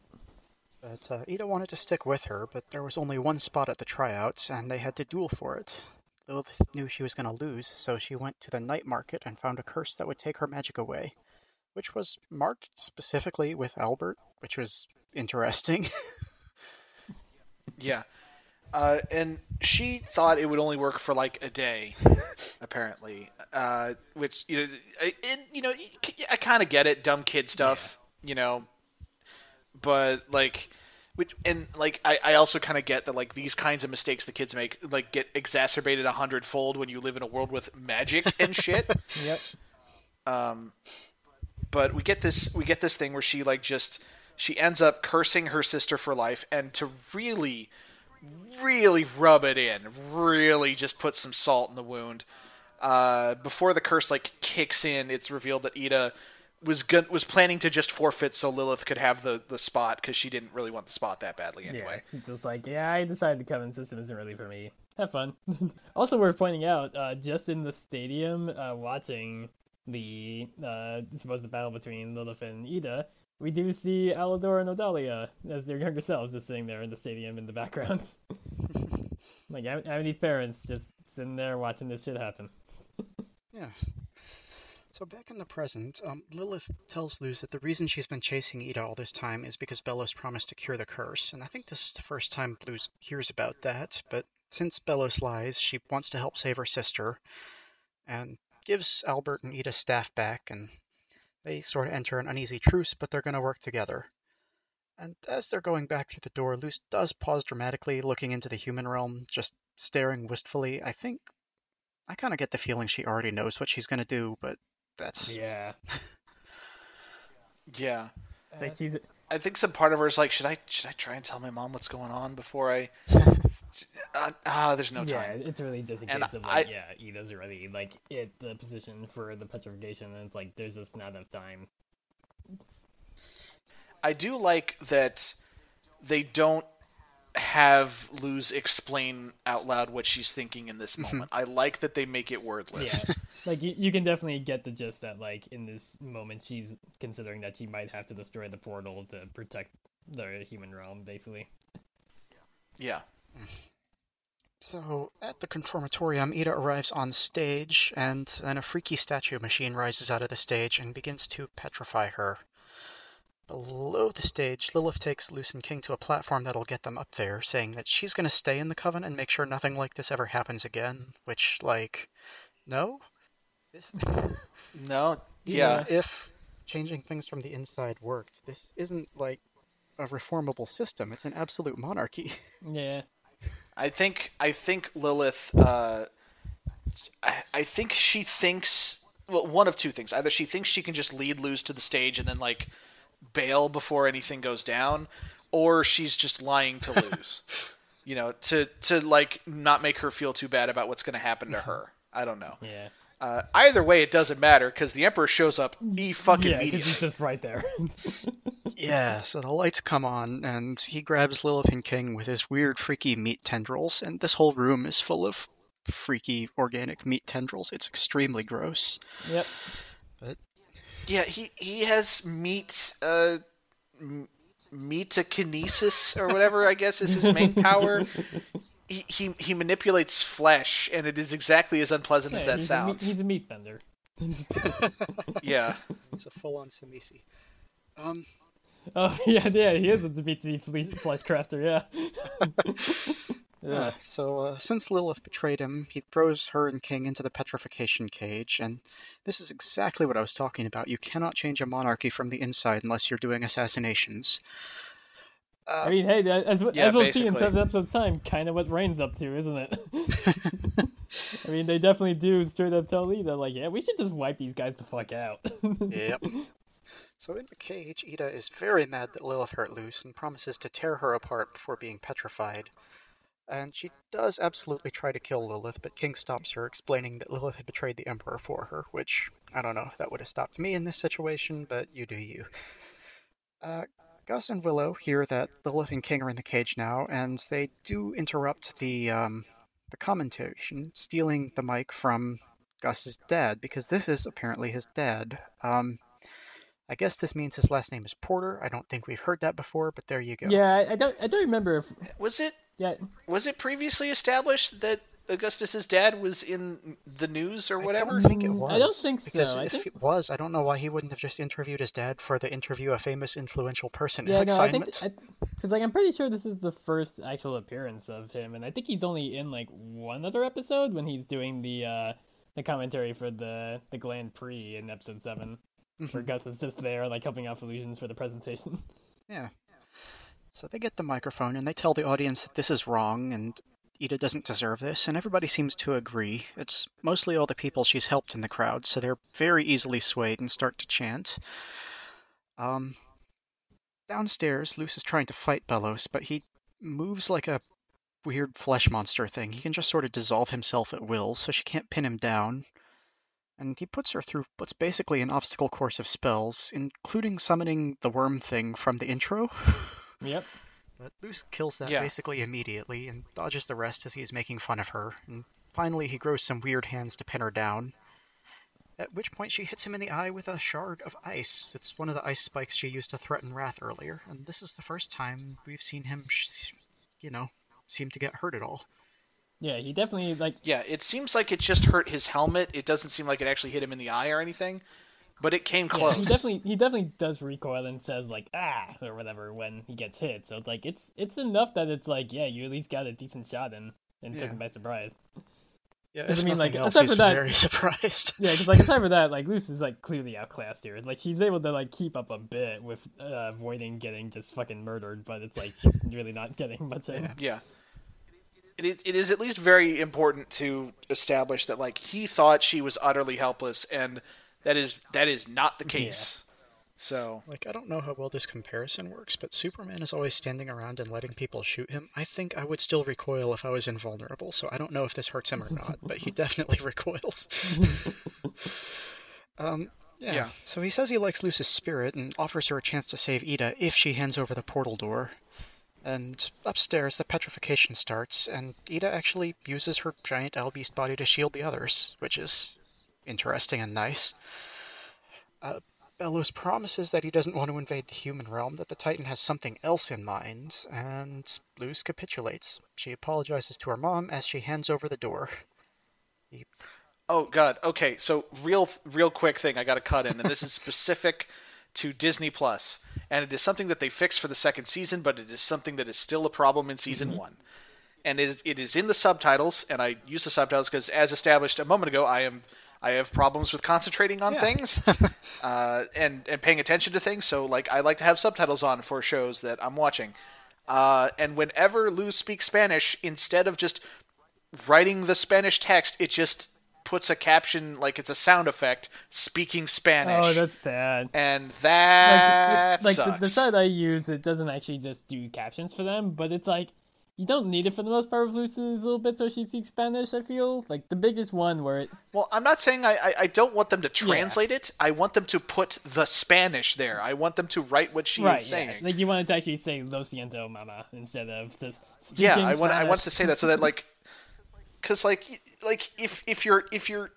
But uh, Eda wanted to stick with her, but there was only one spot at the tryouts, and they had to duel for it. Lilith knew she was going to lose, so she went to the night market and found a curse that would take her magic away, which was marked specifically with Owlbert, which was interesting. Yeah. Uh, and she thought it would only work for like a day, apparently. Uh, which you know, I- it, you know, I kind of get it, dumb kid stuff, you know. But like, which and like, I, I also kind of get that like these kinds of mistakes the kids make like get exacerbated a hundredfold when you live in a world with magic and shit. Yep. Um, but we get this we get this thing where she like just she ends up cursing her sister for life, and to really, really rub it in, really just put some salt in the wound. Uh, before the curse like kicks in, it's revealed that Eda was gon- was planning to just forfeit so Lilith could have the the spot because she didn't really want the spot that badly anyway. Yeah. She's just like, yeah, I decided the Coven system isn't really for me. Have fun. also, worth pointing out, uh, just in the stadium, uh, watching the uh, supposed battle between Lilith and Eda, we do see Alador and Odalia as their younger selves just sitting there in the stadium in the background. like having these parents just sitting there watching this shit happen. yeah. So back in the present, um, Lilith tells Luz that the reason she's been chasing Eda all this time is because Belos promised to cure the curse, and I think this is the first time Luz hears about that, but since Belos lies, she wants to help save her sister, and gives Owlbert and Eda's staff back, and they sort of enter an uneasy truce, but they're going to work together. And as they're going back through the door, Luz does pause dramatically, looking into the human realm, just staring wistfully. I think I kind of get the feeling she already knows what she's going to do, but that's yeah. yeah. Like I think some part of her is like, should I should I try and tell my mom what's going on before I? Uh, ah, there's no time. Yeah, it's really just a case and of like, I, yeah, he doesn't really like it the position for the petrification, and it's like there's just not enough time. I do like that they don't have Luz explain out loud what she's thinking in this mm-hmm. moment. I like that they make it wordless. Yeah. like you, you can definitely get the gist that like in this moment she's considering that she might have to destroy the portal to protect the human realm, basically. Yeah. So, at the Conformatorium, Eda arrives on stage, and then a freaky statue machine rises out of the stage and begins to petrify her. Below the stage, Lilith takes Luz and King to a platform that'll get them up there, saying that she's going to stay in the Coven and make sure nothing like this ever happens again. Which, like, no? This... no, yeah. if changing things from the inside worked, this isn't, like, a reformable system. It's an absolute monarchy. Yeah. I think I think Lilith. Uh, I, I think she thinks well one of two things. Either she thinks she can just lead Luz to the stage and then like bail before anything goes down, or she's just lying to Luz. you know, to to like not make her feel too bad about what's going to happen to her. I don't know. Yeah. Uh, either way, it doesn't matter because the Emperor shows up e fucking yeah, he's just right there. yeah, so the lights come on, and he grabs Lilith and King with his weird, freaky meat tendrils, and this whole room is full of freaky organic meat tendrils. It's extremely gross. Yep. But yeah, he he has meat. Uh, metakinesis or whatever I guess is his main power he, he, he manipulates flesh, and it is exactly as unpleasant yeah, as that he's sounds. A, he's a meat bender. yeah, it's a full-on Tzimisce. Um. Oh yeah, yeah, he is a meat flesh crafter. Yeah. yeah. So uh, since Lilith betrayed him, he throws her and King into the petrification cage, and this is exactly what I was talking about. You cannot change a monarchy from the inside unless you're doing assassinations. Uh, I mean, hey, as, yeah, as we'll see in seven episodes time, kind of what Raine's up to, isn't it? I mean, they definitely do straight up tell Eda, like, yeah, we should just wipe these guys the fuck out. yep. So in the cage, Eda is very mad that Lilith hurt Luz and promises to tear her apart before being petrified. And she does absolutely try to kill Lilith, but King stops her, explaining that Lilith had betrayed the Emperor for her, which I don't know if that would have stopped me in this situation, but you do you. Uh, Gus and Willow hear that Lilith and King are in the cage now, and they do interrupt the um, the commentation, stealing the mic from Gus's dad because this is apparently his dad. Um, I guess this means his last name is Porter. I don't think we've heard that before, but there you go. Yeah, I don't. I don't remember. If... Was it? Yeah. Was it previously established that Augustus's dad was in the news or whatever? I don't think it was. I don't think because so. if think... it was, I don't know why he wouldn't have just interviewed his dad for the interview a famous influential person yeah, assignment. No, I think because like I'm pretty sure this is the first actual appearance of him, and I think he's only in like one other episode when he's doing the uh the commentary for the the Grand Prix in episode 7 where mm-hmm. Gus is just there like helping out illusions for the presentation. Yeah. So they get the microphone and they tell the audience that this is wrong and Eda doesn't deserve this, and everybody seems to agree. It's mostly all the people she's helped in the crowd, so they're very easily swayed and start to chant. Um, downstairs, Luz is trying to fight Belos, but he moves like a weird flesh monster thing. He can just sort of dissolve himself at will, so she can't pin him down. And he puts her through what's basically an obstacle course of spells, including summoning the worm thing from the intro. Yep. But Luz kills that yeah. basically immediately and dodges the rest as he is making fun of her. And finally, he grows some weird hands to pin her down. At which point she hits him in the eye with a shard of ice. It's one of the ice spikes she used to threaten Wrath earlier, and this is the first time we've seen him, you know, seem to get hurt at all. Yeah, he definitely like. Yeah, it seems like it just hurt his helmet. It doesn't seem like it actually hit him in the eye or anything, but it came close. Yeah, he definitely he definitely does recoil and says like ah or whatever when he gets hit. So it's like it's it's enough that it's like yeah you at least got a decent shot and and Yeah. took him by surprise. Yeah, I mean, like, nothing else, aside he's from that- very surprised. Yeah, because like aside for that, like Luz is like clearly outclassed here. Like she's able to like keep up a bit with uh, avoiding getting just fucking murdered, but it's like she's really not getting much in. Yeah. Yeah. It is, it is at least very important to establish that like he thought she was utterly helpless and that is that is not the case. So, Like, I don't know how well this comparison works, but Superman is always standing around and letting people shoot him. I think I would still recoil if I was invulnerable, so I don't know if this hurts him or not, but he definitely recoils. um, yeah. Yeah. So he says he likes Luz's spirit and offers her a chance to save Eda if she hands over the portal door. And upstairs, the petrification starts, and Eda actually uses her giant owl beast body to shield the others, which is interesting and nice. Uh, Belos promises that he doesn't want to invade the human realm, that the Titan has something else in mind, and Luz capitulates. She apologizes to her mom as she hands over the door. oh god, okay, so real real quick thing I got to cut in and this is specific to Disney Plus and it is something that they fixed for the second season, but it is something that is still a problem in season 1. And it is, it is in the subtitles and I use the subtitles because as established a moment ago, I am I have problems with concentrating on Yeah. things uh, and and paying attention to things. So like I like to have subtitles on for shows that I'm watching. Uh, and whenever Lou speaks Spanish, instead of just writing the Spanish text, it just puts a caption like it's a sound effect speaking Spanish. Oh, that's bad. and Like, that like the, the site I use, it doesn't actually just do captions for them, but it's like you don't need it for the most part of Lucy's little bit so she speaks Spanish. I feel like the biggest one where it Well, I'm not saying I, I, I don't want them to translate it. I want them to put the Spanish there. I want them to write what she right, is saying. yeah. Like you wanted to actually say "Lo siento, mama" instead of just yeah i want i want to say that so that like because like like if if you're if you're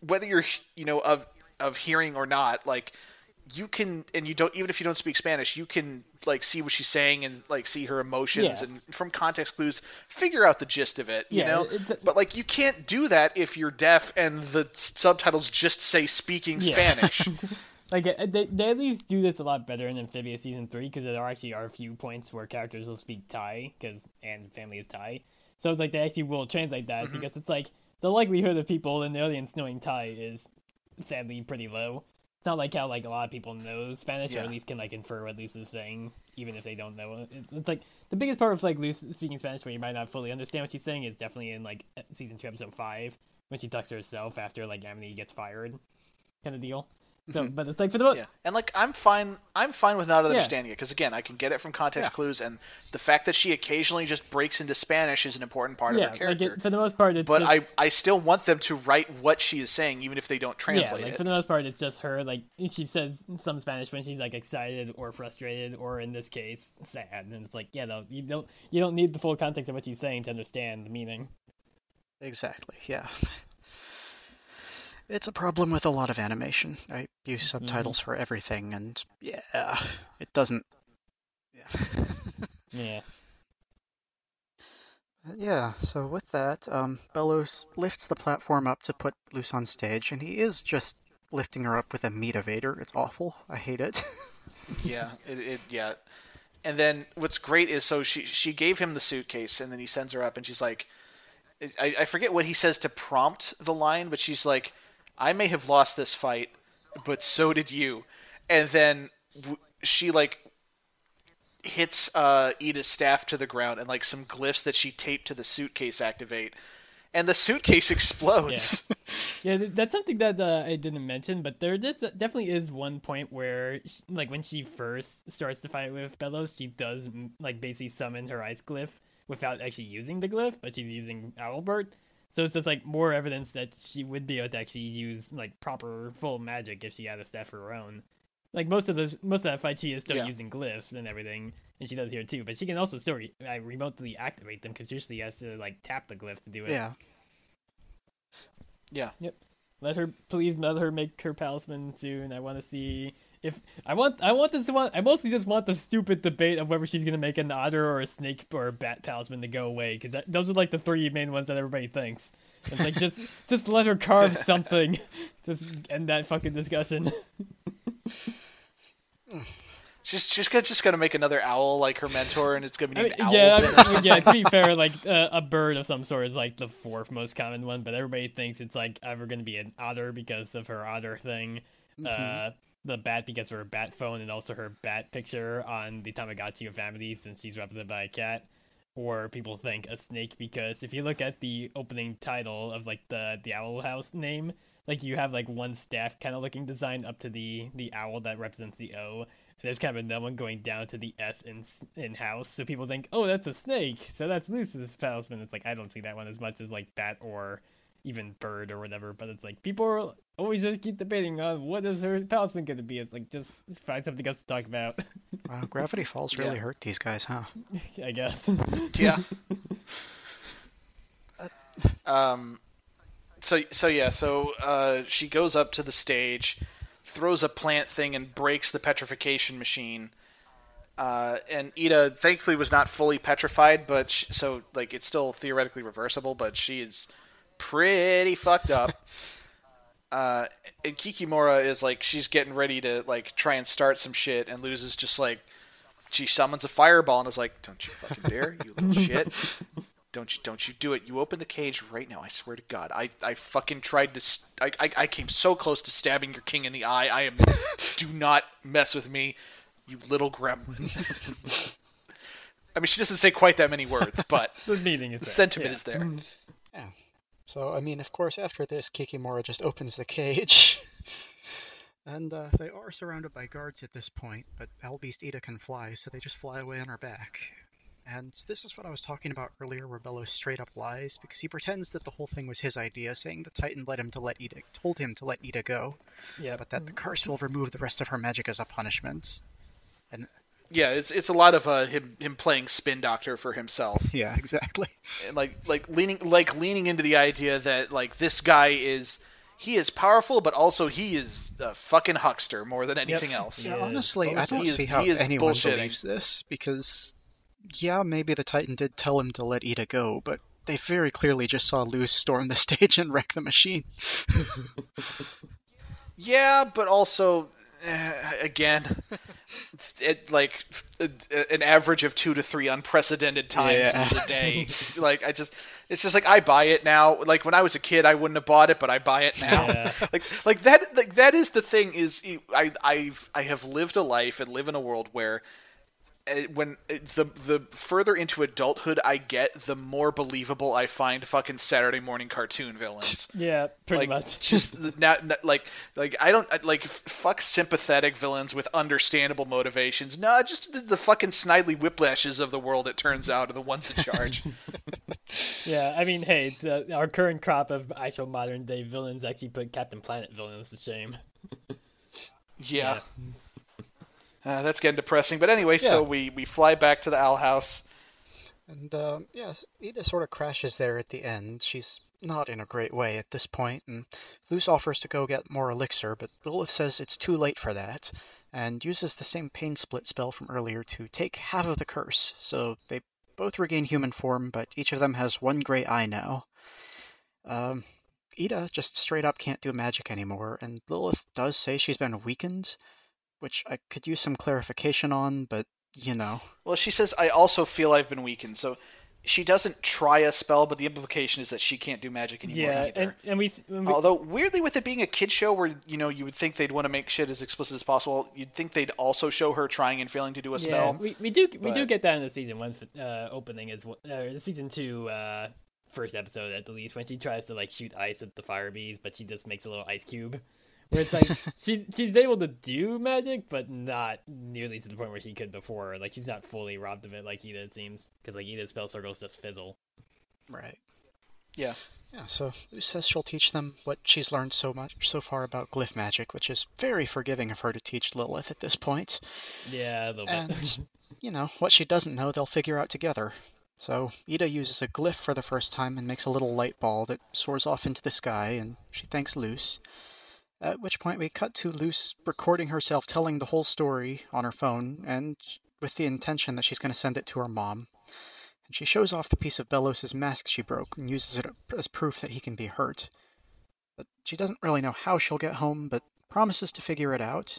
whether you're you know of of hearing or not like you can and you don't even if you don't speak spanish you can like see what she's saying and like see her emotions Yeah. and from context clues figure out the gist of it you Yeah, know it- it- but like you can't do that if you're deaf and the subtitles just say speaking Yeah. spanish Like uh, they, they at least do this a lot better in Amphibia season three because there actually are a few points where characters will speak Thai because Anne's family is Thai. So it's like they actually will translate that Mm-hmm. because it's like the likelihood of people in the audience knowing Thai is sadly pretty low. It's not like how like a lot of people know Spanish or at least can like infer what Luz is saying even if they don't know it. It's like the biggest part of like Luz speaking Spanish where you might not fully understand what she's saying is definitely in like season two episode five when she talks to herself after like Amity gets fired, kind of deal. So, mm-hmm. but it's like for the most Yeah, and like I'm fine. I'm fine with not Yeah. understanding it because again, I can get it from context Yeah. clues, and the fact that she occasionally just breaks into Spanish is an important part yeah, of her character. like it, for the most part, it's but I, just, I still want them to write what she is saying, even if they don't yeah, translate like it. for the most part, it's just her. Like she says some Spanish when she's like excited or frustrated, or in this case, sad. And it's like, yeah, no, you don't you don't need the full context of what she's saying to understand the meaning. Exactly, yeah. It's a problem with a lot of animation. I use subtitles for everything, and yeah, it doesn't. Yeah. Yeah, Yeah, so with that, um, Belos lifts the platform up to put Luz on stage, and he is just lifting her up with a meat evader. It's awful. I hate it. yeah, it, it yeah. And then what's great is so she she gave him the suitcase, and then he sends her up, and she's like, I, I forget what he says to prompt the line, but she's like, I may have lost this fight, but so did you. And then w- she like hits uh, staff to the ground, and like some glyphs that she taped to the suitcase activate, and the suitcase explodes. yeah, th- that's something that uh, I didn't mention, but there definitely is one point where, sh like, when she first starts to fight with Belos, she does like basically summon her ice glyph without actually using the glyph, but she's using Owlbert. So it's just like more evidence that she would be able to actually use like proper full magic if she had a staff of her own. Like most of the most of that fight, she is still Yeah. using glyphs and everything, and she does here too. But she can also still re- uh, remotely activate them because usually has to like tap the glyph to do it. yeah. yeah. Yep. let her please let her make her palisman soon. I want to see if I want I want this one. I mostly just want the stupid debate of whether she's gonna make an otter or a snake or a bat palisman to go away because those are like the three main ones that everybody thinks. It's like just just let her carve something. just end that fucking discussion. She's she's gonna, just gonna make another owl like her mentor, and it's gonna be I mean, Owl. yeah, Bin I mean, yeah. To be fair, like uh, a bird of some sort is like the fourth most common one, but everybody thinks it's like ever going to be an otter because of her otter thing. Uh, the bat because of her bat phone and also her bat picture on the Tamagotchi of family since she's represented by a cat. Or people think a snake because if you look at the opening title of like the the owl house name, like you have like one staff kind of looking design up to the the owl that represents the O, and there's kind of another one going down to the S in in house. So people think, oh, that's a snake, so that's Luz's palisman. It's like I don't see that one as much as like bat or even bird or whatever. But it's like people are always just keep debating on what is her palisman going to be. It's like just find something else to talk about, Wow, Gravity Falls really Yeah. hurt these guys, huh? I guess. yeah. That's Um, so so yeah, so uh, she goes up to the stage, throws a plant thing, and breaks the petrification machine. Uh, and Eda thankfully was not fully petrified, but sh so like it's still theoretically reversible, but she is pretty fucked up. Uh, and Kikimora is like she's getting ready to like try and start some shit, and loses just like she summons a fireball and is like, "Don't you fucking dare, you little shit!" Don't you don't you do it. You open the cage right now. I swear to God. I, I fucking tried to st- I, I I came so close to stabbing your king in the eye. I am do not mess with me, you little gremlin. I mean she doesn't say quite that many words, but the meaning is the sentiment yeah. is there. yeah. So I mean, of course, after this, Kikimora just opens the cage, and uh, they are surrounded by guards at this point. But Owlbeast Eda can fly, so they just fly away on her back. And this is what I was talking about earlier, where Belos straight up lies because he pretends that the whole thing was his idea, saying the Titan led him to let Eda, told him to let Eda go, Yeah, but that the curse will remove the rest of her magic as a punishment. Yeah, it's it's a lot of uh, him him playing spin doctor for himself. Yeah, exactly. and like like leaning like leaning into the idea that like this guy is he is powerful but also he is a fucking huckster more than anything else. Yeah, Yeah, honestly, I don't is- see how anyone believes this because, yeah, maybe the Titan did tell him to let Eda go, but they very clearly just saw Luz storm the stage and wreck the machine. Yeah, but also Eh, again it like an average of 2 to 3 unprecedented times Yeah. a day. like I just it's just like I buy it now. Like when I was a kid I wouldn't have bought it, but I buy it now. Yeah. like like that like that is the thing is I I've I have lived a life and live in a world where when uh, the the further into adulthood I get, the more believable I find fucking Saturday morning cartoon villains. yeah, pretty like much. just now, now- like like I don't like fuck sympathetic villains with understandable motivations. No, just the, the fucking snidely whiplashes of the world. It turns out are the ones in charge. Yeah, I mean, hey, the, our current crop of ISO modern day villains actually put Captain Planet villains to shame. yeah. Uh, that's getting depressing, but anyway, so we, we fly back to the owl house. And, uh, yes, Eda sort of crashes there at the end. She's not in a great way at this point, and Luz offers to go get more elixir, but Lilith says it's too late for that, and uses the same pain split spell from earlier to take half of the curse, so they both regain human form, but each of them has one gray eye now. Um, Eda just straight up can't do magic anymore, and Lilith does say she's been weakened, which I could use some clarification on, but you know. Well, she says, I also feel I've been weakened. So she doesn't try a spell, but the implication is that she can't do magic anymore Yeah, either. and, and we, s- we Although weirdly, with it being a kid show, where you know you would think they'd want to make shit as explicit as possible, you'd think they'd also show her trying and failing to do a yeah, spell. we, we do we do get that in the season one uh, opening as well, uh, the season two uh, first episode at the least when she tries to like shoot ice at the fire bees, but she just makes a little ice cube. Where it's like she she's able to do magic, but not nearly to the point where she could before. Like she's not fully robbed of it like Eda it seems, because like Eda's spell circles just fizzle. Right. Yeah. Yeah, so Luz says she'll teach them what she's learned so much so far about glyph magic, which is very forgiving of her to teach Lilith at this point. Yeah, a little bit. And, you know, what she doesn't know, they'll figure out together. So Eda uses a glyph for the first time and makes a little light ball that soars off into the sky, and she thanks Luz. At which point we cut to Luz recording herself telling the whole story on her phone, and with the intention that she's going to send it to her mom. And she shows off the piece of Belos's mask she broke and uses it as proof that he can be hurt. But she doesn't really know how she'll get home, but promises to figure it out.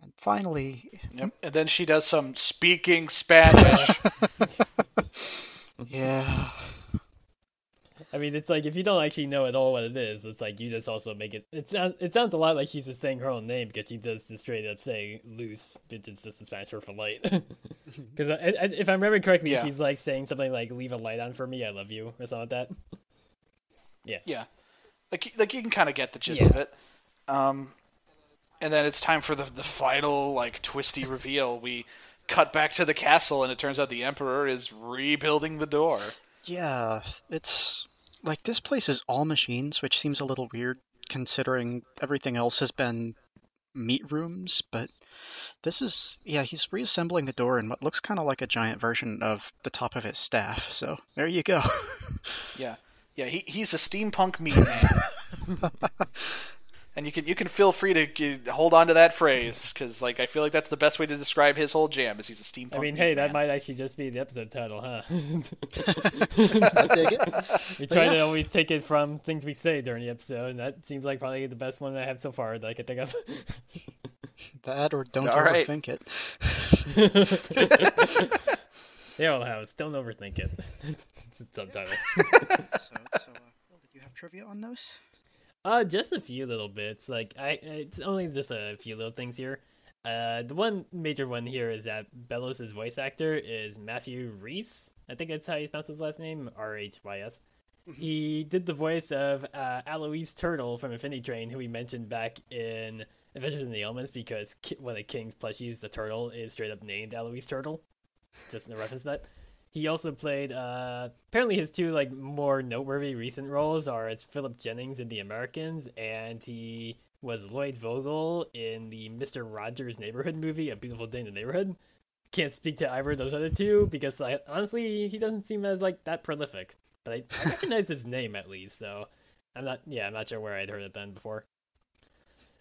And finally, Yep. And then she does some speaking Spanish. yeah, I mean, it's like if you don't actually know at all what it is, it's like you just also make it. It sounds it sounds a lot like she's just saying her own name because she does just straight up say "luz," which is just a Spanish word for light. Because if I remember correctly, Yeah. she's like saying something like "leave a light on for me, I love you" or something like that. yeah. Like like you can kind of get the gist Yeah. of it. Um, and then it's time for the the final like twisty reveal. We cut back to the castle, and it turns out the emperor is rebuilding the door. yeah, it's like this place is all machines, which seems a little weird considering everything else has been meat rooms, but this is yeah, he's reassembling the door in what looks kind of like a giant version of the top of his staff. So there you go. Yeah, yeah. He he's a steampunk meat man. And you can you can feel free to g- hold on to that phrase because like I feel like that's the best way to describe his whole jam is he's a steampunk. I mean, meat hey, that might actually just be the episode title, huh? I dig it. we try yeah. to always take it from things we say during the episode, and that seems like probably the best one I have so far that I can think of. That or don't All right. overthink it. yeah, well, house, don't overthink it. it's a subtitle. so, so uh, Will, did you have trivia on those? Uh, just a few little bits. Like I, it's only just a few little things here. Uh, the one major one here is that Belos' voice actor is Matthew Rhys. I think that's how you pronounce his last name, R H Y S. He did the voice of uh, Alois Turtle from Infinity Train, who we mentioned back in Adventures in the Elements, because one of King's plushies, the turtle, is straight up named Alois Turtle. Just in a reference to that. He also played uh apparently his two like more noteworthy recent roles are as Philip Jennings in The Americans and he was Lloyd Vogel in the Mr. Rogers Neighborhood movie, A Beautiful Day in the Neighborhood. Can't speak to either of those other two because like honestly he doesn't seem as like that prolific. But I, I recognize his name at least, so I'm not yeah, I'm not sure where I'd heard it then before.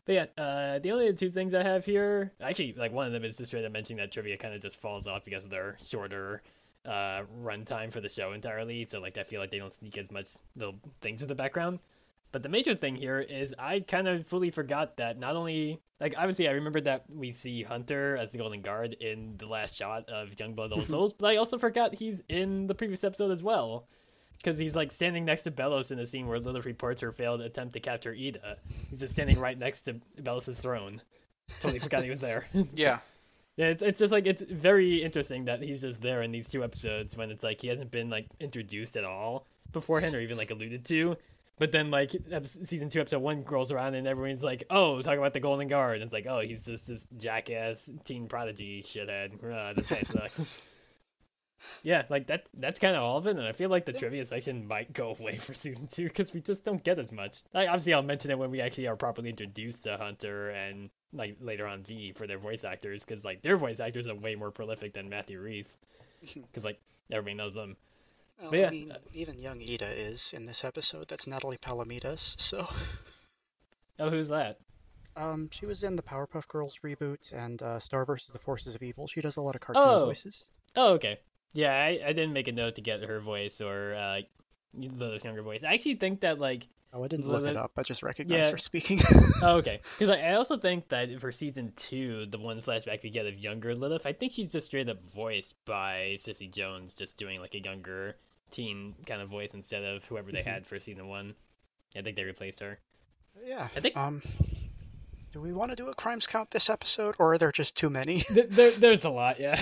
But yeah, uh, the only two things I have here, actually, like one of them is just straight up mentioning that trivia kind of just falls off because they're shorter uh, runtime for the show entirely. So like I feel like they don't sneak as much little things in the background. But the major thing here is I kind of fully forgot that not only like obviously I remembered that we see Hunter as the Golden Guard in the last shot of Youngblood Old Souls, but I also forgot he's in the previous episode as well. Because he's like standing next to Belos in the scene where Lilith reports her failed attempt to capture Eda. He's just standing right next to Belos' throne. Totally forgot he was there. Yeah, Yeah, it's, it's just like it's very interesting that he's just there in these two episodes when it's like he hasn't been like introduced at all beforehand or even like alluded to. But then like season two episode one rolls around and everyone's like, oh, talk about the Golden Guard. And it's like, oh, he's just this jackass teen prodigy shithead. Uh, this guy sucks. yeah, like that that's kind of all of it, and I feel like the trivia section might go away for season two because we just don't get as much. Like, obviously, I'll mention it when we actually are properly introduced to Hunter and like later on V for their voice actors because like their voice actors are way more prolific than Matthew Rhys because like everybody knows them. Well, But yeah, I mean, even young Eda is in this episode. That's Natalie Palamides. So, Oh, who's that? um, she was in the Powerpuff Girls reboot and uh, Star vs. the Forces of Evil. She does a lot of cartoon Oh. voices. Oh, okay. Yeah, I, I didn't make a note to get her voice or uh, Lilith's younger voice. I actually think that like Oh, I didn't look it up. I just recognized Yeah. her speaking. Oh, okay. Because I, I also think that for season two, the one flashback we get of younger Lilith, I think she's just straight up voiced by Cissy Jones, just doing like a younger teen kind of voice instead of whoever they Mhm. had for season one. I think they replaced her. yeah. I think- Um, do we want to do a crimes count this episode, or are there just too many? There, there, there's a lot, yeah.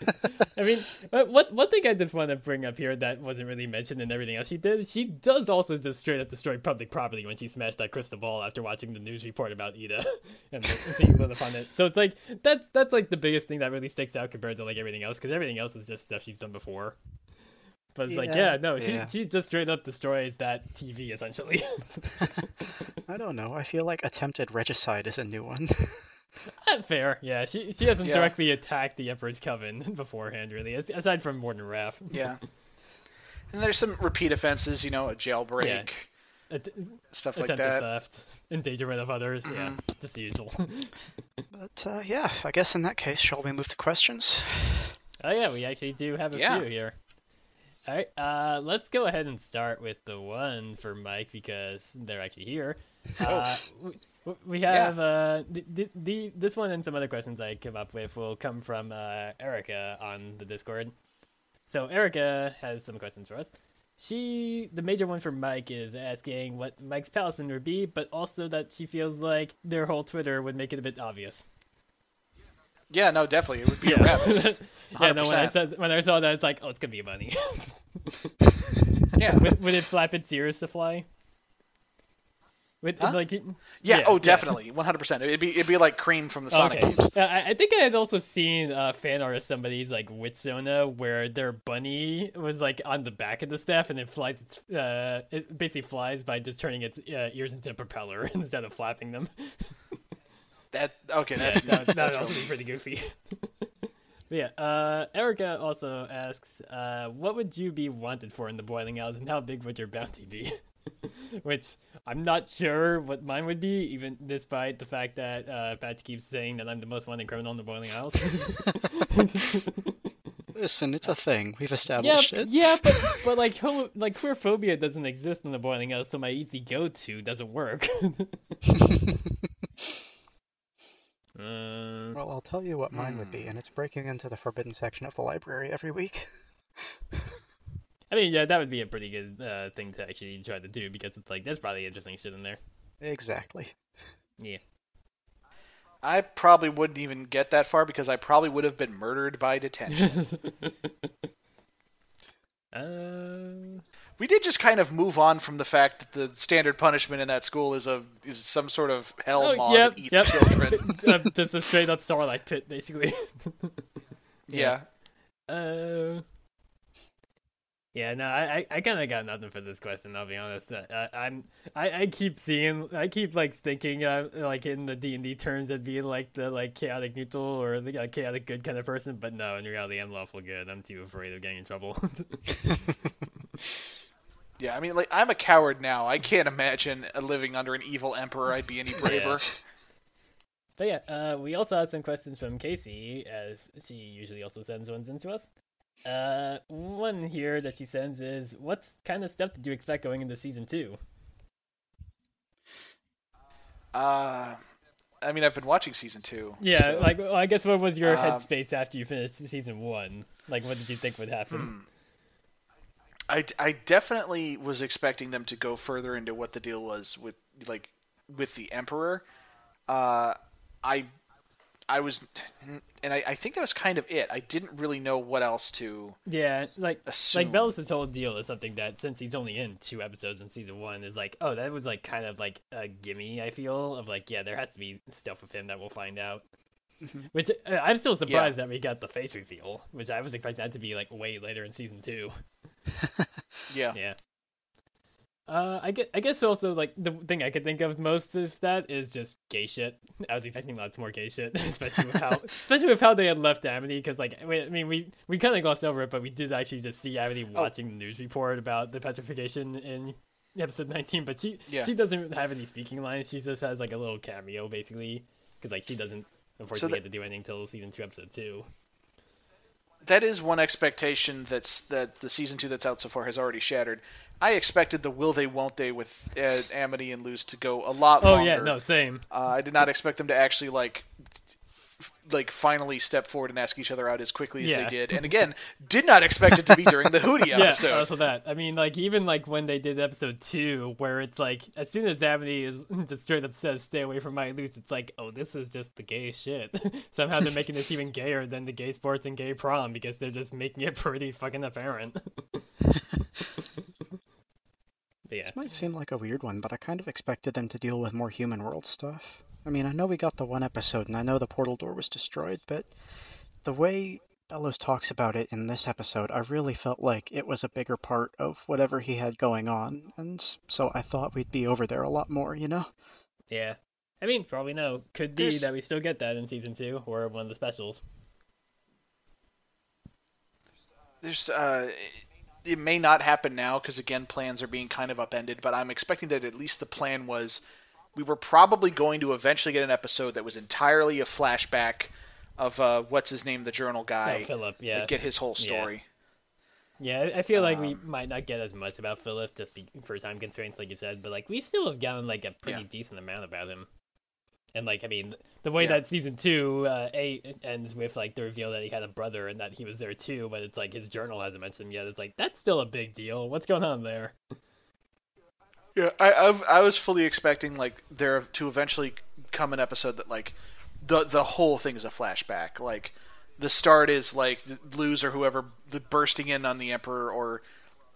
I mean, what one thing I just want to bring up here that wasn't really mentioned in everything else she did, she does also just straight up destroy public property when she smashed that crystal ball after watching the news report about Eda and seeing Lilith on it. So it's like that's that's like the biggest thing that really sticks out compared to like everything else, because everything else is just stuff she's done before. But it's like, Yeah, yeah, no, she yeah. she just straight up destroys that TV essentially. I don't know. I feel like attempted regicide is a new one. Fair? Yeah, she she hasn't Yeah. directly attacked the Emperor's Coven beforehand, really. Aside from Warden Wrath. Yeah. And there's some repeat offenses, you know, a jailbreak, Yeah. Att- stuff like attempted that. theft, endangerment of others. Yeah, Mm-hmm. just the usual. But uh, yeah, I guess in that case, shall we move to questions? oh yeah, we actually do have a Yeah. few here. All right, uh, let's go ahead and start with the one for Mike because they're actually here. Uh, we, we have uh, the, the, the this one and some other questions I came up with will come from uh, Erica on the Discord. So Erica has some questions for us. She, the major one for Mike is asking what Mike's palisman would be, but also that she feels like their whole Twitter would make it a bit obvious. Yeah, no, definitely. It would be a rabbit. yeah, no. When I said when I saw that, it's like, oh, it's gonna be a bunny. Yeah. would, would it flap its ears to fly? Would, Huh? like, Yeah, yeah, oh, definitely. 100%. It'd be it'd be like cream from the Sonic Okay. games. Uh, I, I think I had also seen uh, fan art of somebody's like Witch Zona where their bunny was like on the back of the staff and it flies. Its, uh, it basically flies by just turning its uh, ears into a propeller instead of flapping them. That okay, Yeah, that's that, that that's would also be pretty goofy. But yeah, uh, Erica also asks, uh, what would you be wanted for in the boiling house, and how big would your bounty be? Which I'm not sure what mine would be, even despite the fact that uh, Patch keeps saying that I'm the most wanted criminal in the boiling house. Listen, it's a thing. We've yeah, established it. yeah, but but like homo- like queerphobia doesn't exist in the boiling house, so my easy go-to doesn't work. Uh, Well, I'll tell you what mine would be, and it's breaking into the forbidden section of the library every week. I mean, yeah, that would be a pretty good uh, thing to actually try to do because it's like there's probably interesting shit in there. Exactly. Yeah. I probably wouldn't even get that far because I probably would have been murdered by detention. uh, we did just kind of move on from the fact that the standard punishment in that school is a is some sort of hell oh, maw yep, that eats yep. children. Uh, just a straight up Sarlacc pit, basically. yeah. Uh, yeah, no, I, I, I kind of got nothing for this question. I'll be honest. I, I, I'm, I, I keep seeing, I keep like thinking, uh, like in the D and D terms, of being like the like chaotic neutral or the uh, chaotic good kind of person. But no, in reality, I'm lawful good. I'm too afraid of getting in trouble. Yeah, I mean, like I'm a coward now. I can't imagine uh, living under an evil emperor. I'd be any braver. But yeah, uh, we also have some questions from Casey, as she usually also sends ones into us. Uh, one here that she sends is, what kind of stuff did you expect going into season two? Uh, I mean, I've been watching season two. Yeah, so- like well, I guess what was your Um, headspace after you finished season one? Like, what did you think would happen? I, I definitely was expecting them to go further into what the deal was with like with the emperor. Uh, I I was, and I, I think that was kind of it. I didn't really know what else to. Yeah, like Assume. like Belos' whole deal is something that since he's only in two episodes in season one is like, oh, that was like kind of like a gimme. I feel of like, yeah, there has to be stuff with him that we'll find out. Mhm. Which uh, I'm still surprised that we got the face reveal, which I was expecting that to be like way later in season two. Yeah. Yeah. Uh, I guess, I guess also like the thing I could think of most of that is just gay shit. I was expecting lots more gay shit, especially with how, especially with how they had left Amity. Because like, wait, I mean, we we kind of glossed over it, but we did actually just see Amity Oh. watching the news report about the petrification in episode 19. But she Yeah. she doesn't have any speaking lines. She just has like a little cameo basically, because like she doesn't unfortunately that- get to do anything until season two, episode two. that is one expectation that's that the season two that's out so far has already shattered. I expected the will they won't they with uh, Amity and Luz to go a lot Oh longer. yeah, no, same. Uh, I did not expect them to actually like like finally step forward and ask each other out as quickly as Yeah. they did. And again, did not expect it to be during the Hooty yeah, episode. also that. I mean, like even like when they did episode two, where it's like as soon as Amity is just straight up says "stay away from my Luz," it's like, oh, this is just the gay shit. Somehow they're making this even gayer than the gay sports and gay prom because they're just making it pretty fucking apparent. But yeah, This might seem like a weird one, but I kind of expected them to deal with more human world stuff. I mean, I know we got the one episode, and I know the portal door was destroyed, but the way Belos talks about it in this episode, I really felt like it was a bigger part of whatever he had going on, and so I thought we'd be over there a lot more, you know? yeah. I mean, probably no. could be There's- that we still get that in season two or one of the specials. There's uh, it may not happen now because again, plans are being kind of upended. But I'm expecting that at least the plan was we were probably going to eventually get an episode that was entirely a flashback of uh, what's his name, the journal guy, Oh, Philip, yeah. get his whole story. Yeah, I- I feel like we Um, might not get as much about Philip just be, for time constraints, like you said, but like we still have gotten like a pretty Yeah. decent amount about him. And like, I mean, the way Yeah. that season two uh, eight ends with like the reveal that he had a brother and that he was there too, but it's like his journal hasn't mentioned him yet. It's like that's still a big deal. What's going on there? Yeah, I I've, I was fully expecting like there to eventually come an episode that like the the whole thing is a flashback. Like the start is like Luz or whoever the bursting in on the Emperor or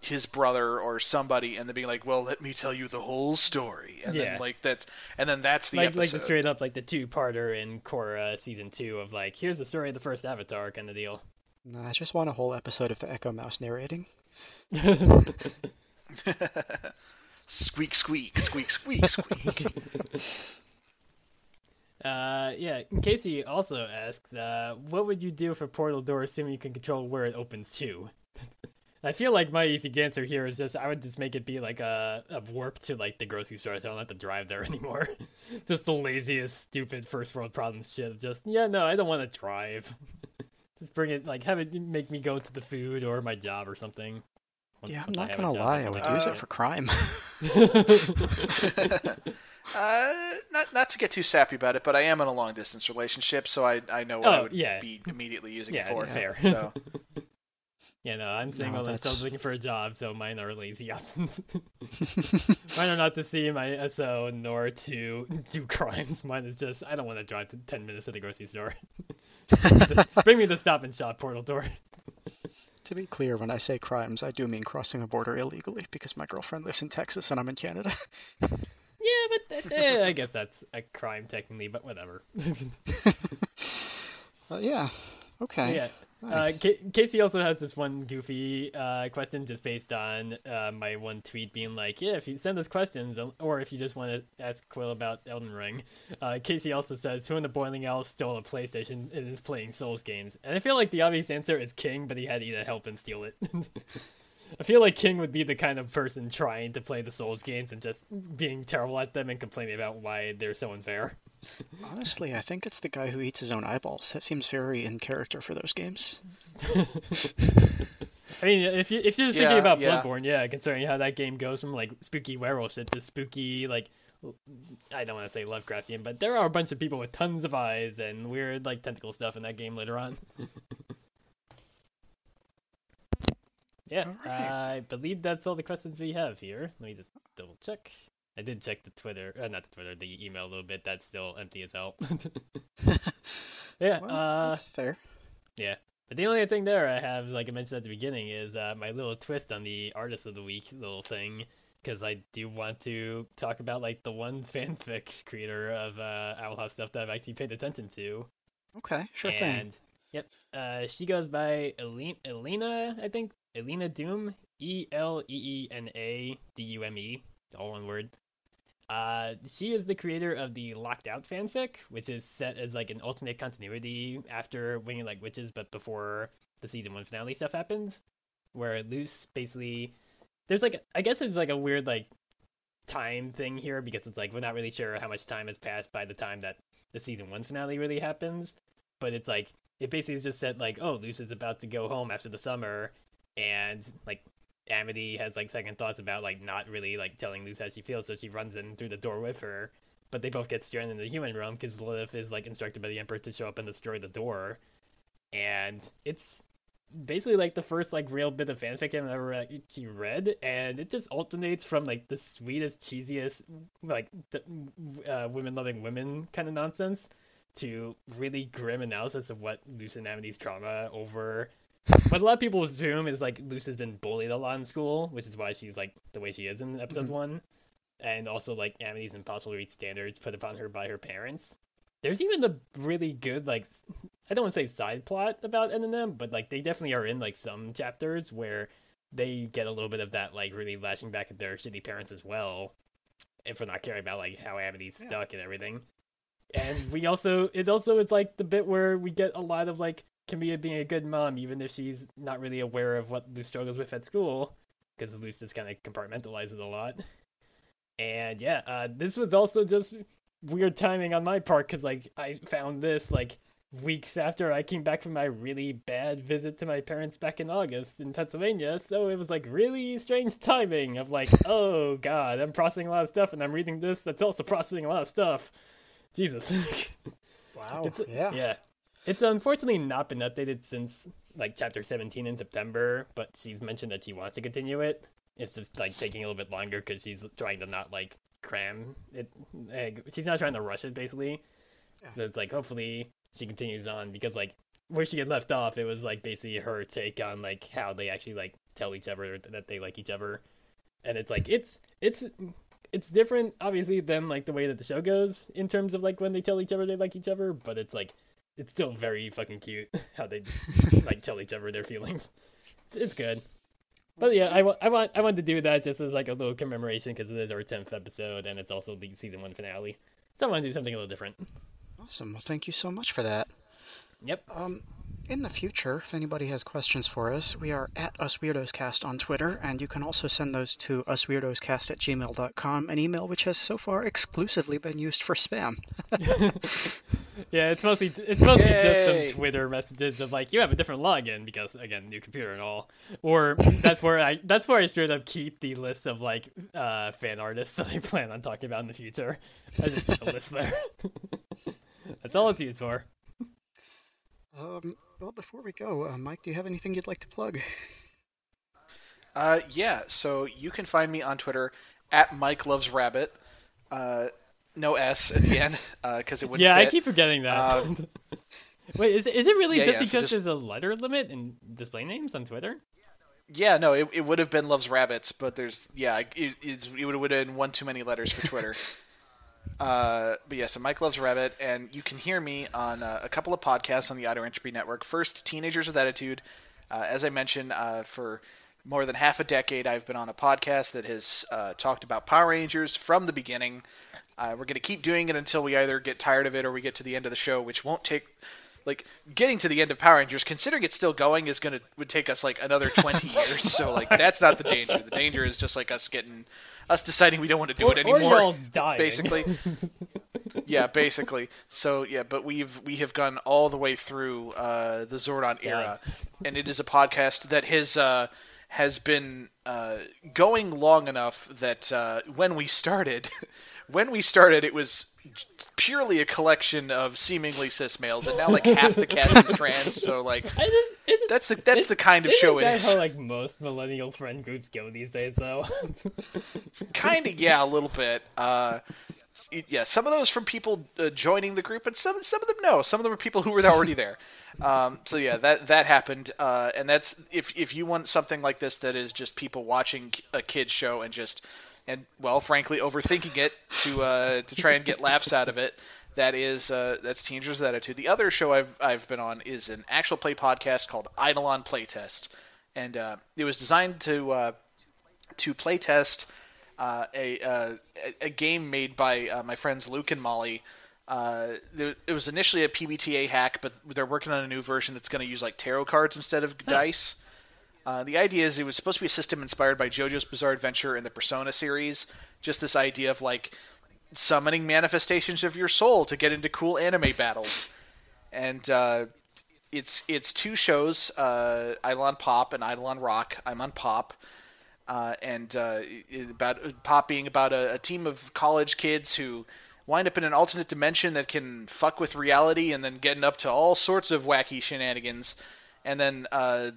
his brother or somebody, and then being like, "Well, let me tell you the whole story," and Yeah. then like that's and then that's the like episode. like the straight up like the two parter in Korra season two of like here's the story of the first Avatar kind of deal. No, I just want a whole episode of the Echo Mouse narrating. squeak, squeak, squeak, squeak, squeak. Uh, yeah. Casey also asks, uh, what would you do for portal door assuming you can control where it opens to? I feel like my easy answer here is just I would just make it be like a, a warp to like the grocery store, so I don't have to drive there anymore. just the laziest, stupid first world problem shit. Just yeah, no, I don't want to drive. just bring it like have it make me go to the food or my job or something. Once- Yeah, I'm once I not gonna lie, I'm would like, use Uh, it for crime. uh, not not to get too sappy about it, but I am in a long distance relationship, so I I know what I Oh, would yeah. be immediately using Yeah, it for. fair. So Yeah, no, I'm single and that's- still looking for a job, so mine are lazy options. mine are not to see my SO nor to do crimes. Mine is just I don't want to drive 10 minutes to the grocery store. Bring me the stop and shop portal door. To be clear, when I say crimes, I do mean crossing a border illegally because my girlfriend lives in Texas and I'm in Canada. Yeah, but eh, I guess that's a crime technically, but whatever. Uh, yeah. Okay. yeah. Uh, Nice. Casey also has this one goofy uh, question just based on uh, my one tweet being like, yeah, if you send us questions, um, or if you just want to ask Quill about Elden Ring. Uh, Casey also says, who in the Boiling Owl stole a PlayStation and is playing Souls games? And I feel like the obvious answer is King, but he had Eda help and steal it. I feel like King would be the kind of person trying to play the Souls games and just being terrible at them and complaining about why they're so unfair. Honestly, I think it's the guy who eats his own eyeballs. That seems very in character for those games. I mean, if you if you're just Yeah, thinking about yeah. Bloodborne, yeah, considering how that game goes from like spooky werewolf shit to spooky like I don't want to say Lovecraftian, but there are a bunch of people with tons of eyes and weird like tentacle stuff in that game later on. yeah, Alright. I believe that's all the questions we have here. Let me just double check. I did check the Twitter, uh, not the Twitter, the email a little bit. That's still empty as hell. yeah, Well, uh, that's fair. Yeah, but the only thing there I have, like I mentioned at the beginning, is uh, my little twist on the artist of the week little thing, because I do want to talk about like the one fanfic creator of uh, Owl House stuff that I've actually paid attention to. Okay, sure and, thing. Yep, uh, she goes by Elena, Elena, I think Elena Doom, E L E E N A D U M E, all one word. Uh, she is the creator of the Locked Out fanfic, which is set as like an alternate continuity after Winging Like Witches, but before the season one finale stuff happens, where Luz basically there's like I guess it's like a weird like time thing here because it's like we're not really sure how much time has passed by the time that the season one finale really happens, but it's like it basically is just said like oh Luz is about to go home after the summer, and like Amity has like second thoughts about like not really like telling Luz how she feels, so she runs in through the door with her. But they both get stranded in the human realm because Lilith is like instructed by the Emperor to show up and destroy the door. And it's basically like the first like real bit of fanfic I've ever actually read, and it just alternates from like the sweetest, cheesiest, like uh, women loving women kind of nonsense to really grim analysis of what Luz and Amity's trauma over what a lot of people assume is like Luz has been bullied a lot in school, which is why she's like the way she is in episode Mhm. one, and also like Amity's impossible to reach standards put upon her by her parents. There's even a really good like I don't want to say side plot about N&M, but like they definitely are in like some chapters where they get a little bit of that like really lashing back at their shitty parents as well. if we're not caring about like how Amity's yeah. stuck and everything. And we also it also is like the bit where we get a lot of like Camila being a good mom, even if she's not really aware of what Luz struggles with at school, because Luz just kind of compartmentalizes a lot. And yeah, uh, this was also just weird timing on my part, because like I found this like weeks after I came back from my really bad visit to my parents back in August in Pennsylvania. So it was like really strange timing of like, oh god, I'm processing a lot of stuff and I'm reading this that's also processing a lot of stuff. Jesus. wow. It's, yeah. Yeah. It's unfortunately not been updated since like chapter 17 in September, but she's mentioned that she wants to continue it. It's just like taking a little bit longer because she's trying to not like cram it. Eh, she's not trying to rush it basically. So it's like hopefully she continues on because like where she had left off, it was like basically her take on like how they actually like tell each other that they like each other, and it's like it's it's it's different obviously than like the way that the show goes in terms of like when they tell each other they like each other, but it's like it's still very fucking cute how they like tell each other their feelings. It's good. But yeah, I, w- I want I want to do that just as like a little commemoration because it is our tenth episode and it's also the season one finale. So I want to do something a little different. Awesome. Well, thank you so much for that. Yep. Um, in the future, if anybody has questions for us, we are at Us Weirdos Cast on Twitter, and you can also send those to usweirdoscast at gmail.com, an email which has so far exclusively been used for spam. yeah, it's mostly it's mostly Yay! just some Twitter messages of like you have a different login because again, new computer and all. Or that's where I that's where I straight up keep the list of like uh, fan artists that I plan on talking about in the future. I just keep a list there. that's all it's used for. Um, well, before we go, uh, Mike, do you have anything you'd like to plug? Uh, yeah. So you can find me on Twitter at Mike Loves Rabbit. Uh, no S at the end because uh, it would. Yeah, fit. Yeah I keep forgetting that. Uh, Wait, is is it really yeah, just yeah, because so just... there's a letter limit in display names on Twitter? Yeah, no, it, it would have been loves rabbits, but there's yeah, it, it would have been one too many letters for Twitter. Uh, but yeah, so Mike loves Rabbit, and you can hear me on uh, a couple of podcasts on the Outer Entropy Network. First, Teenagers with Attitude. Uh, as I mentioned, uh, for more than half a decade, I've been on a podcast that has uh, talked about Power Rangers from the beginning. Uh, we're going to keep doing it until we either get tired of it or we get to the end of the show, which won't take like getting to the end of Power Rangers, considering it's still going, is gonna would take us like another twenty years. So like that's not the danger. The danger is just like us getting us deciding we don't want to do or, it anymore. Basically. yeah, basically. So yeah, but we've we have gone all the way through uh, the Zordon era, and it is a podcast that has uh, has been uh, going long enough that uh, when we started, when we started, it was purely a collection of seemingly cis males, and now like half the cast is trans. So like, that's the that's the kind of show it is. How like most millennial friend groups go these days, though. kind of, yeah, a little bit. Uh, yeah, some of those from people uh, joining the group, and some some of them no. Some of them are people who were already there. Um, so yeah, that that happened, uh, and that's if if you want something like this that is just people watching a kids show and just and well, frankly, overthinking it to uh, to try and get laughs out of it. That is uh, that's Teenagers with Attitude. The other show I've I've been on is an actual play podcast called Eidolon Playtest, and uh, it was designed to uh, to playtest uh, a, uh, a game made by uh, my friends Luke and Molly. Uh, there, it was initially a PBTA hack, but they're working on a new version that's going to use like tarot cards instead of dice. Uh, the idea is it was supposed to be a system inspired by JoJo's Bizarre Adventure and the Persona series. Just this idea of like summoning manifestations of your soul to get into cool anime battles. And uh, it's it's two shows, uh, Eidolon Pop and Eidolon Rock. I'm on Pop. Uh, and uh, about Pop being about a, a, team of college kids who wind up in an alternate dimension that can fuck with reality, and then getting up to all sorts of wacky shenanigans. And then uh,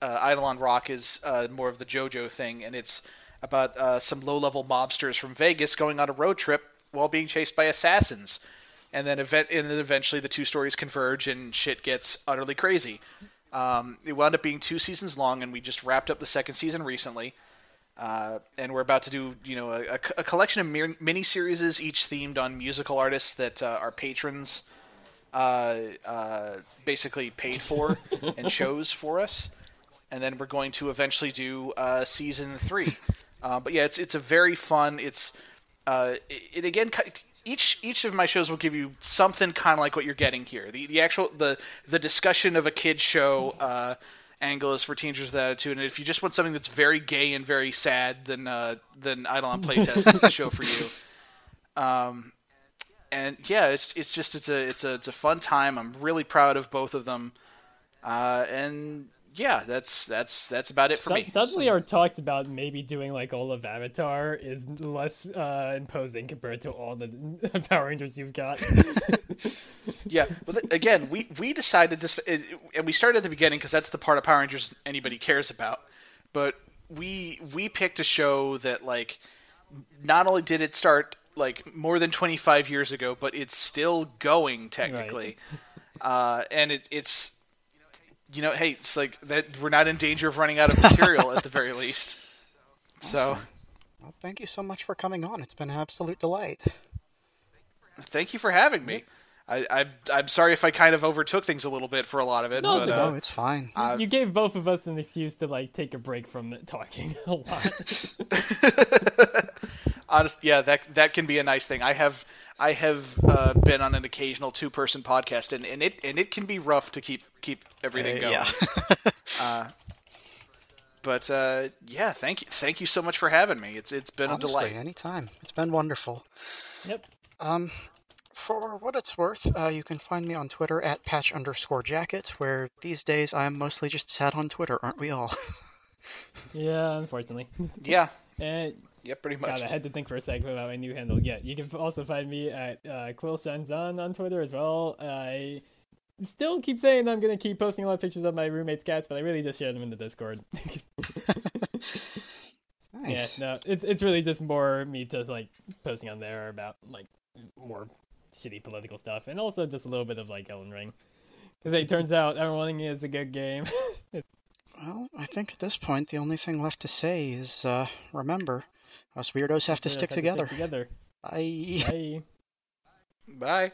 uh, Eidolon Rock is uh, more of the JoJo thing, and it's about uh, some low-level mobsters from Vegas going on a road trip while being chased by assassins. And then, event- and then eventually the two stories converge, and shit gets utterly crazy. Um, it wound up being two seasons long, and we just wrapped up the second season recently. Uh, and we're about to do, you know, a, a collection of mir- mini series, each themed on musical artists that uh, our patrons uh, uh basically paid for and chose for us and then we're going to eventually do uh, season three. Uh, but yeah, it's it's a very fun. It's uh, it, it again each each of my shows will give you something kind of like what you're getting here. The the actual the the discussion of a kid show uh, angle is for teenagers with attitude, and if you just want something that's very gay and very sad, then uh, then Eidolon Playtest is the show for you. Um, and yeah, it's it's just it's a it's a it's a fun time. I'm really proud of both of them, uh, and yeah, that's that's that's about it for me. Suddenly, our talks about maybe doing like all of Avatar is less uh, imposing compared to all the Power Rangers you've got. yeah, but again, we we decided this, and we started at the beginning because that's the part of Power Rangers anybody cares about. But we we picked a show that like not only did it start like more than 25 years ago, but it's still going technically, right. uh, and it, it's you know, hey, it's like that we're not in danger of running out of material at the very least. Awesome. So, well, thank you so much for coming on. It's been an absolute delight. Thank you for having me. I, I I'm sorry if I kind of overtook things a little bit for a lot of it. No, but, no, uh, it's fine. Uh, you gave both of us an excuse to like take a break from talking a lot. Honest, yeah, that that can be a nice thing. I have I have uh, been on an occasional two person podcast, and, and it and it can be rough to keep keep everything going. Yeah. uh, but uh, yeah, thank you thank you so much for having me. It's it's been Honestly, a delight. Anytime. It's been wonderful. Yep. Um, for what it's worth, uh, you can find me on Twitter at patch underscore jacket, where these days I'm mostly just sad on Twitter, aren't we all? yeah, unfortunately. Yeah. And yeah, pretty much. God, I had to think for a second about my new handle. Yeah, you can also find me at uh, Quillshanzan on Twitter as well. I still keep saying I'm gonna keep posting a lot of pictures of my roommate's cats, but I really just share them in the Discord. nice. Yeah, no, it's it's really just more me just like posting on there about like more shitty political stuff, and also just a little bit of like Elden Ring, because it turns out everyone is a good game. well, I think at this point the only thing left to say is uh, remember us weirdos have to stick together. together. Bye. Bye. Bye.